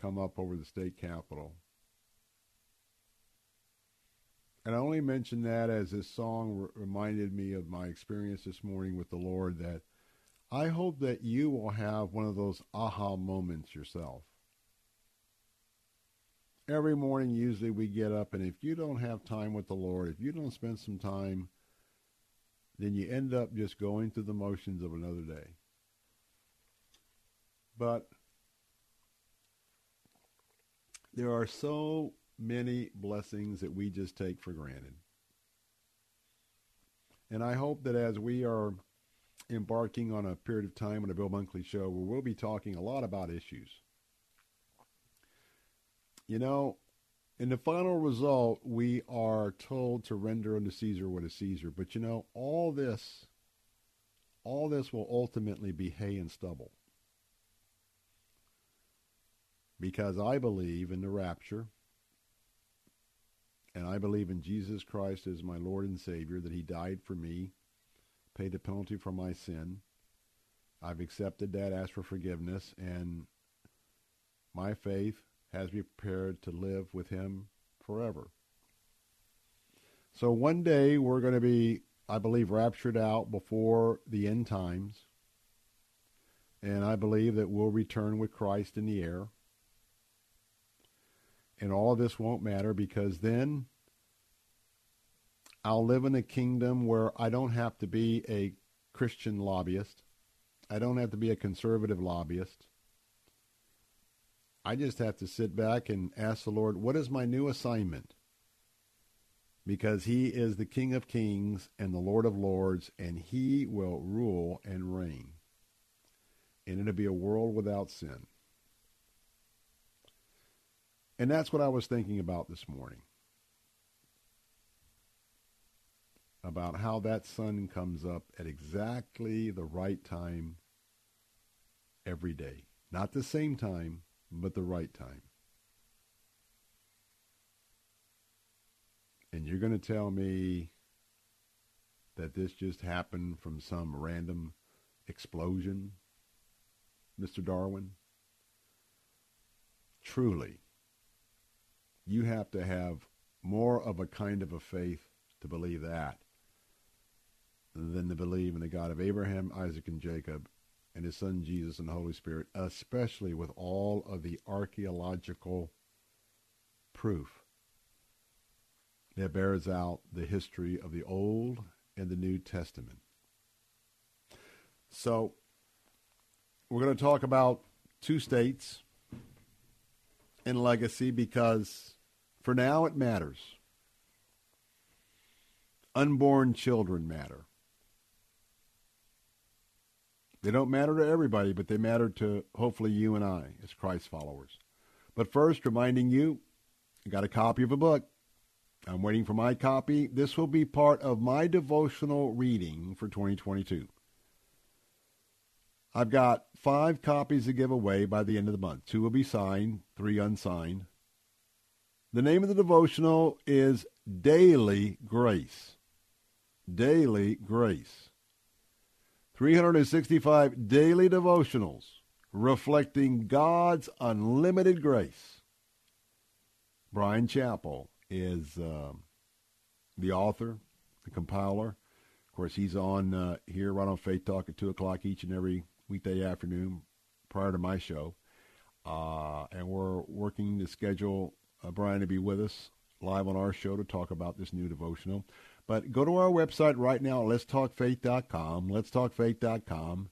come up over the state capitol. And I only mention that as this song reminded me of my experience this morning with the Lord that I hope that you will have one of those aha moments yourself. Every morning, usually we get up, and if you don't have time with the Lord, if you don't spend some time, then you end up just going through the motions of another day. But there are so many blessings that we just take for granted. And I hope that as we are embarking on a period of time on the Bill Bunkley Show where we'll be talking a lot about issues. You know, in the final result, we are told to render unto Caesar what is Caesar. But you know, all this, all this will ultimately be hay and stubble. Because I believe in the rapture and I believe in Jesus Christ as my Lord and Savior, that He died for me, paid the penalty for my sin. I've accepted that, asked for forgiveness, and my faith has me prepared to live with Him forever. So one day we're going to be, I believe, raptured out before the end times. And I believe that we'll return with Christ in the air. And all of this won't matter because then I'll live in a kingdom where I don't have to be a Christian lobbyist. I don't have to be a conservative lobbyist. I just have to sit back and ask the Lord, what is my new assignment? Because he is the King of kings and the Lord of lords, and he will rule and reign. And it'll be a world without sin. And that's what I was thinking about this morning. About how that sun comes up at exactly the right time every day. Not the same time, but the right time. And you're going to tell me that this just happened from some random explosion, Mr. Darwin? Truly, you have to have more of a kind of a faith to believe that than to believe in the God of Abraham, Isaac, and Jacob, and his son Jesus and the Holy Spirit, especially with all of the archaeological proof that bears out the history of the Old and the New Testament. So, we're going to talk about two states and legacy because for now it matters. Unborn children matter. They don't matter to everybody, but they matter to hopefully you and I as Christ followers. But first, reminding you, I got a copy of a book. I'm waiting for my copy. This will be part of my devotional reading for 2022. I've got five copies to give away by the end of the month. Two will be signed, three unsigned. The name of the devotional is Daily Grace. Daily Grace. 365 daily devotionals reflecting God's unlimited grace. Bryan Chapell is uh, the author, the compiler. Of course, he's on uh, here right on Faith Talk at 2 o'clock each and every weekday afternoon prior to my show. Uh, and we're working to schedule uh, Bryan to be with us live on our show to talk about this new devotional. But go to our website right now, letstalkfaith.com, letstalkfaith.com.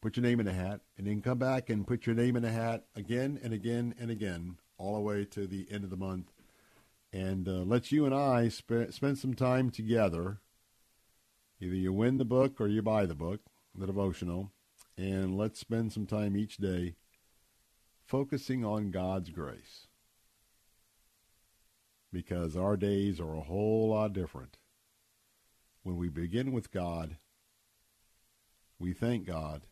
Put your name in the hat, and then come back and put your name in the hat again and again and again, all the way to the end of the month. And uh, let's you and I sp- spend some time together. Either you win the book or you buy the book, the devotional, and let's spend some time each day focusing on God's grace. Because our days are a whole lot different. When we begin with God, we thank God,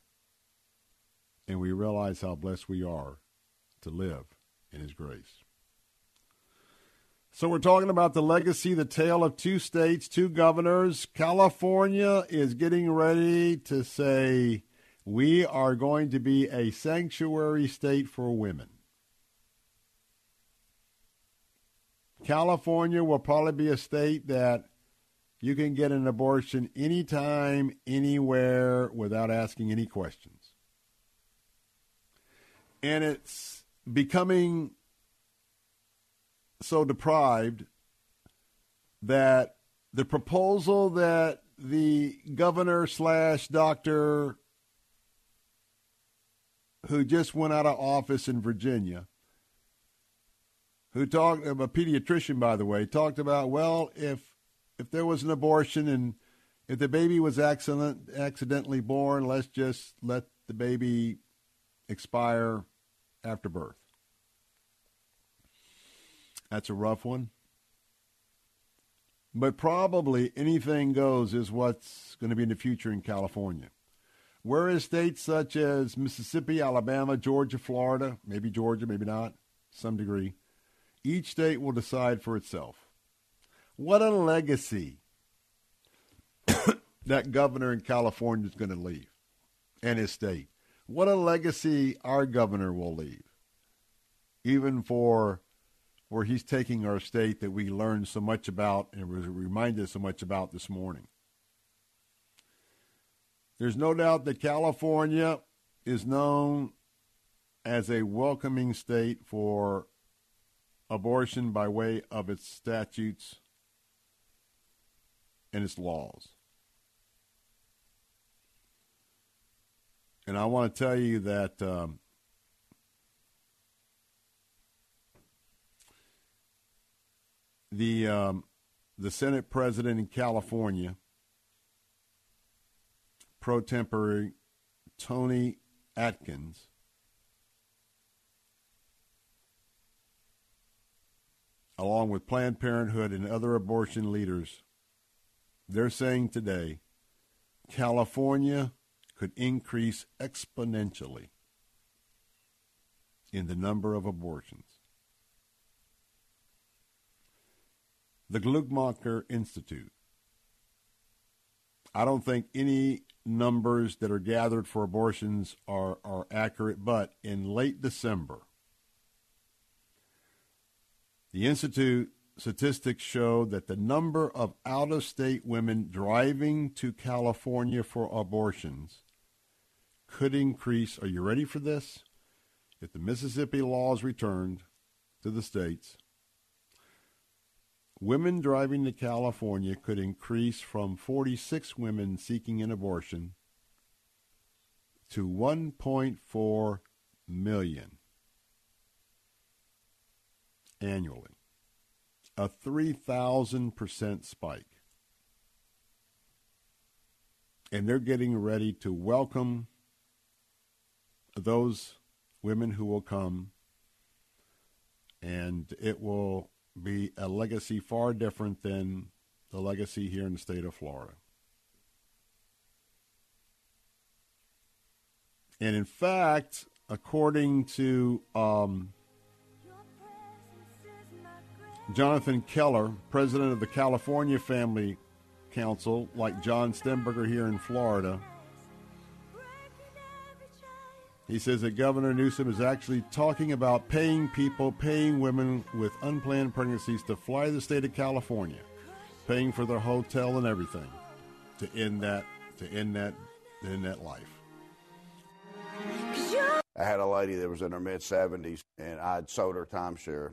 and we realize how blessed we are to live in His grace. So we're talking about the legacy, the tale of two states, two governors. California is getting ready to say, we are going to be a sanctuary state for women. California will probably be a state that you can get an abortion anytime, anywhere, without asking any questions. And it's becoming so deprived that the proposal that the governor slash doctor who just went out of office in Virginia, who talked, a pediatrician, by the way, talked about, well, if if there was an abortion and if the baby was accident, accidentally born, let's just let the baby expire after birth. That's a rough one. But probably anything goes is what's going to be in the future in California. Whereas states such as Mississippi, Alabama, Georgia, Florida, maybe Georgia, maybe not, some degree, each state will decide for itself. What a legacy that governor in California is going to leave and his state. What a legacy our governor will leave, even for where he's taking our state that we learned so much about and was reminded so much about this morning. There's no doubt that California is known as a welcoming state for abortion by way of its statutes and its laws. And I want to tell you that um, the um, the Senate president in California, pro tempore Toni Atkins, along with Planned Parenthood and other abortion leaders, they're saying today California could increase exponentially in the number of abortions. The Guttmacher Institute. I don't think any numbers that are gathered for abortions are, are accurate, but in late December, the Institute statistics show that the number of out of state women driving to California for abortions could increase. Are you ready for this? If the Mississippi laws returned to the states, women driving to California could increase from 46 women seeking an abortion to 1.4 million annually a 3,000% spike. And they're getting ready to welcome those women who will come, and it will be a legacy far different than the legacy here in the state of Florida. And in fact, according to um, Jonathan Keller, president of the California Family Council, like John Stemberger here in Florida, he says that Governor Newsom is actually talking about paying people, paying women with unplanned pregnancies to fly to the state of California, paying for their hotel and everything. to end that to end that to end that life. I had a lady that was in her mid 70s, and I'd sold her timeshare,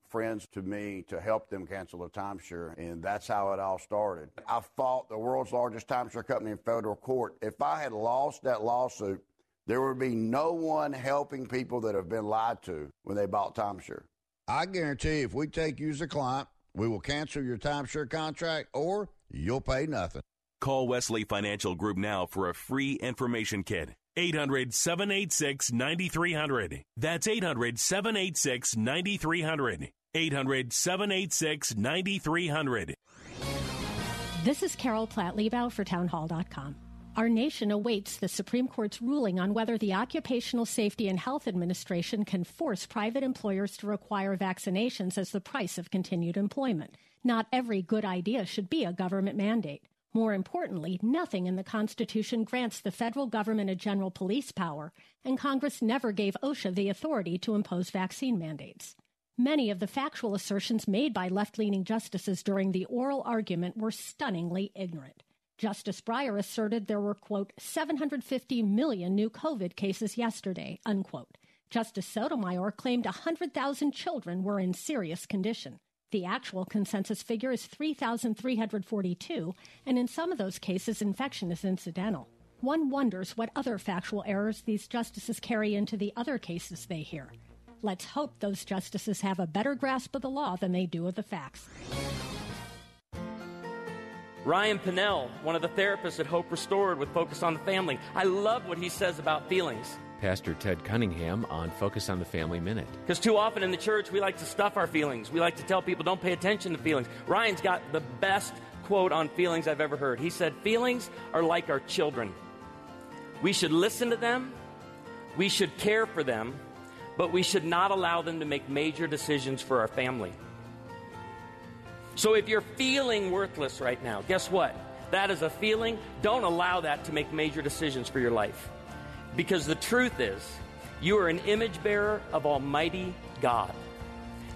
friends to me to help them cancel a timeshare, and that's how it all started. I fought the world's largest timeshare company in federal court. If I had lost that lawsuit, there would be no one helping people that have been lied to when they bought timeshare. I guarantee if we take you as a client, we will cancel your timeshare contract or you'll pay nothing. Call Wesley Financial Group now for a free information kit. 800 786 9300. That's 800 786 9300. 800 786 9300. This is Carol Platt Liebau for Townhall.com. Our nation awaits the Supreme Court's ruling on whether the Occupational Safety and Health Administration can force private employers to require vaccinations as the price of continued employment. Not every good idea should be a government mandate. More importantly, nothing in the Constitution grants the federal government a general police power, and Congress never gave OSHA the authority to impose vaccine mandates. Many of the factual assertions made by left leaning justices during the oral argument were stunningly ignorant. Justice Breyer asserted there were, quote, 750 million new COVID cases yesterday, unquote. Justice Sotomayor claimed 100,000 children were in serious condition. The actual consensus figure is 3,342, and in some of those cases, infection is incidental. One wonders what other factual errors these justices carry into the other cases they hear. Let's hope those justices have a better grasp of the law than they do of the facts. Ryan Pinnell, one of the therapists at Hope Restored with Focus on the Family. I love what he says about feelings. Pastor Ted Cunningham on Focus on the Family Minute. Because too often in the church, we like to stuff our feelings. We like to tell people, don't pay attention to feelings. Ryan's got the best quote on feelings I've ever heard. He said, Feelings are like our children. We should listen to them, we should care for them, but we should not allow them to make major decisions for our family. So if you're feeling worthless right now, guess what? That is a feeling. Don't allow that to make major decisions for your life. Because the truth is, you are an image bearer of Almighty God.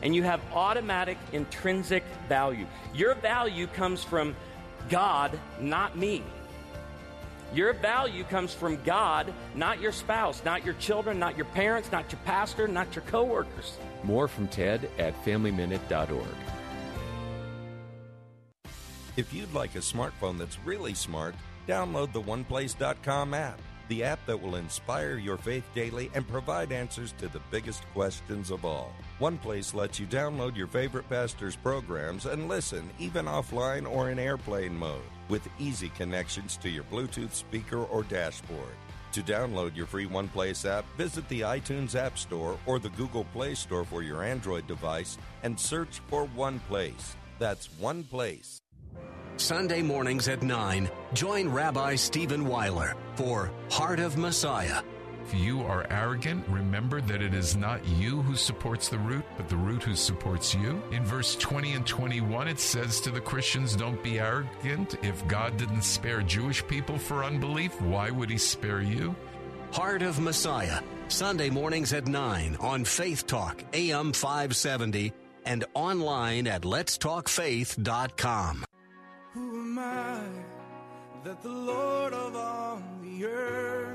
And you have automatic intrinsic value. Your value comes from God, not me. Your value comes from God, not your spouse, not your children, not your parents, not your pastor, not your coworkers. More from Ted at FamilyMinute.org. If you'd like a smartphone that's really smart, download the OnePlace.com app, the app that will inspire your faith daily and provide answers to the biggest questions of all. OnePlace lets you download your favorite pastor's programs and listen, even offline or in airplane mode, with easy connections to your Bluetooth speaker or dashboard. To download your free OnePlace app, visit the iTunes App Store or the Google Play Store for your Android device and search for OnePlace. That's OnePlace. Sunday mornings at 9, join Rabbi Stephen Weiler for Heart of Messiah. If you are arrogant, remember that it is not you who supports the root, but the root who supports you. In verse 20 and 21, it says to the Christians, Don't be arrogant. If God didn't spare Jewish people for unbelief, why would he spare you? Heart of Messiah, Sunday mornings at 9 on Faith Talk, AM 570, and online at letstalkfaith.com. Who am I that the Lord of all the earth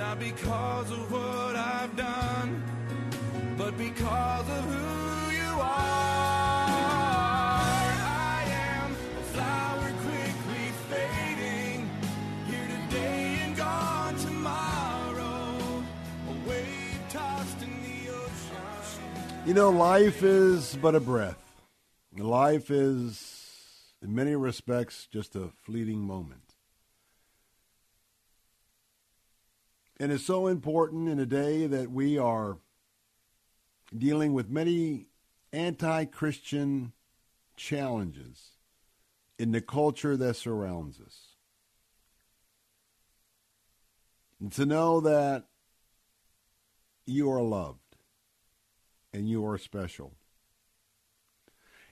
Not because of what I've done, but because of who you are. I am a flower quickly fading, here today and gone tomorrow. A wave tossed in the You know, life is but a breath. Life is, in many respects, just a fleeting moment. And it's so important in a day that we are dealing with many anti Christian challenges in the culture that surrounds us. And to know that you are loved and you are special.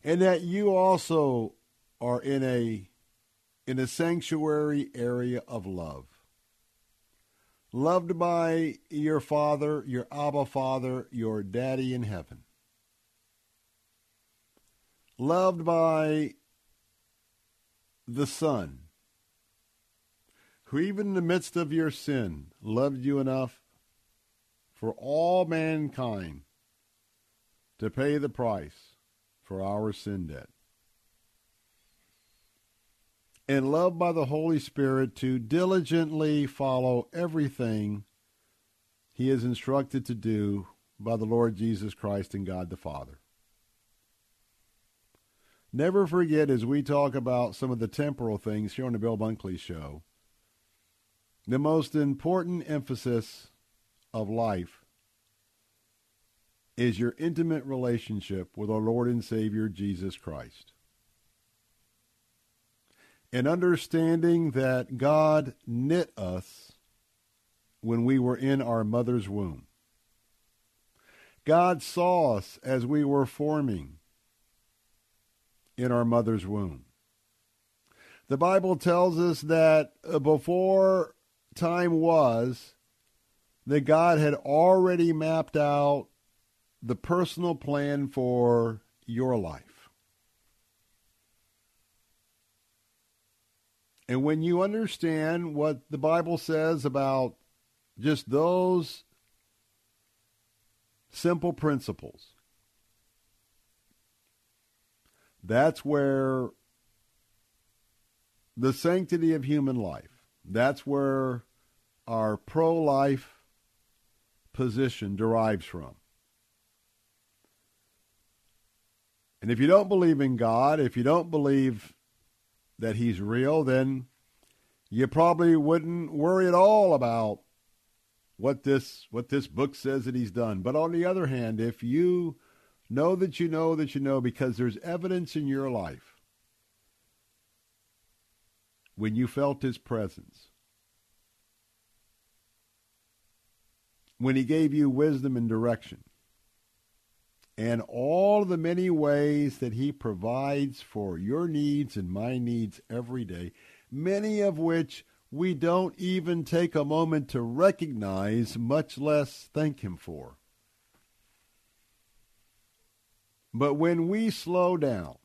And that you also are in a in a sanctuary area of love. Loved by your father, your Abba Father, your daddy in heaven. Loved by the Son, who even in the midst of your sin loved you enough for all mankind to pay the price for our sin debt. And loved by the Holy Spirit to diligently follow everything he is instructed to do by the Lord Jesus Christ and God the Father. Never forget as we talk about some of the temporal things here on the Bill Bunkley Show, the most important emphasis of life is your intimate relationship with our Lord and Savior Jesus Christ. And understanding that God knit us when we were in our mother's womb. God saw us as we were forming in our mother's womb. The Bible tells us that uh, before time was, that God had already mapped out the personal plan for your life. And when you understand what the Bible says about just those simple principles, that's where the sanctity of human life, that's where our pro life position derives from. And if you don't believe in God, if you don't believe that He's real, then you probably wouldn't worry at all about what this what this book says that He's done. But on the other hand, if you know that you know that you know because there's evidence in your life when you felt His presence, when He gave you wisdom and direction, and all the many ways that He provides for your needs and my needs every day, many of which we don't even take a moment to recognize, much less thank Him for. But when we slow down,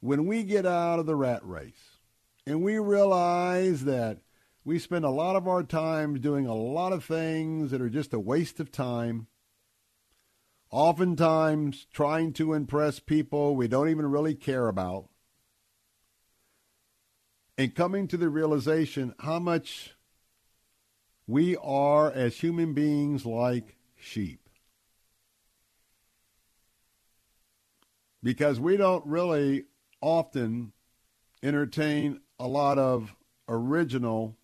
when we get out of the rat race, and we realize that we spend a lot of our time doing a lot of things that are just a waste of time, oftentimes trying to impress people we don't even really care about, and coming to the realization how much we are as human beings like sheep. Because we don't really often entertain a lot of original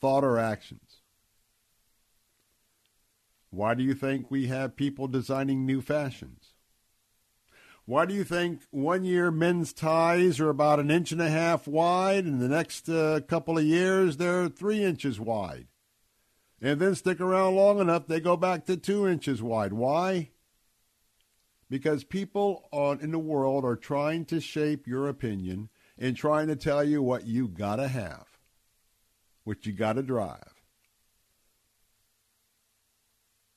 thought or actions. Why do you think we have people designing new fashions? Why do you think one year men's ties are about an inch and a half wide, and the next uh, couple of years they're three inches wide? And then stick around long enough, they go back to two inches wide. Why? Because people on, in the world are trying to shape your opinion and trying to tell you what you got to have, what you got to drive.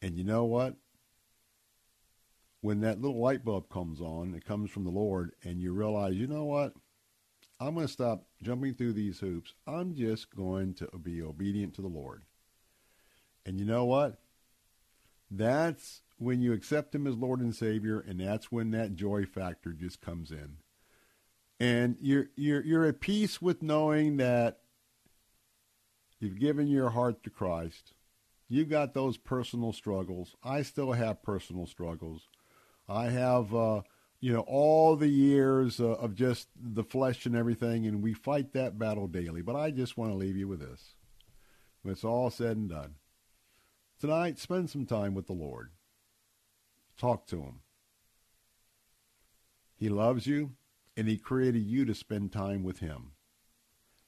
And you know what? When that little light bulb comes on, it comes from the Lord, and you realize, you know what? I'm going to stop jumping through these hoops. I'm just going to be obedient to the Lord. And you know what? That's when you accept Him as Lord and Savior, and that's when that joy factor just comes in. And you're you're you're at peace with knowing that you've given your heart to Christ You got those personal struggles. I still have personal struggles. I have, uh, you know, all the years uh, of just the flesh and everything, and we fight that battle daily. But I just want to leave you with this. When it's all said and done, tonight, spend some time with the Lord. Talk to Him. He loves you, and He created you to spend time with Him.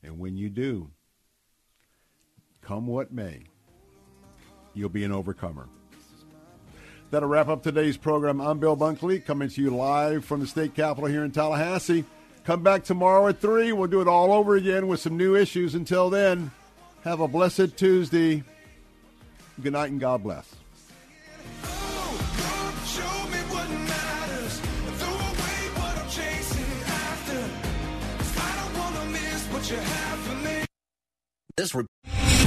And when you do, come what may, you'll be an overcomer. That'll wrap up today's program. I'm Bill Bunkley, coming to you live from the state capitol here in Tallahassee. Come back tomorrow at 3. We'll do it all over again with some new issues. Until then, have a blessed Tuesday. Good night and God bless. This Three